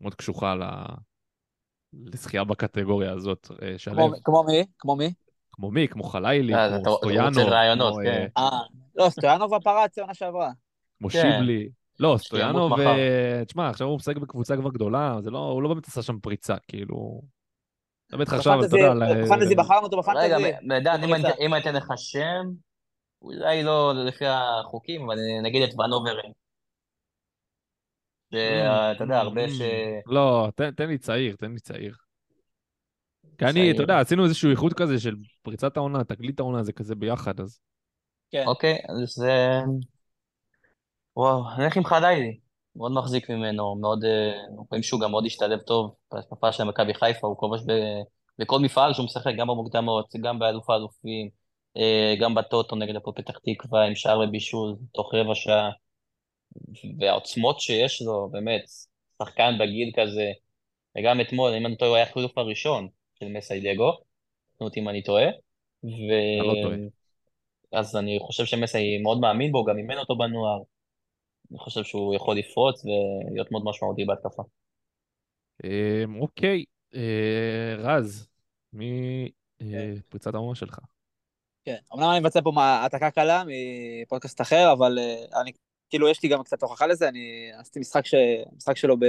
מאוד קשוחה ל- לזכייה בקטגוריה הזאת. אה, שלו, כמו- כמו מי? כמו מי? כמו מי? כמו חלילי, אה, כמו אתה- אתה רוצה רעיונות, כמו, כן. אה, אה, לא, סטויאנוב הפרץ עונה שעברה. כמו כן. שיבלי. לא, סטויאנוב, מחר. אה, תשמע, עכשיו הוא משחק בקבוצה כבר גדולה, זה לא, הוא לא באמת עשה שם פריצה, כאילו... אתה בטח עכשיו, אתה יודע... ל- בפנטזי בחרנו אותו רגע, בפנטזי. פריצה. אני- אם אני אתן לך שם, אולי לא לפי החוקים, אבל נגיד את ואן אוברים. שאתה יודע, הרבה ש... לא, תן, לי צעיר, תן לי צעיר. כי אני. אתה יודע, עשינו איזשהו איחוד כזה של פריצת העונה, תגלית העונה, זה כזה ביחד, אז... כן. אוקיי, אז זה... וואו, אני הולך עם חלילי. מאוד מחזיק ממנו, מאוד... אה, רואים שהוא גם מאוד השתלב טוב בהתקפה של מכבי חיפה, הוא כובש ב- בכל מפעל שהוא משחק, גם במוקדמות, גם באלוף האלופים, אה, גם בטוטו נגד הפועל פתח תקווה, עם שער ובישול, תוך רבע שעה. והעוצמות שיש לו, באמת, שחקן בגיל כזה, וגם אתמול, אם אני טועה, הוא היה החילוף הראשון של מסיידגו, תקנו אותי אם אני טועה. ו... לא טועה. אז אני חושב שמסי מאוד מאמין בו, גם אימן אותו בנוער. אני חושב שהוא יכול לפרוץ ולהיות מאוד משמעותי בהתקפה. אמ, אוקיי, אה, רז, מי אה, כן. פריצת העונה שלך? כן. אמנם אני מבצע פה העתקה קלה מפודקאסט אחר, אבל אה, אני, כאילו, יש לי גם קצת הוכחה לזה, אני עשיתי משחק, ש... משחק שלו ב...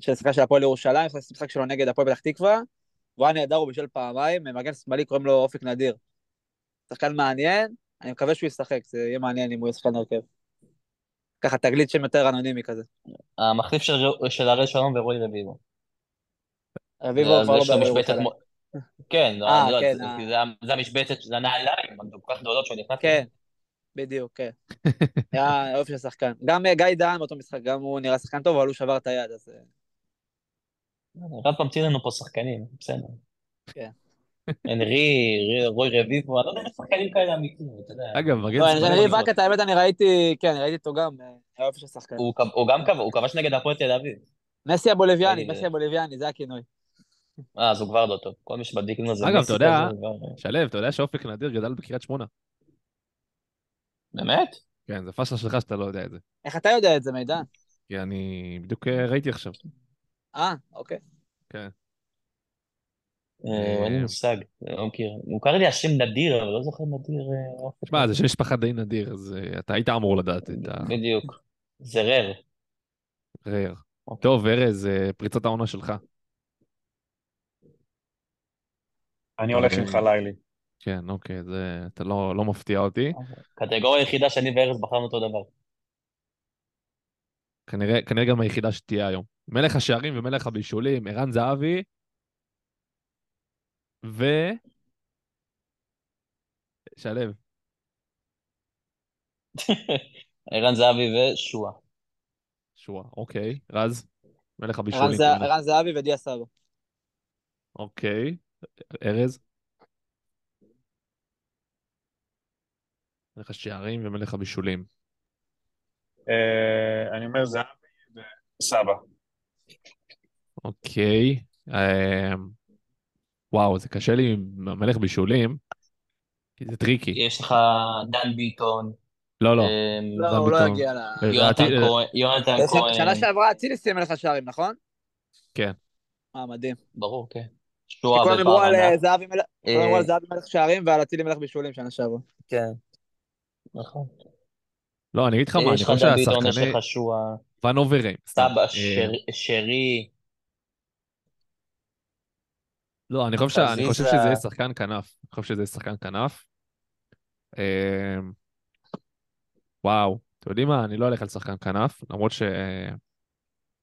של שחקן של הפועל ירושלים, עשיתי משחק שלו נגד הפועל פתח תקווה, והוא היה נהדר, הוא בישל פעמיים, מגן שמאלי קוראים לו אופק נדיר. שחקן מעניין, אני מקווה שהוא ישחק, זה יהיה מעניין אם הוא יהיה שחקן הרכב. ככה תגלית שם יותר אנונימי כזה. המחליף של, של הראל שלום ורועי רביבו. רביבו כבר לא. כמו- כן, לא, אה, לא כן, זה- אה. זה- המשבצת, זה הנעליים, כל כך גדולות שהוא נכנס. כן, בדיוק, כן. היה אופי של שחקן. גם אה, גיא דהן באותו משחק, גם הוא נראה שחקן טוב, אבל הוא שבר את היד, אז... אה, רב ממציא לנו פה שחקנים, בסדר. כן. הנרי, רועי רביבו, אני לא יודע איך שחקנים כאלה אמיתיים, אתה יודע. אגב, מגן לא, שמאלי, אני ואקה, את האמת, אני ראיתי, כן, ראיתי אותו גם, אה, היה של שחקן. הוא גם כבש, הוא כבש נגד הפועל תל אביב. מסי הבוליביאני, מסי הבוליביאני, זה הכינוי. אה, אז הוא כבר לא טוב. כל מי שמדליק לנו זה אגב, מסי אתה יודע- שלו, אתה יודע שאופק נדיר גדל בקריית שמונה? באמת? כן, זה פאשלה שלך שאתה לא יודע את זה. איך אתה יודע את זה, מידע? כי אני בדיוק אה, ראיתי עכשיו. אה, אוקיי. אה, אין לי מושג, לא מכיר. מוכר לי השם נדיר, אבל לא זוכר נדיר. אה. תשמע, זה שם משפחה די נדיר, אז אה, אתה היית אמור לדעת את ה... בדיוק. זה רר. רר. אוקיי. טוב, ארז, אה, פריצת העונה שלך. אני הולך עם חלילי. כן, אוקיי, זה... אתה לא לא מפתיע אותי. קטגוריה היחידה שאני וארז בחרנו אותו דבר. כנראה, כנראה גם היחידה שתהיה היום. מלך השערים ומלך הבישולים, ערן זהבי, ו... שלו. ערן זהבי ושועה. שואה, אוקיי. רז? מלך הבישולים. ערן זהבי ודיה סבא. אוקיי. ארז? מלך השערים ומלך הבישולים. אה, אני אומר זהבי וסבא. אוקיי. וואו, זה קשה לי עם המלך בישולים, כי זה טריקי. יש לך דן ביטון, לא, לא. אמ, לא, הוא לא. יגיע ל... יונתן לדעתי- כהן, יונתן ש- כהן, שנה שעברה אצילי סיים מלך השערים, נכון? כן. אה, מדהים. ברור, כן. כי שועה כולם דיברו על ופרנה. אה, זהבי מלך- כולם אה, על זהבי מלך שערים ועל אצילי מלך בישולים שנה שעברה. כן. נכון. לא, אני אגיד לך מה, אני יש לך חושב דן ביטון, יש שהשחקני... לך שועה, ון אוברים. סבא, שרי, לא, אני חושב, שה... אני חושב. שזה יהיה שחקן כנף. אני חושב שזה יהיה שחקן כנף. אמ, וואו, אתם יודעים מה? אני לא אלך על שחקן כנף, למרות ש...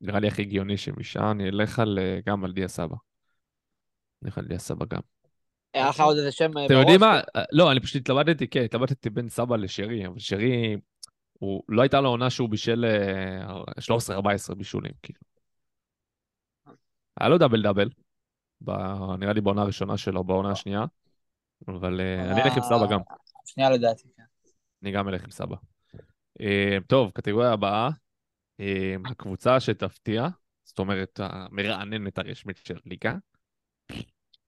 נראה לי הכי הגיוני שמשעה אני אלך על, אה, גם על דיה סבא. אני אלך על דיה סבא גם. היה לך עוד איזה שם אה, אתם יודעים בראש? מה? אה, לא, אני פשוט התלבטתי, כן, התלבטתי בין סבא לשרי, אבל שרי, הוא לא הייתה לו עונה שהוא בישל אה, 13-14 בישולים, כאילו. היה לו דאבל דאבל, ב- נראה לי בעונה הראשונה שלו, בעונה השנייה, אבל אה, אני אלך עם סבא גם, שנייה לדעתי, כן. אני גם אלך עם סבא. אה, טוב, קטגוריה הבאה, אה, הקבוצה שתפתיע, זאת אומרת, המרעננת הרשמית של ליגה,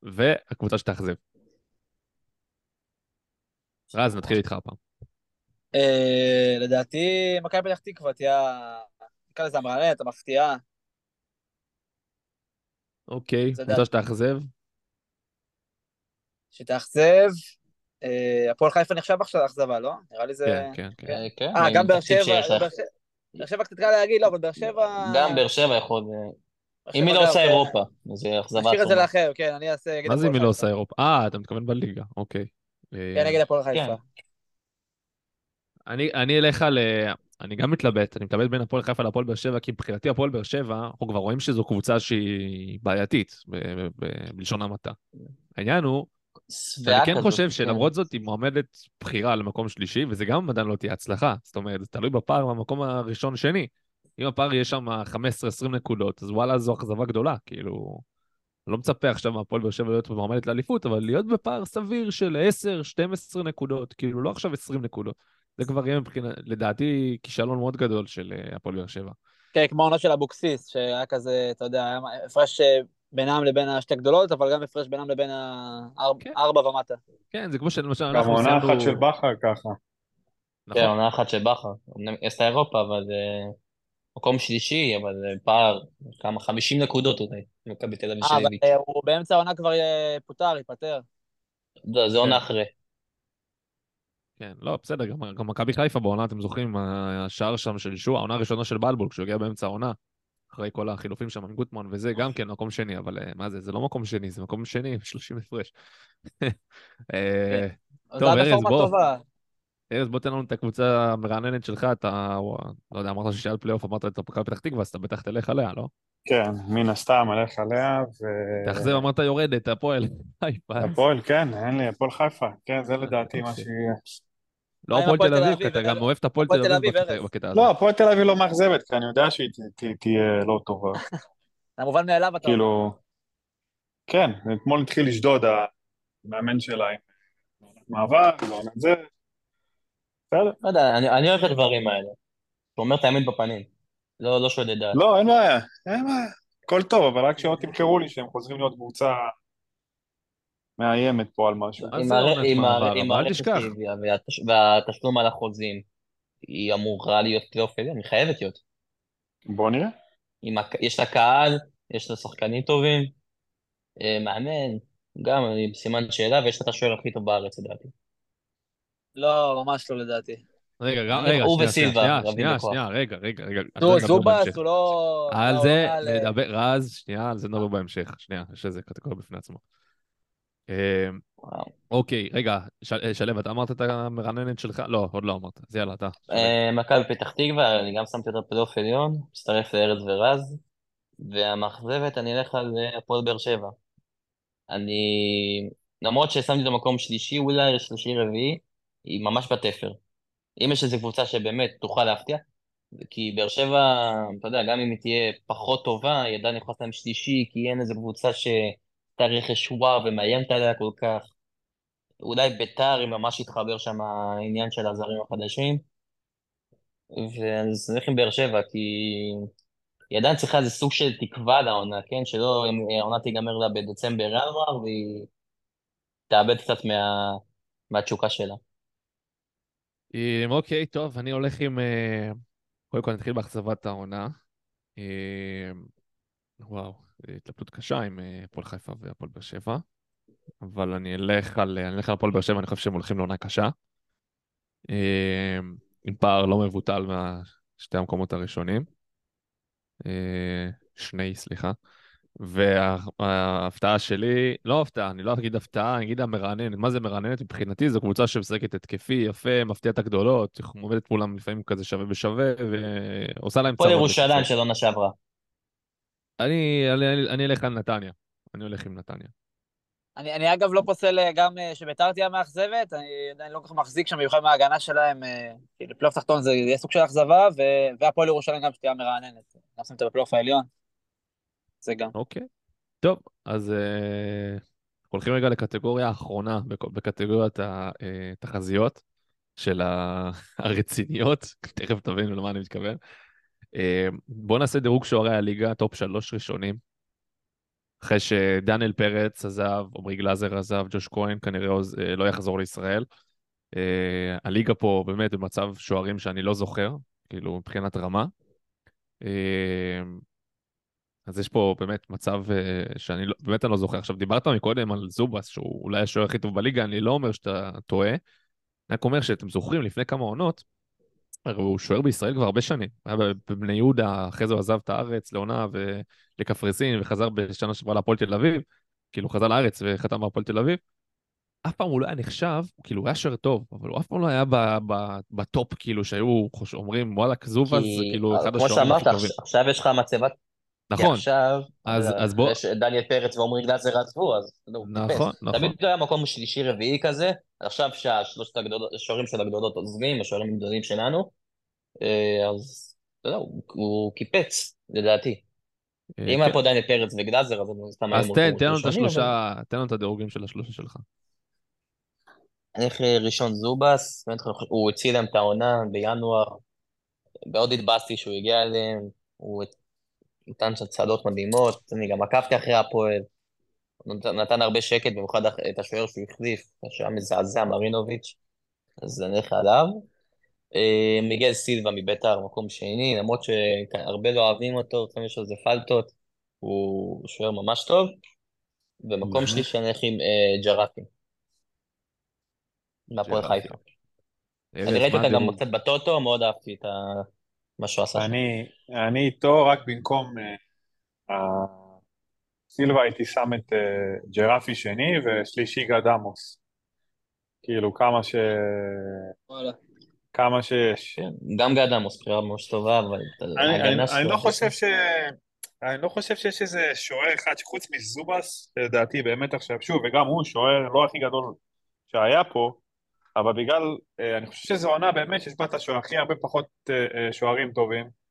והקבוצה שתאכזב. רז, נתחיל איתך הפעם. אה, לדעתי, מכבי פתח תקווה תהיה, נקרא לזה המרעננת, המפתיעה. אוקיי, קבוצה שתאכזב. שתאכזב. אה, הפועל חיפה נחשב עכשיו לאכזבה, לא? נראה לי זה... כן, כן, כן. אה, כן. אה, גם באר שבע. באר שבע- קצת קל להגיד, לא, אבל באר שבע... גם באר שבע יכול... אה, אם היא לא עושה כן. אירופה, זה אכזבה נשאיר את זה. לאחר, כן, אני אעשה... מה זה אם היא לא. עושה אירופה? אה, אתה מתכוון בליגה, אוקיי. אה, כן, נגד הפועל חיפה. אני, אני אלך על... אני גם מתלבט, אני מתלבט בין הפועל חיפה להפועל באר שבע, כי מבחינתי הפועל באר שבע, אנחנו כבר רואים שזו קבוצה שהיא בעייתית, בלשון המעטה. העניין הוא, אני כן חושב כן. שלמרות זאת היא מועמדת בחירה למקום שלישי, וזה גם עדיין לא תהיה הצלחה. זאת אומרת, זה תלוי בפער מהמקום הראשון-שני. אם הפער יהיה שם 15-20 נקודות, אז וואלה, זו אכזבה גדולה. כאילו, אני לא מצפה עכשיו מהפועל באר שבע להיות מועמדת לאליפות, אבל להיות בפער סביר של 10-12 נקודות, כאילו, לא עכשיו 20 נקודות. זה כבר יהיה מבחינה, לדעתי, כישלון מאוד גדול של אה, הפועל באר שבע. כן, כמו העונה של אבוקסיס, שהיה כזה, אתה יודע, היה הפרש אה, בינם לבין השתי הגדולות, אבל גם הפרש בינם לבין כן. הארבע ומטה. כן, זה כמו שלמשל גם אנחנו עונה סיימנו... אחת של בכר ככה. נכון. כן, עונה אחת של בכר. אמנם היא עשתה אירופה, אבל זה מקום שלישי, אבל זה פער, כמה? 50 נקודות אולי, מכבי תל אביב אה, של אבל. אה, הוא באמצע העונה כבר אה, פוטר, ייפטר. לא, זה עונה כן. אחרי. כן, לא, בסדר, גם, גם מכבי חיפה בעונה, אתם זוכרים, השער שם של שועה, העונה הראשונה של בלבול, כשהוא הגיע באמצע העונה, אחרי כל החילופים שם עם גוטמן וזה, גם כן מקום שני, אבל אה, מה זה, זה לא מקום שני, זה מקום שני, 30 הפרש. אה, אז טוב, ארז, בוא. ארז, בוא תן לנו את הקבוצה המרעננת שלך, אתה, לא יודע, אמרת שהיה פלייאוף, אמרת את מכבי פתח תקווה, אז אתה בטח תלך עליה, לא? כן, מן הסתם אלך עליה, ו... תאכזב, אמרת יורדת, הפועל. חיפה. הפועל, כן, אין לי, הפועל חיפה. כן, זה לדעתי מה אוקיי. שיהיה. לא הפועל תל אביב, כי אתה? גם אוהב את הפועל תל אביב בקטע-. בקטע הזה. לא, הפועל תל אביב לא מאכזבת, כי אני יודע שהיא תהיה לא טובה. זה המובן מאליו, אתה. כאילו, כן, אתמול התחיל לשדוד המאמן שלה עם לא את זה. בסדר. לא יודע, אני אני אוהב את הדברים האלה. הוא אומר את האמת בפנים. לא לא שודד דעת. לא, אין בעיה, אין בעיה. הכל טוב, אבל רק שלא תמכרו לי שהם חוזרים להיות קבוצה מאיימת פה על משהו. אל תשכח. והתשלום על החוזים, היא אמורה להיות פלייאוף עליון, היא חייבת להיות. בוא נראה. יש לה קהל, יש לה שחקנים טובים, אה, מאמן, גם אני בסימן שאלה, ויש לה את השוער הכי טוב בארץ לדעתי. לא, ממש לא לדעתי. רגע, הוא רגע, שנייה, וסילבה שנייה, שנייה. שנייה, רגע, רגע, רגע. נו, נדבר זובס. הוא לא... על לא, זה אה, נדבר, רז, שנייה, על זה נדבר בהמשך. שנייה, יש איזה קטגוריה בפני עצמו. וואו. אוקיי, רגע, ש- שלו, אתה אמרת את המרעננת שלך? לא, עוד לא אמרת. אז יאללה, אתה. אה, מכבי פתח תקווה, אני גם שמתי אותה בפלייאוף עליון, מצטרף לארז ורז, והמאכזבת, אני אלך על אה, הפועל באר שבע. אני, למרות ששמתי את המקום שלישי, אולי שלישי רביעי, היא ממש בתפר. אם יש איזו קבוצה שבאמת תוכל להפתיע, כי באר שבע, אתה יודע, גם אם היא תהיה פחות טובה, היא עדיין נכנסת להם שלישי, כי אין איזו קבוצה שאתה רכש וואו ומאיימת עליה כל כך. אולי ביתר, אם ממש יתחבר שם העניין של הזרים החדשים. ואז נלך עם באר שבע, כי היא עדיין צריכה איזה סוג של תקווה לעונה, כן? שלא אם העונה תיגמר לה בדצמבר-ינואר, והיא תאבד קצת מה... מהתשוקה שלה. אוקיי, טוב, אני הולך עם... אה, קודם כל נתחיל באכזבת העונה. וואו, התלבטות קשה עם אה, הפועל חיפה והפועל באר שבע. אבל אני אלך על אני אלך על הפועל באר שבע, אני חושב שהם הולכים לעונה קשה. אה, עם פער לא מבוטל מהשתי המקומות הראשונים. אה, שני, סליחה. וההפתעה שלי, לא הפתעה, אני לא אגיד הפתעה, אני אגיד המרעננת. מה זה מרעננת? מבחינתי זו קבוצה שמשחקת התקפי, יפה, מפתיע את הגדולות, עומדת מולם לפעמים כזה שווה בשווה, ועושה להם צרות. ירושלים של עונה שעברה. אני, אני, אני אלך על נתניה. אני הולך עם נתניה. אני, אני אגב לא פוסל אה, גם אה, שביתר תהיה מאכזבת, אני עדיין לא כל כך מחזיק שם, במיוחד מההגנה שלהם, אה, כאילו פלייאוף תחתון זה יהיה סוג של אכזבה, והפועל ירושלים גם שתהיה מרעננת. גם שמת בפלייאוף העליון. זה גם. אוקיי. טוב, אז אה, הולכים רגע לקטגוריה האחרונה, בק- בקטגוריית התחזיות של הרציניות, תכף תבינו למה אני מתכוון. אה, בואו נעשה דירוג שוערי הליגה, טופ שלוש ראשונים. אחרי שדניאל פרץ עזב, עמרי גלאזר עזב, ג'וש כהן כנראה עוז- אה, לא יחזור לישראל. אה, הליגה פה באמת במצב שוערים שאני לא זוכר, כאילו מבחינת רמה. אז יש פה באמת מצב שאני לא, באמת אני לא זוכר. עכשיו, דיברת מקודם על זובס, שהוא אולי השוער הכי טוב בליגה, אני לא אומר שאתה טועה. אני רק אומר שאתם זוכרים, לפני כמה עונות, הוא שוער בישראל כבר הרבה שנים. היה בבני יהודה, אחרי זה הוא עזב את הארץ לעונה ולקפריסין, וחזר בשנה שעברה להפועל תל אביב. כאילו, חזר לארץ וחתם בהפועל תל אביב. אף פעם הוא לא היה נחשב, כאילו, הוא היה שוער טוב, אבל הוא אף פעם לא היה בטופ, כאילו, שהיו אומרים, וואלה, זה כי, כאילו אחד כמו השוערים הכי שאמרת, טובים. עכשיו- עכשיו יש לך מצבת... נכון, עכשיו, אז- יודע, אז בוא- יש דניאל פרץ ועמרי גלאזר עזבו, אז הוא. נכון, נכון. תמיד הוא היה מקום שלישי-רביעי כזה, עכשיו שהשלושת השוערים של הגדולות עוזבים, השוערים הגדולים שלנו, אה, אז אתה יודע, הוא- הוא קיפץ, לדעתי. אה, אם כן. היה פה דניאל פרץ וגלאזר, אז הם סתם אז תן, תן לנו את ראשונים, אבל- השלושה, תן לנו את הדירוגים של השלושה שלך. אני הולך ראשון זובס, הוא הציל להם את העונה בינואר, מאוד התבאסתי שהוא הגיע אליהם, הוא נתן שם צעדות מדהימות, אני גם עקבתי אחרי הפועל, נתן, הרבה שקט, במיוחד את השוער שהוא החליף, שהיה מזעזע, מרינוביץ', אז אני אלך עליו. אה, מיגל סילבה מביתר, מקום שני, למרות שהרבה לא אוהבים אותו, לפעמים יש לו איזה פלטות, הוא שוער ממש טוב. ומקום מהמם. שלישי אני אלך עם אה, ג'רפי, מהפועל. חיפה. אני ראיתי אותה גם? קצת בטוטו, מאוד אהבתי את ה- מה שהוא עשה. אני, אני איתו רק במקום אה, סילבה הייתי שם את אה, ג'רפי שני ושלישי גד עמוס. כאילו כמה ש... וואלה. כמה שיש. כן, גם גד עמוס בחירה ממש טובה, אבל אני, אני. אני לא חושב ש... אני לא חושב שיש איזה שוער אחד שחוץ מזובס, לדעתי באמת עכשיו, שוב, וגם הוא שוער לא הכי גדול שהיה פה, אבל בגלל, אה, אני חושב שזו עונה באמת שיש בה את השוער הכי הרבה פחות אה, אה, שוערים טובים.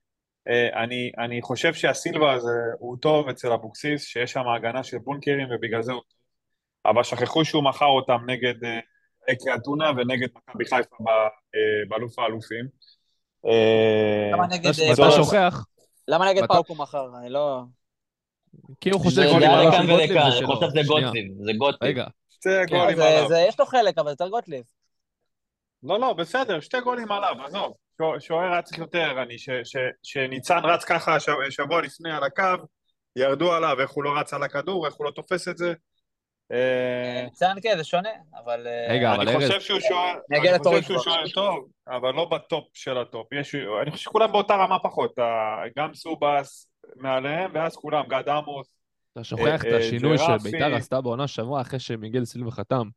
אני, אני חושב שהסילבה הזה הוא טוב אצל אבוקסיס, שיש שם הגנה של בונקרים ובגלל זה הוא טוב. אבל שכחו שהוא מכר אותם נגד אקי אתונה ונגד מכבי חיפה ב- באלוף האלופים. למה נגד... אתה-? שוכח, למה נגד פאוק הוא מכר? אני לא... כי הוא חושב לכאן של גוטליב זה שלו. גוטליב, זה גוטליב. רגע, כן, גולים זה- עליו. זה- יש לו חלק, אבל יותר גוטליב. לא, לא, בסדר, שתי גולים עליו, עזוב. שוע- שוער היה צריך יותר, אני, ש, ש, שניצן רץ ככה ש, שבוע לפני על הקו, ירדו עליו, איך הוא לא רץ על הכדור, איך הוא לא תופס את זה. אה, ניצן כן, זה שונה, אבל... אה, רגע, אבל אני ארז- חושב שהוא שוער, אני חושב שהוא. שוער טוב, אבל לא בטופ של הטופ. יש, אני חושב שכולם באותה רמה פחות, גם סובס מעליהם, ואז כולם, גד עמוס, אתה שוכח את אה, השינוי. שביתר עשתה בעונה שעברה אחרי שמיגל סילבה חתם,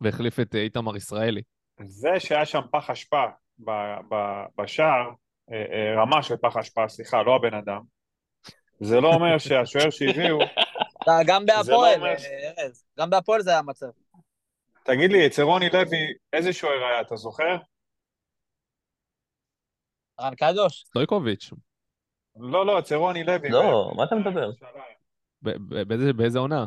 והחליף את אה, איתמר ישראלי. זה שהיה שם פח אשפה ב- ב- בשער, אה, אה, רמה של פח אשפה, סליחה, לא הבן אדם, זה לא אומר שהשוער שהביאו, אתה- גם לא בהפועל, אה, ארז, גם בהפועל זה היה המצב. תגיד לי, אצל רוני לוי, איזה שוער היה, אתה זוכר? רן קדוש. סטויקוביץ', לא, לא, אצל רוני לוי. לא, מה אתה מדבר? ב- ב- באיזה- באיזה עונה?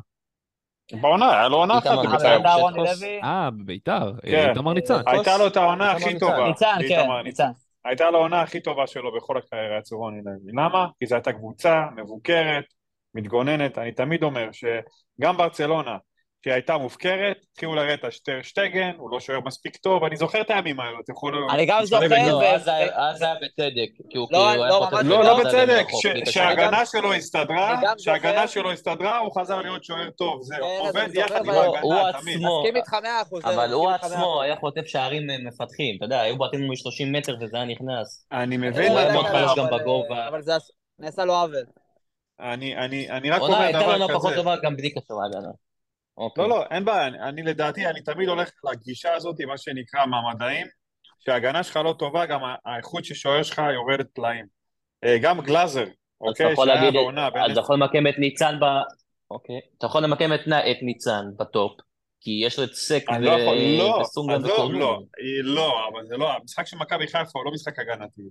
בעונה, היה לו עונה אחת איתמר בבית"ר. אה, בביתר, כן. איתמר ניצן. הייתה לו את העונה הכי. טובה. ניצן, כן, ניצן. הייתה לו העונה הכי טובה שלו בכל הקריירה אצל רוני לוי. למה? כי זו הייתה קבוצה מבוקרת, מתגוננת. אני תמיד אומר שגם ברצלונה, שהיא הייתה מופקרת, התחילו לראות את השטרשטגן, הוא לא שוער מספיק טוב, אני זוכר את הימים האלו, אתה יכול... אני גם זוכר, זה. אז היה- אז היה בצדק, לא, כאילו היה לא, לא, לא לא זה בצדק. שההגנה שלו הסתדרה, שההגנה שלו הסתדרה, הוא חזר להיות שוער טוב, זהו, כן, עובד יחד עם אבל ההגנה, תמיד. מסכים איתך מאה אחוז. אבל הוא עצמו. היה חוטף שערים אה, מפתחים, אתה יודע, היו בעטים מ-30 מטר וזה היה נכנס. אני לא מבין הוא היה מה מאוד חלש אומר, גם אבל- בגובה. אבל זה נעשה לו עוול. אני- אני אני רק עונה אומר הייתה לנו דבר פחות כזה. טובה גם בלי קשר להגנה. אוקיי. לא, לא, אין בעיה, אני, אני לדעתי, אני תמיד הולך לגישה הזאת, מה שנקרא מהמדעים, שההגנה שלך לא טובה, גם האיכות של שוער שלך יורדת פלאים. אה, גם גלאזר, אוקיי, יכול שהיה להגיד, בעונה, אז אתה יכול למקם את ניצן ב... אוקיי. אתה יכול למקם את את ניצן בטופ, כי יש לו את סק לא יכול, לא. לא, אה, לא, אבל זה לא, המשחק של מכבי חיפה הוא לא משחק הגנתי.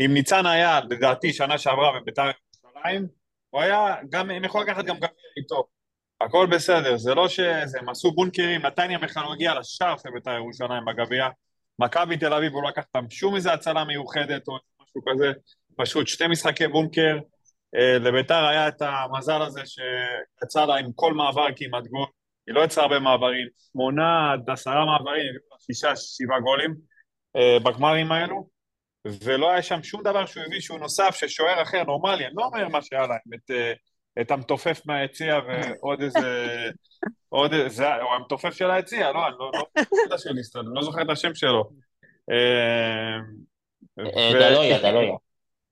אם ניצן היה, לדעתי, שנה שעברה בביתר ירושלים, הוא היה, גם, הם יכולים לקחת גם גביע איתו. הכל בסדר, זה לא שזה, הם עשו בונקרים, נתניה בכלל לא הגיע לשער של ביתר ירושלים בגביע. מכבי תל אביב הוא לא לקח אותם שום איזה הצלה מיוחדת או משהו כזה, פשוט שתי משחקי בונקר. אה, לביתר היה את המזל הזה שיצא לה עם כל מעבר כמעט גול, היא לא יצאה הרבה מעברים, שמונה עד עשרה מעברים, שישה, שבעה גולים אה, בגמרים האלו, ולא היה שם שום דבר שהוא הביא שהוא נוסף, ששוער אחר נורמלי, אני לא אומר מה שהיה להם, את, אה, את המתופף מהיציע ועוד איזה, עוד איזה, זה- או המתופף של היציע, לא, אני לא, לא, של אני לא זוכר את השם שלו. אה, אה, דלויה, דלויה.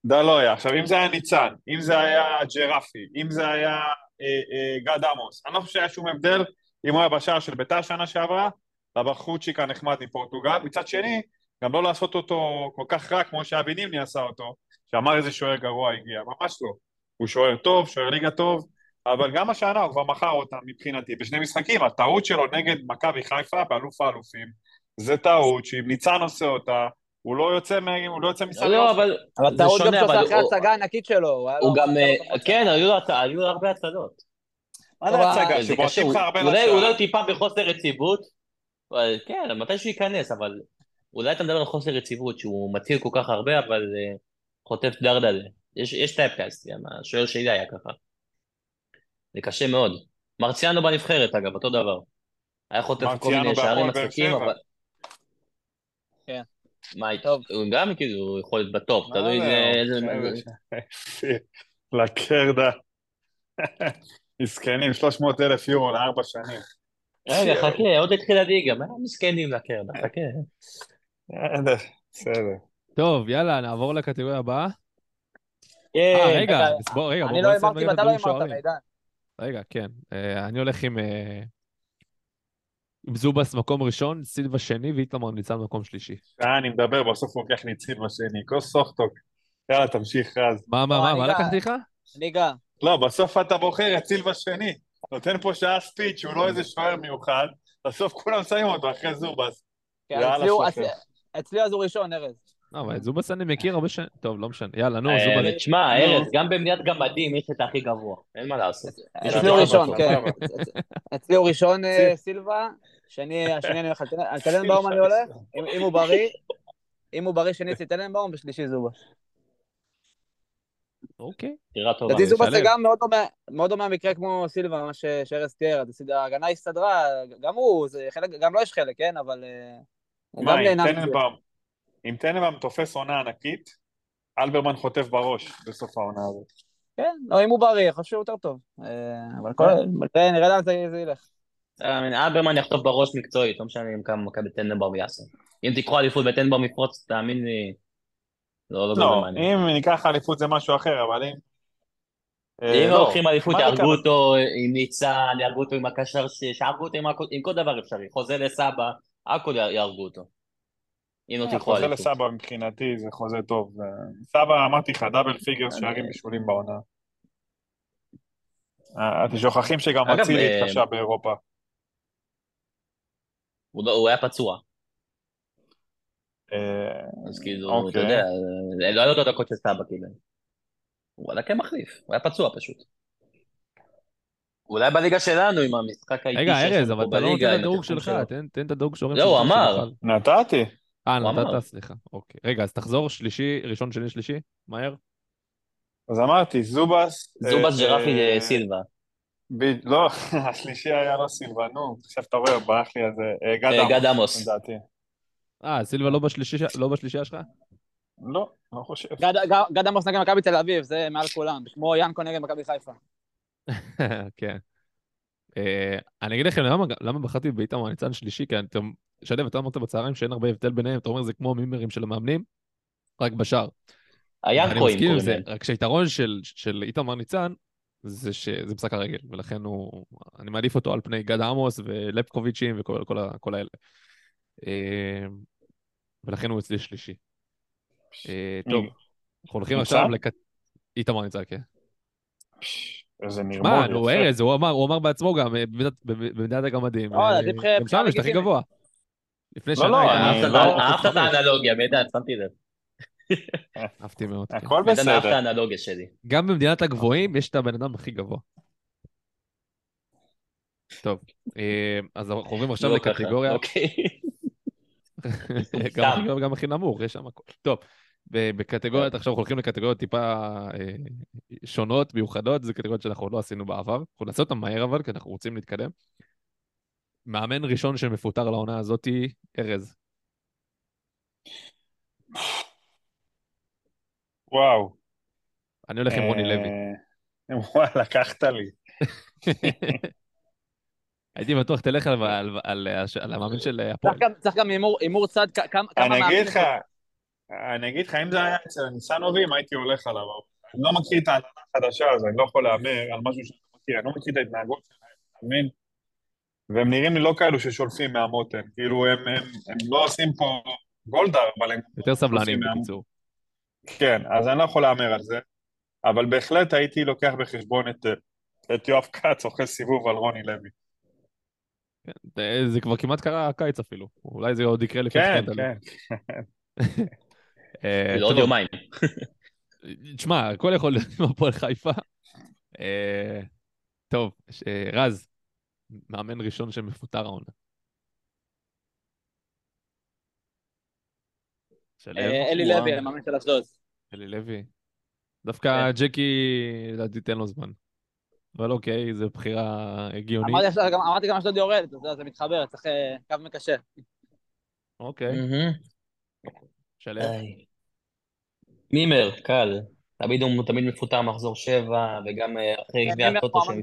דלויה. עכשיו, אם זה היה ניצן, אם זה היה ג'רפי, אם זה היה אה, גד עמוס, אני לא חושב שהיה שום הבדל אם הוא היה בשער של ביתר שנה שעברה, לבחורצ'יק הנחמד מפורטוגל. מצד שני, גם לא לעשות אותו כל כך רע כמו שאבי נימני עשה אותו, שאמר איזה שוער גרוע הגיע, ממש לא. הוא שוער טוב, שוער ליגה טוב, אבל גם השנה הוא כבר מכר אותם מבחינתי בשני משחקים. הטעות שלו נגד מכבי חיפה באלוף האלופים, זה טעות שאם ניצן עושה אותה, הוא לא יוצא, הוא לא יוצא מסל לא, אבל אבל זה טעות גם שעושה אחרי ההצגה הענקית שלו. הוא הוא גם, ממש אה, כן, היו לו הרבה הצגות. מה זה הצגה? שבועטים לך הוא- הרבה אולי לשער. הוא טיפה בחוסר יציבות, אבל כן, מתי שהוא ייכנס, אבל אולי אתה מדבר על חוסר יציבות, שהוא מציל כל כך הרבה, אבל אה, חוטף דרדלה. יש יש typecast, גם השוער שלי היה ככה. זה קשה מאוד. מרציאנו בנבחרת, אגב, אותו דבר. היה חוטף כל מיני שערים מצחיקים. אבל... כן. מה, טוב. הוא גם כאילו יכול להיות בטופ, תלוי זה, איזה... לקרדה. מסכנים, 300 אלף יורו לארבע שנים. רגע, חכה, עוד התחיל הליגה, מה מסכנים לקרדה, חכה. בסדר. טוב, יאללה, נעבור לקטגוריה הבאה. כן, אה, רגע, רגע, אז בוא, רגע, בוא אני לא אמרתי רגע את ואתה לא אמרת. מידן. רגע, כן. אה, אני הולך עם... אה, עם זובס מקום ראשון, סילבה שני ואיתמר ניצן מקום שלישי. אה, אני מדבר, בסוף הוא לוקח לי ציל בשני. כוס סוכטוק. יאללה, תמשיך, רז. מה, מה, לא, מה, אני מה לקחתי לך? ליגה. לא, בסוף אתה בוחר את סילבה שני. נותן פה שעה ספיץ', הוא לא איזה שוער מיוחד. בסוף כולם שמים אותו אחרי זובס. כן. אצלי אז הוא ראשון, ארז. לא, אבל את זובס אני מכיר הרבה שנים. טוב, לא משנה. יאללה, נו, אה, זובס. תשמע, ארז, גם במדינת גמדים יש את הכי גבוה, אין מה לעשות. אצלי הוא ראשון. כן. אצלי הוא ראשון אה. סילבה, שני, השני אני הולך על טננבאום אני הולך, אם הוא בריא, אם הוא בריא שני אצלי טננבאום ושלישי זובה. אוקיי. בחירה טובה. לדעתי זובה זה. גם מאוד דומה- המקרה כמו סילבה, מה שארז תיאר, אז ההגנה הסתדרה, גם הוא, זה חלק, גם לו יש חלק, כן, אבל אה, הוא מה, גם נהנה מזה. אם טננבאום תופס עונה ענקית, אלברמן חוטף בראש בסוף העונה הזאת. כן, לא, אם הוא בריא, יכול שהוא יותר טוב. אה, אבל כל- נראה נראה לאן זה זה ילך. אה, אלברמן יחטוף בראש מקצועית, לא משנה אם כמה מכבי טננבאום יעשה. אם תיקחו אליפות בטננבאום יפרוץ, תאמין לי, לא, לא לא. אם ניקח אליפות זה משהו אחר, אבל אם אה, אם לא, לוקחים אליפות, יהרגו? אותו עם ניצן, יהרגו אותו עם הקשר, ש- שיהרגו אותו עם כל דבר אפשרי. חוזה לסבא, הכל יהרגו אותו. אם לא אה, תיקחו חוזה אליפות. לסבא מבחינתי זה חוזה טוב. אה, סבא, אמרתי לך, double figures אני- שערים בישולים בעונה. אה, אתם שוכחים שגם אצילי אה, התקשה באירופה. הוא לא- היה פצוע, אה, אז כאילו, אוקיי. אתה יודע, אה, לא היה לו את הדקות של סבא, כאילו. הוא עלה כמחליף, הוא היה פצוע פשוט. אולי בליגה שלנו, עם המשחק האיטי רגע, ארז, אבל אתה לא נותן את הדירוג שלך. תן את הדירוג שורם לא, הוא אמר. נתתי. אה. נתת, סליחה. אוקיי. רגע, אז תחזור שלישי, ראשון, שני, שלישי, מהר. אז אמרתי, זובס... זובס אה, ג'רפי אה, סילבה. ב- לא, השלישי היה לא סילבה, נו, עכשיו אתה רואה, ברח לי על זה. אה, גד עמוס, גד עמוס. לדעתי. אה, סילבה לא בשלישי- לא בשלישייה שלך? לא, לא חושב. גד עמוס נגד מכבי תל אביב, זה מעל כולם. כמו ינקו נגד מכבי חיפה. כן. אה, אני אגיד לכם למה, למה בחרתי באיתמר ניצן שלישי, כי אתם, שלו, אתה אמרת בצהריים שאין הרבה הבדל ביניהם, אתה אומר זה כמו מימרים של המאמנים, רק בשער. אני היאנקואים מסכים עם קוראים זה, להם. רק שהיתרון של, של איתמר ניצן, זה שזה משחק הרגל, ולכן הוא, אני מעדיף אותו על פני גד עמוס ולפקוביצ'ים וכל כל, כל האלה. אה, ולכן הוא אצלי שלישי. אה, טוב, אנחנו הולכים? עכשיו לכ... איתמר ניצן, כן. איזה מה, נרמול, נו. ארז, הוא אמר, הוא אמר בעצמו גם, אה, במדינת- הגמדים. לא, אה, גם שם יש את הכי. גבוה. לפני לא, שנה לא, אני אהבת לא- את- אהבת את האנלוגיה, מידע, שמתי לב. אהבתי מאוד. כן. הכל מידע אהב את בסדר. האנלוגיה שלי. גם במדינת הגבוהים יש את הבן אדם הכי גבוה. טוב, אה, אז אנחנו עוברים עכשיו לא לקטגוריה, אוקיי. גם הכי נמוך, יש שם הכל. טוב, בקטגוריות, עכשיו אנחנו הולכים לקטגוריות טיפה אה, שונות, מיוחדות, זה קטגוריות שאנחנו עוד לא עשינו בעבר. אנחנו נעשה אותן מהר אבל, כי אנחנו רוצים להתקדם. מאמן ראשון שמפוטר לעונה הזאתי, ארז. וואו. אני הולך עם רוני לוי. אה, וואלה, לקחת לי. הייתי בטוח תלך על- המאמן של הפועל. צריך גם- הימור- צד, כמה כמה אני אגיד לך, אני אגיד לך, אם זה היה אצל ניסנובים, הייתי הולך עליו. אני לא מכיר את ההנהלה החדשה, אז אני לא יכול להמר על משהו שאני לא מכיר. אני לא מכיר את ההתנהגות שלהם, אתה מבין? והם נראים לי לא כאלו ששולפים מהמותן. כאילו, הם, הם, הם לא עושים פה גולדהר, אבל הם... יותר סבלניים עושים בקיצור. כן, אז אני לא יכול להמר על זה. אבל בהחלט הייתי לוקח בחשבון את, את יואב כץ אוכל סיבוב על רוני לוי. זה- זה כבר כמעט קרה הקיץ אפילו. אולי זה עוד יקרה לפני כן. כן. אה, עוד יומיים. תשמע, הכל יכול להיות עם הפועל חיפה. אה, טוב, אה, רז, מאמן ראשון שמפוטר העונה. אלי. לוי, המאמן של אשדוד. אלי לוי. דווקא ג'קי, לדעתי, תן לו זמן. אבל אוקיי, זו בחירה הגיונית. אמרתי גם- אשדוד יורדת, אז זה מתחבר, צריך קו מקשר. אוקיי. שלו. מימר, קל. תמיד הוא תמיד מפוטר מחזור שבע, וגם אה, אחרי גביע אני הטוטו שהם.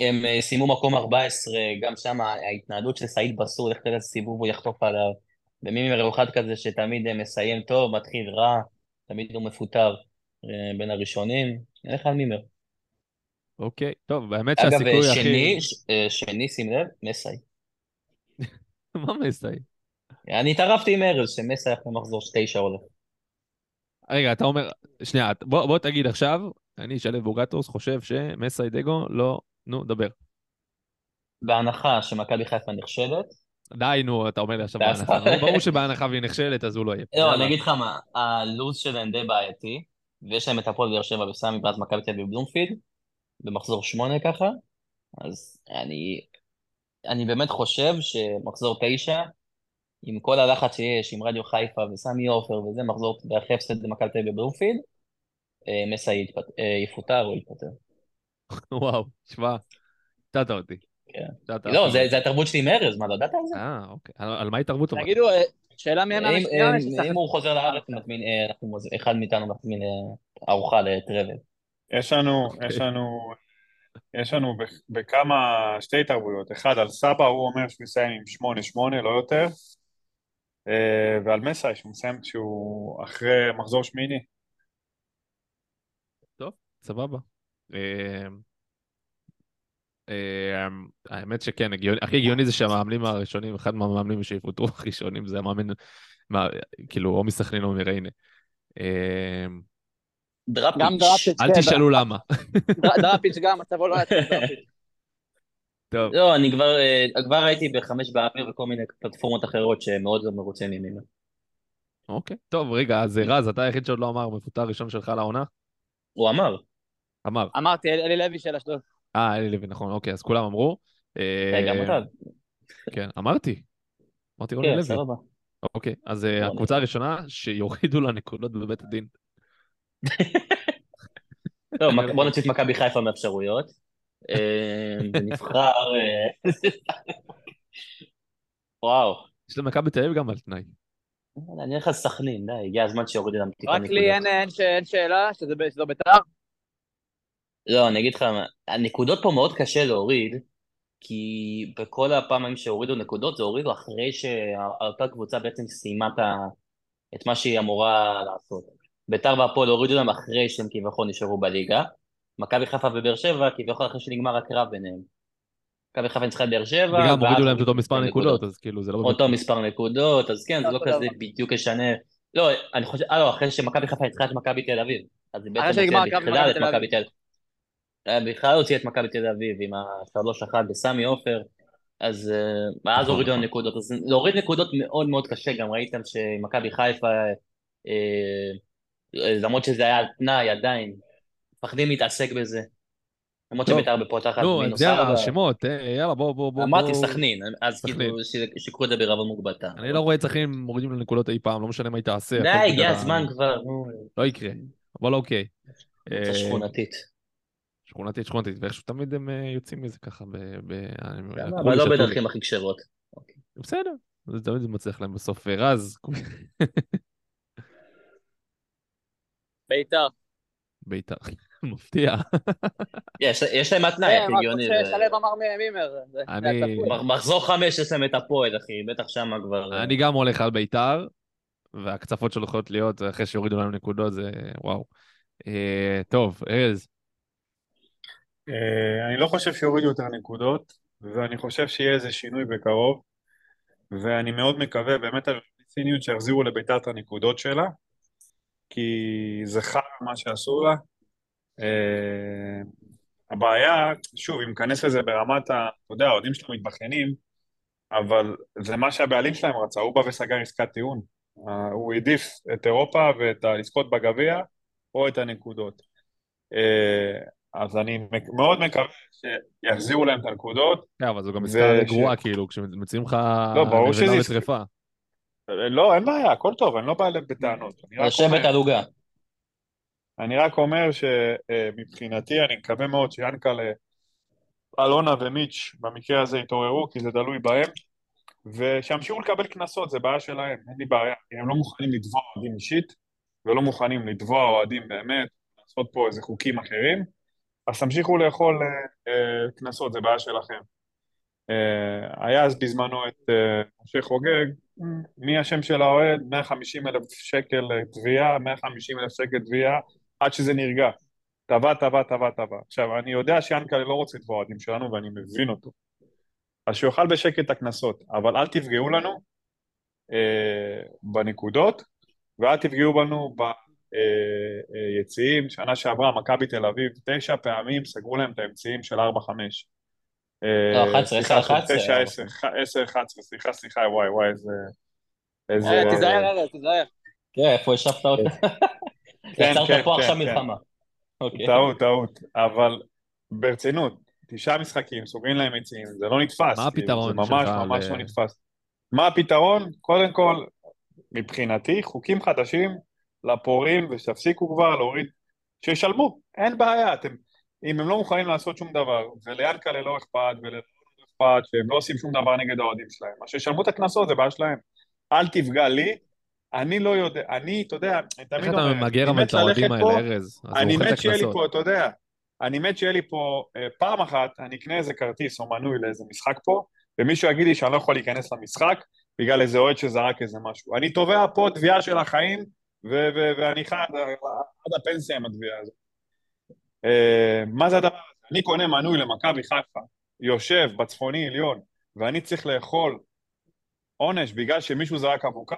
הם אה, סיימו מקום 14, גם שם ההתנהלות של סעיד בסור, לך תראה איזה סיבוב הוא יחטוף עליו. ומימר הוא אחד כזה שתמיד אה, מסיים טוב, מתחיל רע, תמיד הוא מפוטר בין הראשונים. נלך על מימר. אוקיי, טוב, באמת אגב, שהסיכוי הכי... שני, ש- אה, שני, שים לב, מסאי. מה מסי? אני התערבתי עם ארז, שמסאי אחרי מחזור תשע הולך. רגע, אתה אומר, שנייה, בוא, בוא תגיד עכשיו, אני, שלו בוגטוס, חושב שמסי דגו לא... נו, דבר. בהנחה שמכבי חיפה נכשלת, די, נו, אתה אומר לי עכשיו בהנחה. ברור שבהנחה והיא נכשלת, אז הוא לא יהיה. לא. אני אגיד לך מה, הלו"ז שלהם די בעייתי, ויש להם את הפועל באר שבע וסמי ואז מכבי תל אביב בלומפילד, במחזור שמונה ככה, אז אני, אני באמת חושב שמחזור תשע, עם כל הלחץ שיש, עם רדיו חיפה וסמי עופר וזה, מחזור, ואחרי הפסד למכבי תל אביב בבלומפילד, אה, מסי אה, יפוטר או יתפטר. וואו, שמע, הפתעת אותי. כן. לא. זה זה התרבות שלי עם ארז, מה, לא ידעת על זה? אה, אוקיי. על מה התערבות טובה? תגידו, אה, שאלה מי אם- המאמן אם- הוא חוזר לארץ, אחד מאיתנו מזמין ארוחה לטרבל. יש לנו, אוקיי. יש לנו, יש לנו ב- בכמה, שתי התערבויות. אחד על סבא, הוא אומר שהוא יסיים עם שמונה שמונה, לא יותר. אה, ועל מסאי, שהוא מסיים שהוא אחרי מחזור שמיני. סבבה. אה, אה, האמת שכן, הכי הגיוני זה שהמאמנים הראשונים, אחד מהמאמנים שיפוטרו הראשונים זה המאמן, כאילו, או מסכנין או מריינה. דראפיץ'. גם דראפיץ', אל כן, תשאלו למה. דר- דראפיץ' גם, מצבו לא היה טוב, דראפיץ'. טוב, לא, אני כבר, אה, כבר הייתי בחמש באוויר וכל מיני פלטפורמות אחרות שמאוד לא מרוצה ממנו. אוקיי. טוב, רגע, אז רז, אתה היחיד שעוד לא אמר מפוטר ראשון שלך לעונה? הוא אמר, אמר. אמרתי, אל- אלי לוי של אשדוד. אה, אלי לוי, נכון, אוקיי, אז כולם אמרו. אה, אה, גם אתה. כן, אמרתי. אמרתי רוני כן, לוי. סבבה. אוקיי, אז אה. הקבוצה הראשונה שיורידו לה נקודות בבית הדין. טוב, בוא נוציא את מכבי חיפה מהאפשרויות. אה, ונבחר... אה, וואו. יש למכבי תל אביב גם על תנאי. אני אלך על סכנין, די, הגיע הזמן שיורידו להם טיפה רק נקודות. לי אין- אין ש- אין שאלה שזה שזו בית"ר. לא, אני אגיד לך, הנקודות פה מאוד קשה להוריד, כי בכל הפעמים שהורידו נקודות, זה הורידו אחרי שאותה קבוצה בעצם סיימה את מה שהיא אמורה לעשות. ביתר והפועל הורידו להם אחרי שהם כביכול נשארו בליגה. מכבי חיפה ובאר שבע, כביכול אחרי שנגמר הקרב ביניהם. מכבי חיפה ניצחה את באר שבע, וגם הורידו להם את אותו מספר נקודות, אז כאילו זה לא... אותו מספר נקודות, אז כן, זה לא אותו כזה דבר. בדיוק ישנה. לא, אני חושב, אה לא, אחרי שמכבי חיפה ניצחה את מכבי תל אביב. אז זה בעצם הוציאה את. מכבי תל אביב. אה, בכלל הוציאה את מכבי תל אביב עם השלוש אחת בסמי עופר. אז אה, ואז נכון, הורידו להם נכון. נקודות. אז להוריד נקודות מאוד מאוד קשה, גם ראיתם שמכבי חיפה, אה, למרות שזה היה על תנאי עדיין, מפחדים להתעסק בזה. למרות טוב. שביתר בפותחת נו, מינוס זה ארבע. השמות, אה, יאללה, בואו, בואו, בואו. אמרתי. סכנין, אז. כאילו שיקחו את זה בערבון מוגבלתה. אני לא רואה את סכנין מורידים לנקודות אי פעם, לא משנה מה היא תעשה. די, הגיע הזמן כבר, נו. לא יקרה, אבל אוקיי. קבוצה אה, שכונתית. שכונתית, שכונתית, ואיכשהו תמיד הם אה, יוצאים מזה ככה ב... ב- אני- לקחו אבל לא. בדרכים הכי כשרות. בסדר, זה תמיד זה מצליח להם בסוף. רז, בית"ר. בית"ר, מפתיע. יש יש להם התנאי, כן, הכי הגיוני. כמו ו- ששלו אמר מימר. אני- מחזור חמש יש להם את הפועל, אחי, בטח שמה כבר... אני גם הולך על בית"ר, והקצפות שלו יכולות להיות אחרי שיורידו לנו נקודות, זה וואו. אה, טוב, ארז, אה, אני לא חושב שיורידו יותר נקודות, ואני חושב שיהיה איזה שינוי בקרוב, ואני מאוד מקווה, באמת על ציניות שיחזירו לביתר את הנקודות שלה, כי זה חר מה שעשו לה. אה, הבעיה, שוב, אם ניכנס לזה ברמת ה... אתה יודע, האוהדים שלנו מתבכיינים, אבל זה מה שהבעלים שלהם רצה, הוא בא וסגר עסקת טיעון. אה, הוא העדיף את אירופה ואת הלזכות בגביע, או את הנקודות. אה, אז אני מאוד מקווה שיחזירו להם את הנקודות. כן, אבל זו גם עסקה ש- גרועה, כאילו, כשמציעים לך לא, ברור שזה. לא, אין בעיה, הכל טוב, אני לא בא אליהם בטענות. אני רק לשבת אומר- על עוגה. אני רק אומר שמבחינתי אני מקווה מאוד שיאנקל'ה, אלונה ומיץ' במקרה הזה יתעוררו, כי זה תלוי בהם, ושימשיכו לקבל קנסות, זה בעיה שלהם, אין לי בעיה. הם לא מוכנים לתבוע אוהדים אישית, ולא מוכנים לתבוע אוהדים באמת, לעשות פה איזה חוקים אחרים, אז תמשיכו לאכול אה, אה, קנסות, זה בעיה שלכם. אה, היה אז בזמנו את משה חוגג, מי השם של האוהד? 150 אלף שקל תביעה, 150 אלף שקל תביעה, עד שזה נרגע. טבע, טבע, טבע, טבע. עכשיו, אני יודע שיאנקל'ה לא רוצה לתבוע אוהדים שלנו, ואני מבין אותו. אז שיאכל בשקט את הקנסות, אבל אל תפגעו לנו אה, בנקודות, ואל תפגעו בנו ביציעים. שנה שעברה, מכבי תל אביב, תשע פעמים סגרו להם את האמצעים של 4-5. לא, 11, 10, 11. 9, 10, 10, 11, סליחה, סליחה, וואי, וואי, איזה... איזה... אה, תיזהר, תיזהר. כן, איפה השבת אותה? כן, יצרת כן, פה כן, עכשיו כן. מלחמה. אוקיי. טעות, טעות, אבל ברצינות, תשעה משחקים, סוגרים להם יציאים, זה לא נתפס. מה כאילו, הפתרון זה ממש שלך ממש ל- לא נתפס. מה הפתרון? קודם כל, מבחינתי, חוקים חדשים לפורעים, ושתפסיקו כבר להוריד, שישלמו, אין בעיה, אתם, אם הם לא מוכנים לעשות שום דבר, וליענקל'ה לא אכפת, ולא אכפת, שהם לא עושים שום דבר נגד האוהדים שלהם, אז שישלמו את הקנסות, זה בעיה שלהם. אל תפגע לי, אני לא יודע, אני, אתה יודע, אני איך תמיד אתה אומר, ממגר אני אבל מת את האוהדים האלה, פה, ארז? אני מת שיהיה לי. פה, אתה יודע, אני מת שיהיה לי פה אה, פעם אחת, אני אקנה איזה כרטיס או מנוי לאיזה משחק פה, ומישהו יגיד לי שאני לא יכול להיכנס למשחק בגלל איזה אוהד שזרק איזה משהו. אני תובע פה תביעה של החיים, ואני חי עד עד הפנסיה עם התביעה הזאת. אה, מה זה הדבר הזה? אני קונה מנוי למכבי חיפה, יושב בצפוני עליון, ואני צריך לאכול עונש בגלל שמישהו זרק אבוקה,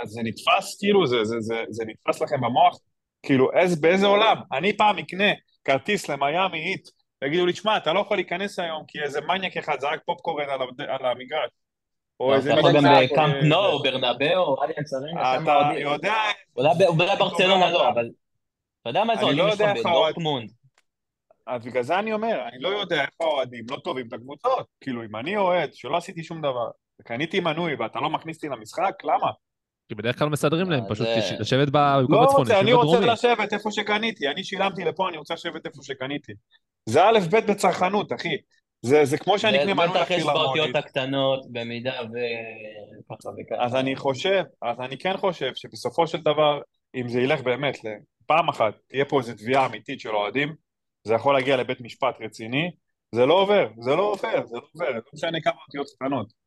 אז זה נתפס כאילו, זה, זה, זה, זה נתפס לכם במוח? כאילו, איז, באיזה עולם? אני פעם אקנה כרטיס למיאמי איט, ויגידו לי, שמע, אתה לא יכול להיכנס היום כי איזה מניאק אחד זרק פופקורן על, על המגרש. או איזה אתה יכול גם בקאמפ אה, נו, ברנבאו, אליאנס ארנה, אתה. יודע, אולי ברצלונה לא, אבל... אתה יודע מה זה אני אוהדים לא יש לך בדורטמונד? אז בגלל זה אני אומר, אני לא יודע איך האוהדים לא טובים את הקבוצות. כאילו, אם אני אוהד שלא עשיתי שום דבר, וקניתי מנוי ואתה לא מכניס אותי למשחק, למה? כי בדרך כלל מסדרים להם, אה, פשוט זה- כש- לשבת במקום לא הצפוני, רוצה, אני רוצה. לשבת איפה שקניתי, אני שילמתי לפה, אני רוצה לשבת איפה שקניתי. זה א' ב' בצרכנות, אחי. זה, זה כמו שאני אקנה מנוי בטח יש באותיות. הקטנות, במידה ו... ככה וככה. אז אני חושב, אז אני כן חושב שבסופו של דבר, אם זה ילך באמת, פעם אחת תהיה פה איזו תביעה אמיתית של אוהדים, זה יכול להגיע לבית משפט רציני, זה לא עובר, זה לא עובר, זה לא עובר, לא משנה כמה אותיות קטנות.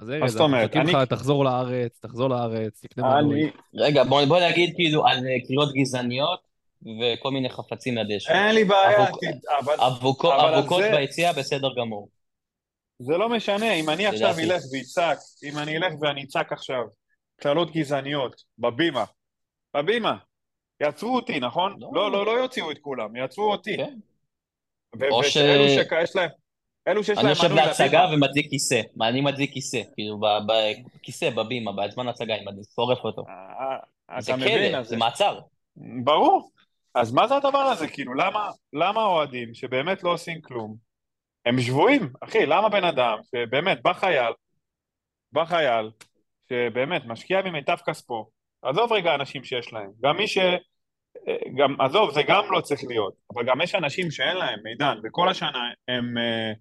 אז ארז, זאת אומרת? מחכים אני- לך, תחזור לארץ, תחזור לארץ, תקנה מנוי. רגע, בוא נגיד כאילו על אה, קריאות גזעניות וכל מיני חפצים לדשא. אין לי בעיה, אבל אבוקות ביציאה בסדר גמור. זה לא משנה, אם אני עכשיו. אלך ואצעק, אם אני אלך ואני אצעק עכשיו קללות גזעניות בבימה, בבימה, יעצרו אותי, נכון? לא. לא, לא, לא יוציאו את כולם, יעצרו אותי. כן. או ואלו ש- שיש להם, אלו שיש אני להם יושב מנוי להצגה ומדליק כיסא. מה, אני מדליק כיסא, כאילו, בכיסא, בבימה, בזמן הצגה, אני מדליק, שורף אותו. אה, זה אתה מבין? כלא, זה מעצר. ברור. אז מה זה הדבר הזה? כאילו, למה, האוהדים שבאמת לא עושים כלום, הם שבויים, אחי, למה בן אדם שבאמת בא חייל, בא חייל, שבאמת משקיע ממיטב כספו, עזוב רגע אנשים שיש להם, גם מי ש... גם, עזוב, זה גם לא צריך להיות, אבל גם יש אנשים שאין להם, מידן, וכל השנה הם, אה,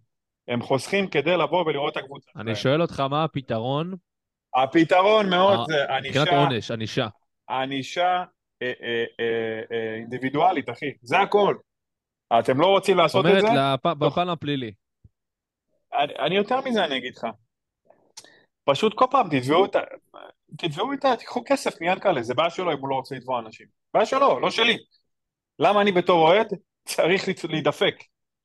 הם חוסכים כדי לבוא ולראות את הקבוצה אני. שואל אותך מה הפתרון הפתרון מאוד אה, זה מבחינת ענישה, עונש, ענישה. ענישה אה, אה, אינדיבידואלית, אחי, זה הכל. אתם לא רוצים זאת לעשות את אומרת, זה? לפ- בפן הפלילי. אני, יותר מזה אני אגיד לך. פשוט כל פעם תתבעו את ה... תתבעו את ה... תיקחו כסף מיאנקל'ה, זה בעיה שלו אם הוא לא רוצה לתבוע אנשים. בעיה שלו, לא שלי. למה אני בתור אוהד צריך להידפק?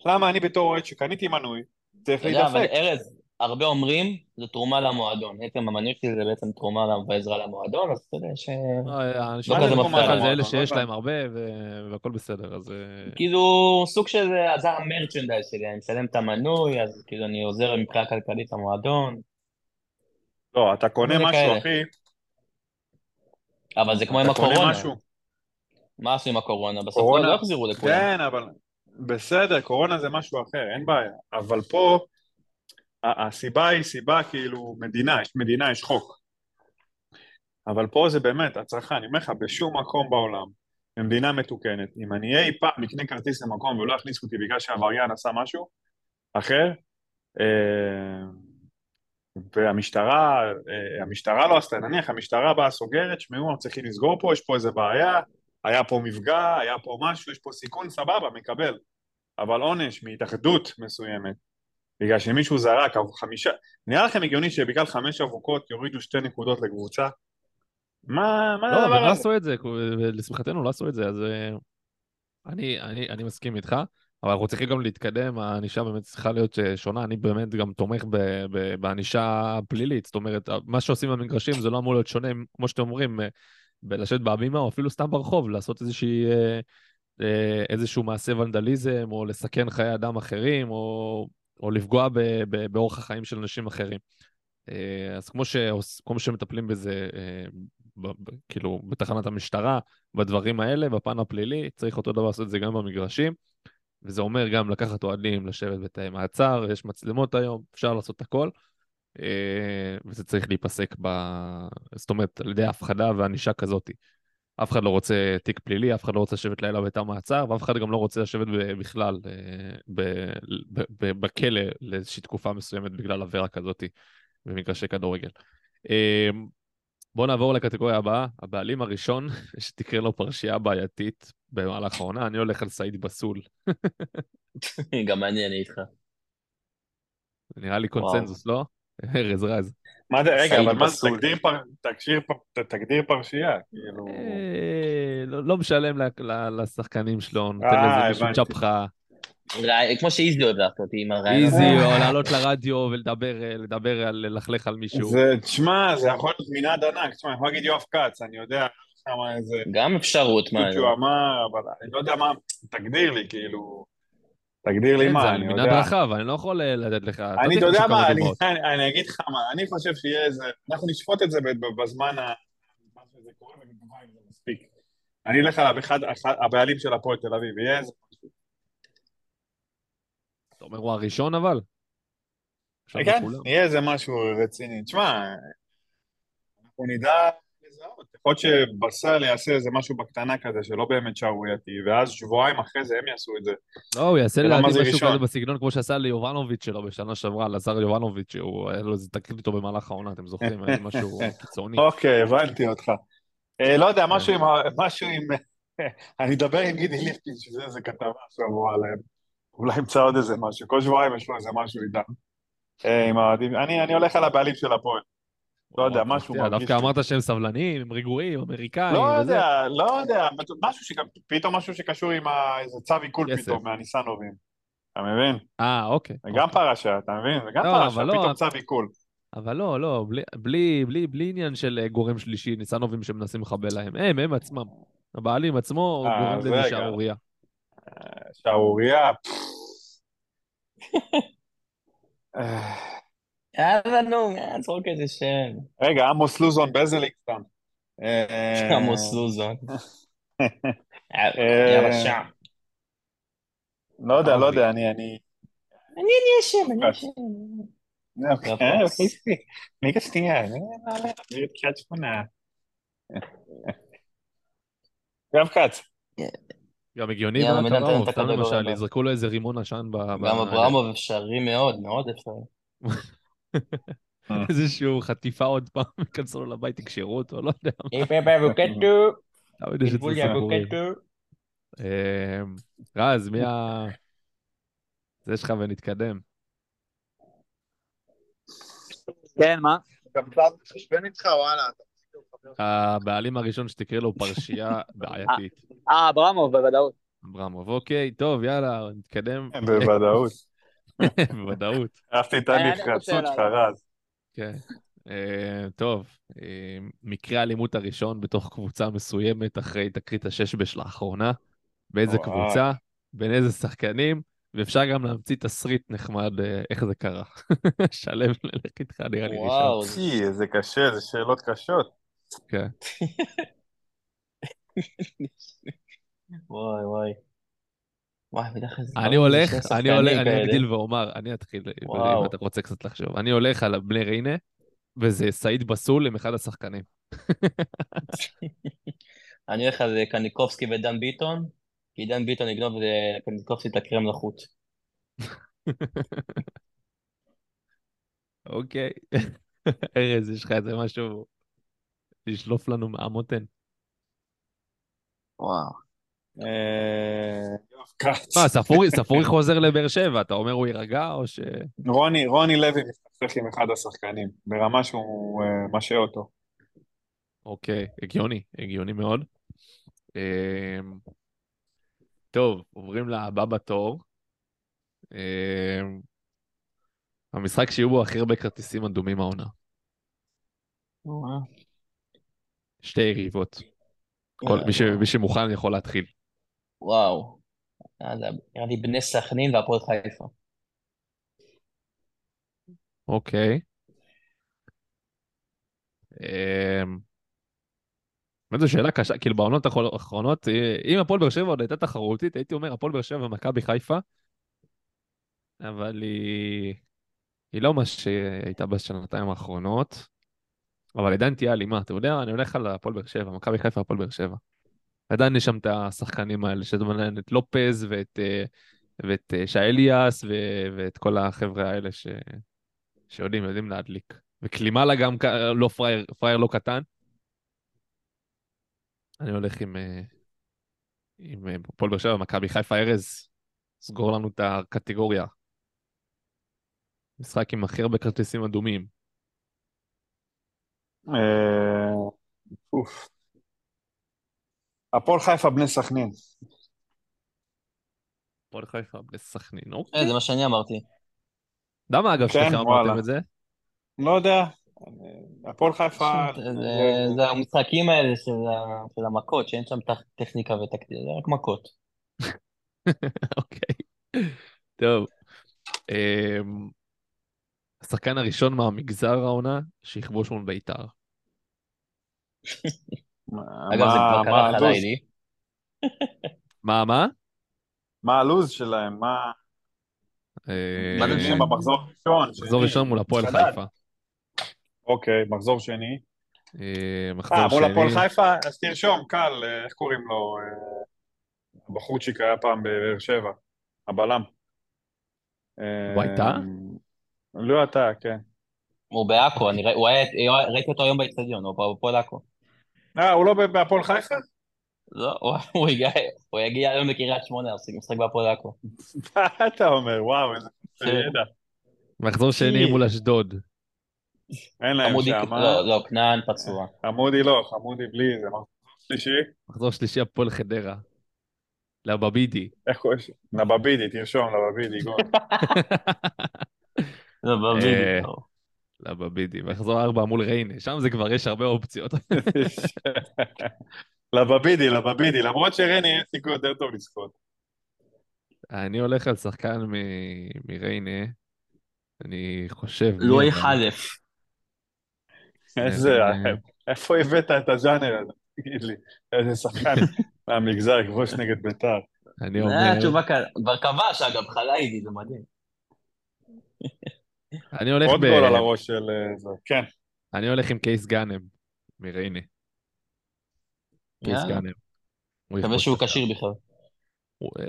למה אני בתור אוהד שקניתי מנוי צריך אתה יודע, אבל להידפק? ארז, הרבה אומרים, זו תרומה למועדון. עצם המנוי שלי זה בעצם תרומה ועזרה למועדון, אז אתה יודע ש... אה, האנשים לא כזה מפריע זה אלה אבל שיש עוד להם הרבה ו- והכל בסדר, אז... אה, כאילו, סוג של, זה המרצ'נדייז שלי, אני משלם את המנוי, אז כאילו אני עוזר מבחינה כלכלית למועדון, לא, אתה קונה משהו. אחי. אבל זה כמו עם הקורונה. מה עשו עם הקורונה? בסוף לא יחזירו לכולם. כן, אבל... בסדר, קורונה זה משהו אחר, אין בעיה. אבל פה, הסיבה היא סיבה כאילו מדינה, יש מדינה, יש חוק. אבל פה זה באמת, הצרכן, אני אומר לך, בשום מקום בעולם, במדינה מתוקנת, אם אני אי פעם אקנה כרטיס למקום ולא יכניסו אותי בגלל שהעבריין עשה משהו אחר, אה, והמשטרה, אה, המשטרה לא עשתה, נניח המשטרה באה סוגרת, שמעו, צריכים לסגור פה, יש פה איזה בעיה, היה פה מפגע, היה פה משהו, יש פה סיכון, סבבה, מקבל. אבל עונש מהתאחדות מסוימת, בגלל שמישהו זרק חמישה, נראה לכם הגיוני שבגלל חמש אבוקות יורידו שתי נקודות לקבוצה? מה, מה לא, אבל הדבר לא הזה? עשו את זה, לשמחתנו לא עשו את זה, אז אה, אני, אני, אני מסכים איתך, אבל אנחנו צריכים גם להתקדם, הענישה באמת צריכה להיות אה, שונה, אני באמת גם תומך בענישה פלילית, זאת אומרת, מה שעושים במגרשים זה לא אמור להיות שונה, כמו שאתם אומרים, בלשבת בהבימה או אפילו סתם ברחוב, לעשות איזושהי, אה, אה, איזשהו מעשה ונדליזם, או לסכן חיי אדם אחרים, או, או לפגוע ב, ב, באורח החיים של אנשים אחרים. אה, אז כמו, שעוש, כמו שמטפלים בזה, ב, ב, כאילו, בתחנת המשטרה, בדברים האלה, בפן הפלילי, צריך אותו דבר לעשות את זה גם במגרשים, וזה אומר גם לקחת אוהדים, לשבת בתאי מעצר, יש מצלמות היום, אפשר לעשות הכל, אה, וזה צריך להיפסק ב... זאת אומרת, על ידי הפחדה וענישה כזאת. אף אחד לא רוצה תיק פלילי, אף אחד לא רוצה לשבת לילה בתא מעצר, ואף אחד גם לא רוצה לשבת בכלל אה, בכלא לאיזושהי תקופה מסוימת בגלל עבירה כזאת במגרשי כדורגל. אה, בואו נעבור לקטגוריה הבאה, הבעלים הראשון שתקרה לו פרשייה בעייתית במהלך העונה, אני הולך על סעיד בסול. גם אני, אני איתך. נראה לי. קונצנזוס, לא? ארז רז. מה זה, רגע, אבל מה זה. תגדיר פרשייה, כאילו... אה, לא לא משלם לשחקנים שלו, נותן אה, לזה מישהו. צ'פחה, כמו שאיזי אוהב לעשות עם הרעיון. איזי, או לעלות לרדיו ולדבר אה, לדבר על, ללכלך על מישהו. זה, תשמע, זה יכול להיות מנעד ענק, תשמע, אני יכול להגיד יואב כץ, אני יודע כמה איזה... גם אפשרות, מה, שהוא אמר, אבל אני לא יודע מה, תגדיר לי, כאילו, תגדיר לי כן, זה מה, על אני מנעד יודע. רחב, אני לא יכול אה, לתת לך. אני, אתה יודע מה, אני, אגיד לך מה, אני חושב שיהיה איזה, אנחנו נשפוט את זה בזמן ה... שזה קורה, ונקבע אם זה מספיק. אני אלך על אחד, הבעלים של הפועל תל אביב, יהיה איזה משהו. אתה אומר הוא הראשון אבל? כן. יהיה איזה משהו רציני. תשמע, אנחנו נדע. יכול להיות שבסל יעשה איזה משהו בקטנה כזה שלא באמת שערורייתי, ואז שבועיים אחרי זה הם יעשו את זה. לא, הוא יעשה לדעתי משהו ראשון? כזה בסגנון כמו שעשה ליובנוביץ' שלו בשנה שעברה, לזר יובנוביץ', שהוא היה לו איזה תקרית איתו במהלך העונה, אתם זוכרים? היה משהו קיצוני. אוקיי, הבנתי אותך. אה, לא יודע, משהו עם... משהו עם... אני אדבר עם גידי ליפקין, שזה איזה כתבה שבוע עליהם. אולי ימצא עוד איזה משהו. כל שבועיים יש לו איזה משהו איתם. אה, עם האוהדים. אני אני הולך על הבעלים של הפועל. לא יודע, משהו מרגיש דווקא. אמרת שהם סבלניים, הם רגועים, אמריקאים, לא. יודע, לא יודע, משהו שגם, פתאום משהו שקשור עם איזה צו עיקול כסף. פתאום מהניסנובים. אתה מבין? אה, אוקיי. זה גם פרשה, אתה מבין? זה גם לא, פרשה, לא, פתאום צו עיקול. אבל לא, לא, בלי, בלי, בלי, עניין של אה, גורם שלישי, ניסנובים שמנסים לחבל להם. הם, הם עצמם. הבעלים עצמו אה, גורם לזה. שערורייה. שערורייה. יאללה, נו, אה, זרוק איזה שם. רגע, עמוס לוזון בזליק סתם. אה, עמוס לוזון. אה, יאללה, שם. לא יודע, לא. יודע, אני... אני... אני אשם, אני אשם. אה, פיספי. רגע שנייה, נעלה, נעביר את קריית שמונה. יואב כץ. גם הגיוני סתם למשל, הבאה. יזרקו לו איזה רימון עשן ב... ב- גם אברמוב אפשרי מאוד, מאוד אפשרי. איזשהו חטיפה עוד פעם, ייכנסו לו לבית, יקשרו אותו, לא יודע. איפה באבוקטו? תמיד יש את טיפול הסיפורים. אבוקטו? אמ, רז, מי ה... זה שלך ונתקדם. כן, מה? גם כבר מתחשבן איתך, וואלה. הבעלים הראשון שתקרא לו פרשייה בעייתית. אה, אברמוב, בוודאות. אברמוב, אוקיי, טוב, יאללה, נתקדם. בוודאות. בוודאות. אהבתי את הנחרצות שלך. רז. כן. אה, טוב, אה, מקרה האלימות הראשון בתוך קבוצה מסוימת אחרי תקרית השש-בש לאחרונה. באיזה. קבוצה, בין איזה שחקנים, ואפשר גם להמציא תסריט נחמד אה, איך זה קרה. שלם, נלך איתך, נראה לי ראשון. וואו, פי, איזה קשה, זה שאלות קשות. כן. וואי וואי. וואי. אני הולך, אני הולך, אני. אגדיל ואומר, אני אתחיל. אם אתה רוצה קצת לחשוב. אני הולך על בני ריינה, וזה סעיד בסול עם אחד השחקנים. אני הולך על קניקובסקי ודן ביטון, כי דן ביטון יגנוב לקניקובסקי את הקרם לחוט. אוקיי. ארז, יש לך איזה משהו לשלוף לנו מהמותן? וואו. אה, יואב כץ. מה, ספורי, חוזר לבאר שבע, אתה אומר הוא יירגע או ש... רוני, רוני לוי מסתכסך עם אחד השחקנים, ברמה שהוא אה, משעה אותו. אוקיי, הגיוני, הגיוני מאוד. אמ, טוב, עוברים לבא בתור. המשחק שיהיו בו הכי הרבה כרטיסים אדומים העונה. שתי יריבות. כל, מי, ש, מי שמוכן יכול להתחיל. וואו. יאללה, נראה לי בני סכנין והפועל חיפה. אוקיי. אמ, באמת זו שאלה קשה, כאילו בעונות האחרונות, אה, אם הפועל באר שבע עוד הייתה תחרותית, הייתי אומר הפועל באר שבע ומכבי חיפה, אבל היא, היא לא מה שהייתה בשנתיים האחרונות, אבל עדיין תהיה אלימה, אתה יודע, אני הולך על הפועל באר שבע, מכבי חיפה, הפועל באר שבע. עדיין יש שם את השחקנים האלה, שזה מעניין את לופז ואת, אה, ואת אה, שי אליאס ו- ואת כל החבר'ה האלה ש... שיודעים, יודעים להדליק. וקלימלה גם כ- לא פרייר, פרייר לא קטן. אני הולך עם, אה, עם הפועל באר שבע, מכבי חיפה ארז, סגור לנו את הקטגוריה. משחק עם הכי הרבה כרטיסים אדומים. אוף. הפועל חיפה בני סכנין. הפועל חיפה בני סכנין, אה, אוקיי. זה מה שאני אמרתי. למה אגב כן, שניכם אמרתם. את זה? לא יודע, הפועל חיפה... זה- זה- זה המשחקים האלה של המכות, שאין שם טכ- טכניקה וטקטיקה, זה רק מכות. אוקיי. טוב. אמ, השחקן הראשון מהמגזר העונה שיכבוש מול בית"ר. אגב, זה מה- כבר מה קרה הלו"ז? חלילי. מה, מה? מה הלו"ז שלהם? מה... אה, מה זה הם במחזור ראשון? מחזור שני? ראשון מול הפועל. חיפה. אוקיי, מחזור שני. אה, מחזור אה, מול הפועל שני. חיפה? אז תרשום, קל, איך קוראים לו? הבחורצ'יק היה פעם בבאר שבע, הבלם. הוא הייתה? לא אתה, כן. הוא בעכו, ראיתי אותו היום באצטדיון, הוא בפועל עכו. אה, הוא לא בהפועל חיפה? לא, הוא- הגיע- הוא יגיע היום לקריית שמונה, אז משחק בהפועל עכו. מה אתה אומר? וואו, איזה כן. ידע. מחזור שני מול אשדוד. אין להם שם, אה? לא, לא, כנען פצוע. חמודי לא, חמודי בלי, זה מחזור שלישי. מחזור שלישי הפועל חדרה. לבבידי. איך קוראים? לבבידי, תרשום, לבבידי, גול. לא, אה, לא. לבבידי. מחזור ארבע מול ריינה. שם זה כבר יש הרבה אופציות. לבבידי, לבבידי, למרות שרני יש סיכוי יותר טוב לזכות. אני הולך על שחקן מ- מריינה. אני חושב... לואי חלף. איזה, אה, איפה הבאת את הז'אנר הזה? תגיד לי, איזה שחקן מהמגזר יכבוש נגד בית"ר. אני זה אומר... התשובה כאן. כבר כבש, אגב, חלאידי, זה מדהים. אני הולך עוד ב... גול על הראש של אה, זה. כן, אני הולך עם קייס גאנם מריינה. קייס. גאנם. מקווה שהוא. כשיר בכלל.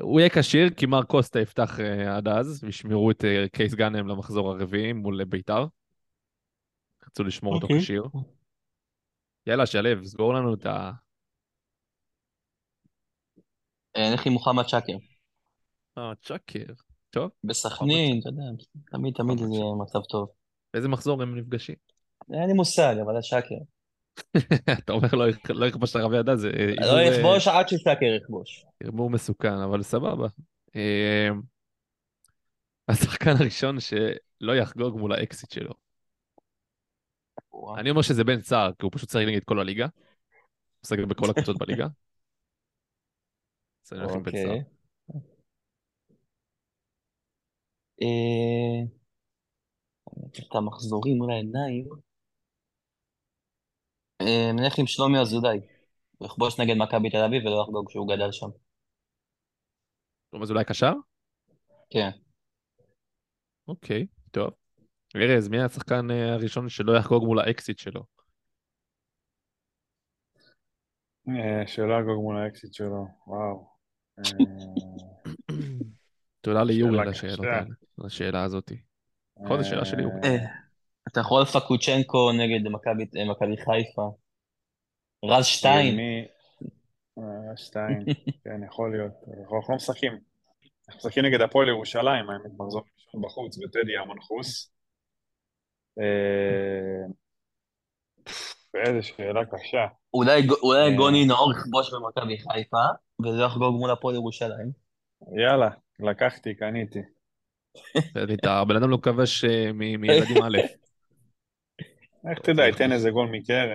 הוא- יהיה כשיר כי מר קוסטה יפתח אה, עד אז, וישמרו את אה, קייס גאנם למחזור הרביעי מול ביתר. רצו לשמור אותו אוקיי. כשיר. יאללה, שלו, סגור לנו את ה... נלך עם מוחמד שקר. אה, צ'קר. טוב, בסכנין, אתה יודע, תמיד תמיד זה מצב טוב. באיזה מחזור הם נפגשים? אין לי מושג, אבל השקר. אתה אומר לא לא יכבוש לרבי ידע, זה אה, לא אה, יכבוש עד ששקר יכבוש. הימור מסוכן, אבל סבבה. אה, השחקן הראשון שלא יחגוג מול האקסיט שלו. אני אומר שזה בן סער, כי הוא פשוט צריך נגד כל הליגה. הוא משחק בכל הקבוצות בליגה. אוקיי. אה, אני אקח את המחזורים מול העיניים. אה, נלך עם שלומי אזולאי. הוא יכבוש נגד מכבי תל אביב ולא יחגוג שהוא גדל שם. טוב, אז אולי קשר? כן. אוקיי, טוב. ארז, מי השחקן אה, הראשון שלא יחגוג מול האקסיט שלו? אה, שלא יגוג מול האקסיט שלו, וואו. אה, תודה ליורי על השאלות. האלה, על השאלה הזאת. נכון, זו שאלה של יורי. אה, אתה יכול פקוצ'נקו נגד מכבי אה, חיפה. רז שטיין. מי- אה, שתיים, כן, יכול להיות. אנחנו לא משחקים. אנחנו משחקים נגד הפועל ירושלים, האמת, מחזור ראשון בחוץ, בטדי המנחוס. איזה שאלה קשה. אולי. גוני נאור יכבוש במכבי חיפה, ולא יחגוג מול הפועל ירושלים. יאללה, לקחתי, קניתי. הבן אדם לא כבש אה, מילדים א'. איך תדע, ייתן איזה גול מקרן.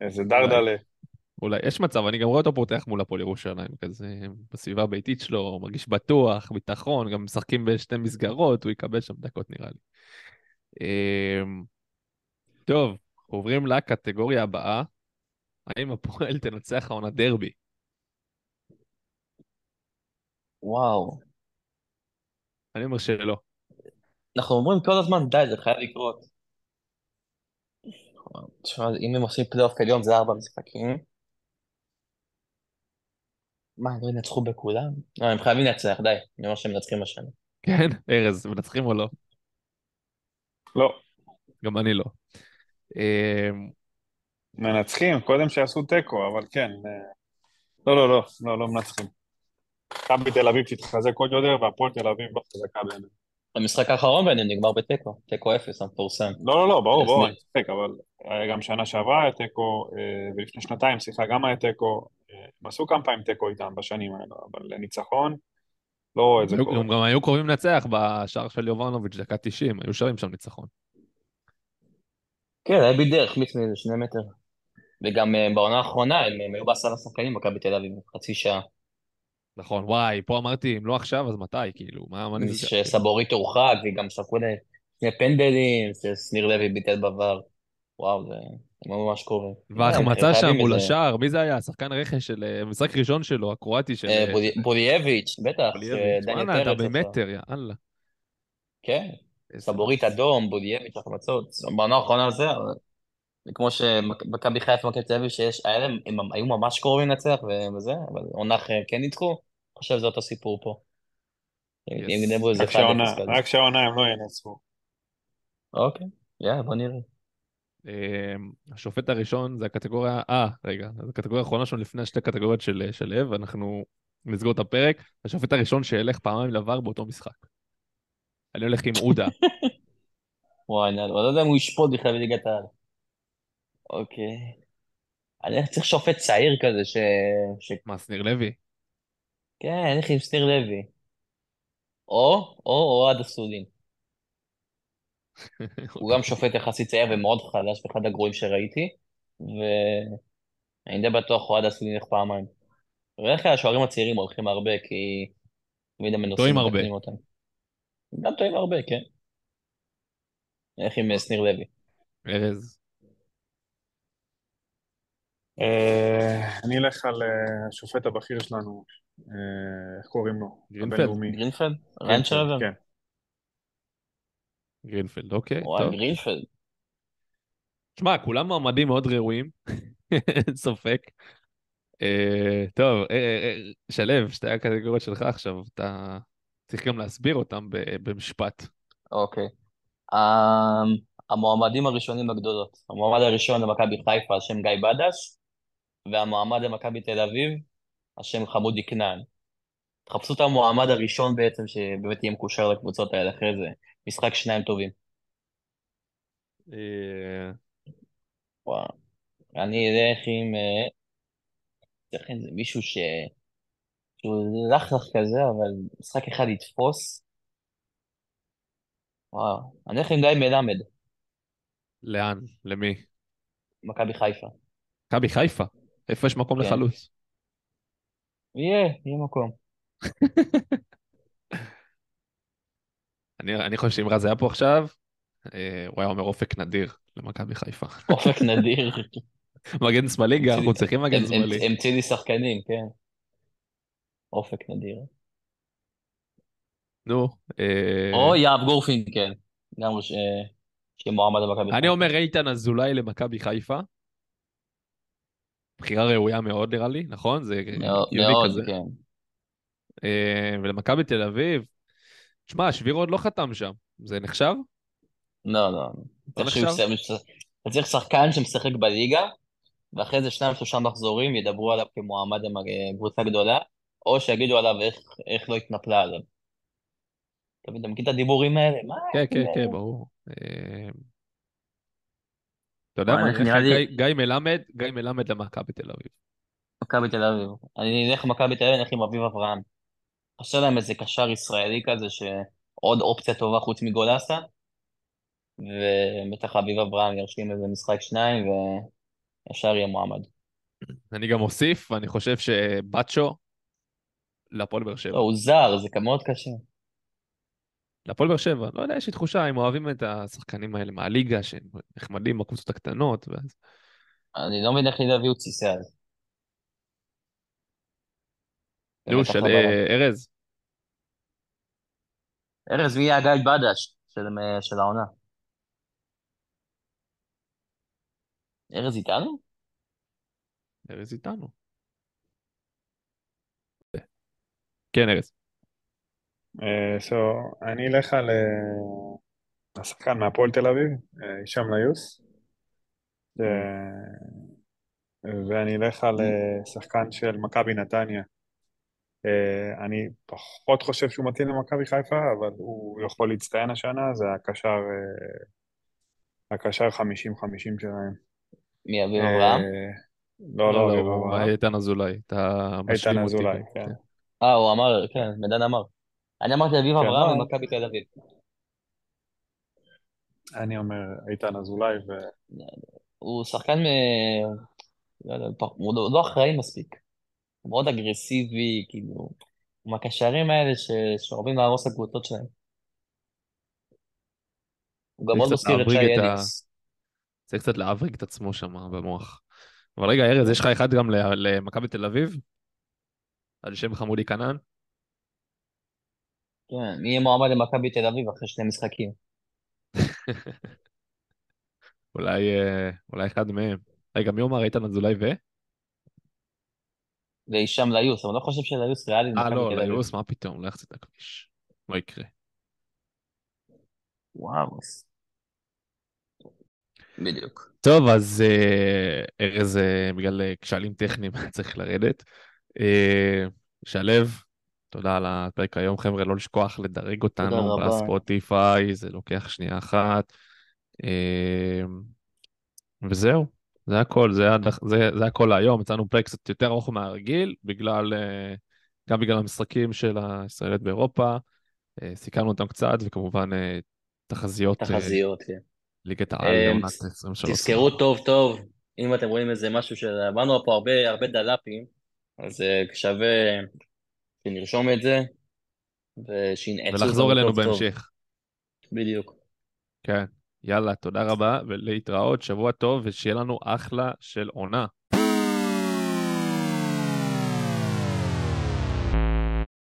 איזה דרדלה. אולי, יש מצב, אני גם רואה אותו פותח מול הפועל ירושלים, כזה בסביבה הביתית שלו, מרגיש בטוח, ביטחון, גם משחקים בשתי מסגרות, הוא יקבל שם דקות נראה לי. אמ, טוב, עוברים לקטגוריה הבאה. האם הפועל תנצח העונה דרבי? וואו. אני אומר שלא. אנחנו אומרים כל הזמן, די, זה חייב לקרות. תשמע, אם הם עושים פלייאוף עליון זה ארבע משחקים. מה, הם לא ינצחו בכולם? לא, הם חייבים לנצח, די. אני אומר שהם מנצחים השנה. כן, ארז, מנצחים או לא? לא, גם אני לא. אמ, מנצחים, קודם שיעשו תיקו, אבל כן. אה, לא, לא, לא, לא, לא מנצחים. מכבי תל אביב תתחזק עוד יותר, והפועל תל אביב לא חזקה באמת. המשחק האחרון ביניהם נגמר בתיקו. תיקו אפס, המפורסם. לא, לא, לא, ברור, ברור, צוחק, אבל היה גם שנה שעברה היה תיקו, אה, ולפני שנתיים, סליחה, גם היה תיקו. אה, הם עשו כמה פעמים תיקו איתם בשנים האלו, אבל לניצחון, לא רואה את זה קורה. הם גם היו קרובים לנצח בשער של יובנוביץ', דקה 90, היו שרים שם ניצחון. כן, היה בדרך, מיץ מאיזה שני מטר. וגם אה, בעונה האחרונה הם הם היו בעשרה שחקנים, מכבי תל אביב, חצי שעה. נכון, וואי, פה אמרתי, אם לא עכשיו, אז מתי, כאילו, מה מה נסגר? שסבורית הורחק, וגם שרקו להם שני פנדלים, ששניר לוי ביטל בבר. וואו, זה ממש קורה. וההחמצה שם מול השער, מי זה היה? שחקן רכש של... אה, משחק ראשון שלו, הקרואטי של... אה, אה, בוליאביץ', בטח, וואלה, אתה. במטר, יאללה. כן, איזה- סבורית אדום, בוליאביץ', החמצות. בעונה האחרונה זה, אבל כמו שמכבי חיפה ומכבי תל אביב, שיש, היה להם, הם היו ממש קרובים לנצח וזה, אבל עונה אחרת כן ניצחו, אני חושב שזה אותו סיפור פה. הם Yes. הם גנבו איזה רק 1-0 שהעונה- כזה. רק שהעונה הם לא ינצחו. אוקיי, יאללה, בוא נראה. אה, השופט הראשון זה הקטגוריה... אה, רגע, זו הקטגוריה האחרונה שלנו לפני השתי קטגוריות של של לב, אנחנו נסגור את הפרק. השופט הראשון שילך פעמיים לבר באותו משחק. אני הולך עם עודה. וואי, אני לא יודע אם הוא ישפוט בכלל בליגת העל. אוקיי. אני צריך שופט צעיר כזה, ש... ש... מה, שניר לוי? כן, אני הולך עם שניר לוי. או, או אוהד אסולין. הוא גם שופט יחסית צעיר ומאוד חלש, ואחד הגרועים שראיתי, ואני די בטוח אוהד אסולין ילך פעמיים. בדרך כלל השוערים הצעירים הולכים הרבה, כי תמיד הם מנוסים טועים הרבה. ומתקנים אותם. גם טועים הרבה, כן. הולך עם אה, שניר לוי. ארז. אה, אני אלך על אה, השופט הבכיר שלנו, איך קוראים לו? גרינפלד? גרינפלד? ריינשרייבר? כן. גרינפלד, אוקיי, וואי. גרינפלד. שמע, כולם מועמדים מאוד ראויים, אין ספק. אה, טוב, אה, אה, אה, שלו, שתי הקטגוריות שלך עכשיו, אתה צריך גם להסביר אותם במשפט. אוקיי. אמ, המועמדים הראשונים הגדולות. המועמד הראשון למכבי חיפה על שם גיא בדש, והמועמד למכבי תל אביב על שם חמודי כנען. תחפשו את המועמד הראשון בעצם שבאמת יהיה מקושר לקבוצות האלה אחרי זה. משחק שניים טובים. אה, וואו. אני אלך עם... אה, צריך איזה מישהו ש... שהוא לחלך כזה, אבל משחק אחד יתפוס. וואו. אני אלך עם גיא מלמד, לאן? למי? מכבי חיפה. מכבי חיפה. איפה יש מקום כן. לחלוץ? יהיה, יהיה מקום. אני אני חושב שאם רז היה פה עכשיו, אה, הוא היה אומר אופק נדיר למכבי חיפה. אופק נדיר. מגן שמאלי גם, אנחנו צריכים מגן שמאלי. המציא לי שחקנים, כן. אופק נדיר. נו. אה, או יהב גורפינקל, גם ש- שמועמד למכבי אני אומר איתן אזולאי למכבי חיפה. בחירה ראויה מאוד נראה לי, נכון? זה מאוד, כזה. כן. אה, ולמכבי תל אביב, תשמע, שבירו עוד לא חתם שם, זה נחשב? לא, לא. נחשב? יסיים- אתה צריך שחקן שמשחק בליגה, ואחרי זה שניים שלושה מחזורים ידברו עליו כמועמד לקבוצה גדולה, או שיגידו עליו איך, איך לא התנפלה עליו. אתה מכיר את הדיבורים האלה? מה? כן, כן, כן, ברור. אתה יודע מה, גיא- מלמד, גיא מלמד למכבי תל אביב. מכבי תל אביב. אני אלך למכבי תל אביב, אני אלך עם אביב אברהם. חסר להם איזה קשר ישראלי כזה, שעוד אופציה טובה חוץ מגולסה, ובטח אביב אברהם ירשים איזה משחק שניים, וישר יהיה מועמד. אני גם אוסיף, ואני חושב שבאצ'ו להפועל באר שבע. לא, הוא זר, זה מאוד קשה. להפועל באר שבע, לא יודע, יש לי תחושה, הם אוהבים את השחקנים האלה מהליגה, שהם נחמדים בקבוצות הקטנות, ואז... אני לא מבין איך לי להביא ציסי אז. בלם. אה, ארז, ארז, מי יהיה הגיא בדש של, של העונה? ארז איתנו? ארז איתנו. כן, ארז. אה, so, אני אלך על אה, השחקן מהפועל תל אביב, אה, הישאם ליוס. ואני אלך על שחקן של מכבי נתניה. אני פחות חושב שהוא מתאים למכבי חיפה, אבל הוא יכול להצטיין השנה, זה הקשר הקשר 50-50 שלהם. מי אביב אברהם? אה, לא, לא, אביב הוא אברהם. איתן אזולאי, אתה משלים אותי. אזולאי, כן. אה, הוא אמר, כן, מדן אמר. אני אמרתי אביב כן, אברהם לא. ממכבי תל אביב. אני אומר איתן אזולאי, ו... הוא שחקן, מ- לא פח- הוא לא- לא אחראי מספיק. הוא מאוד אגרסיבי, כאילו, הוא מהקשרים האלה ש- שאוהבים להרוס את הקבוצות שלהם. הוא גם מאוד מזכיר את שי אליס. צריך קצת להבריג את עצמו שם במוח. אבל רגע, ארז, יש לך אחד גם למכבי תל אביב? על שם חמודי כנען? כן, מי יהיה מועמד למכבי תל אביב אחרי שני משחקים? אולי, אה, אולי אחד מהם. רגע, מי אומר איתן אזולאי ו? והישאם ליוס, אבל אני לא חושב שליוס ריאלי אה, לא. ליוס, מה פתאום, לא יחצי את הכביש. לא יקרה. וואו. בדיוק. טוב, אז אה, ארז, אה, בגלל כשלים טכניים, צריך לרדת. שלו, תודה על הפרק היום. חבר'ה, לא לשכוח לדרג אותנו. בספוטיפיי, זה לוקח שנייה אחת. אה, וזהו, זה הכל, זה, זה, זה הכל להיום. יצאנו פרק קצת יותר ארוך מהרגיל, בגלל, אה, גם בגלל המשחקים של הישראלית באירופה. אה, סיכמנו אותם קצת, וכמובן אה, תחזיות תחזיות, כן. ליגת העל לעונת תז- 23. תזכרו טוב טוב, אם אתם רואים איזה משהו שאמרנו פה הרבה הרבה דלפים, אז שווה שנרשום את זה, ושינעצו ולחזור אלינו טוב טוב. בהמשך. בדיוק. כן. יאללה, תודה רבה, ולהתראות, שבוע טוב, ושיהיה לנו אחלה של עונה.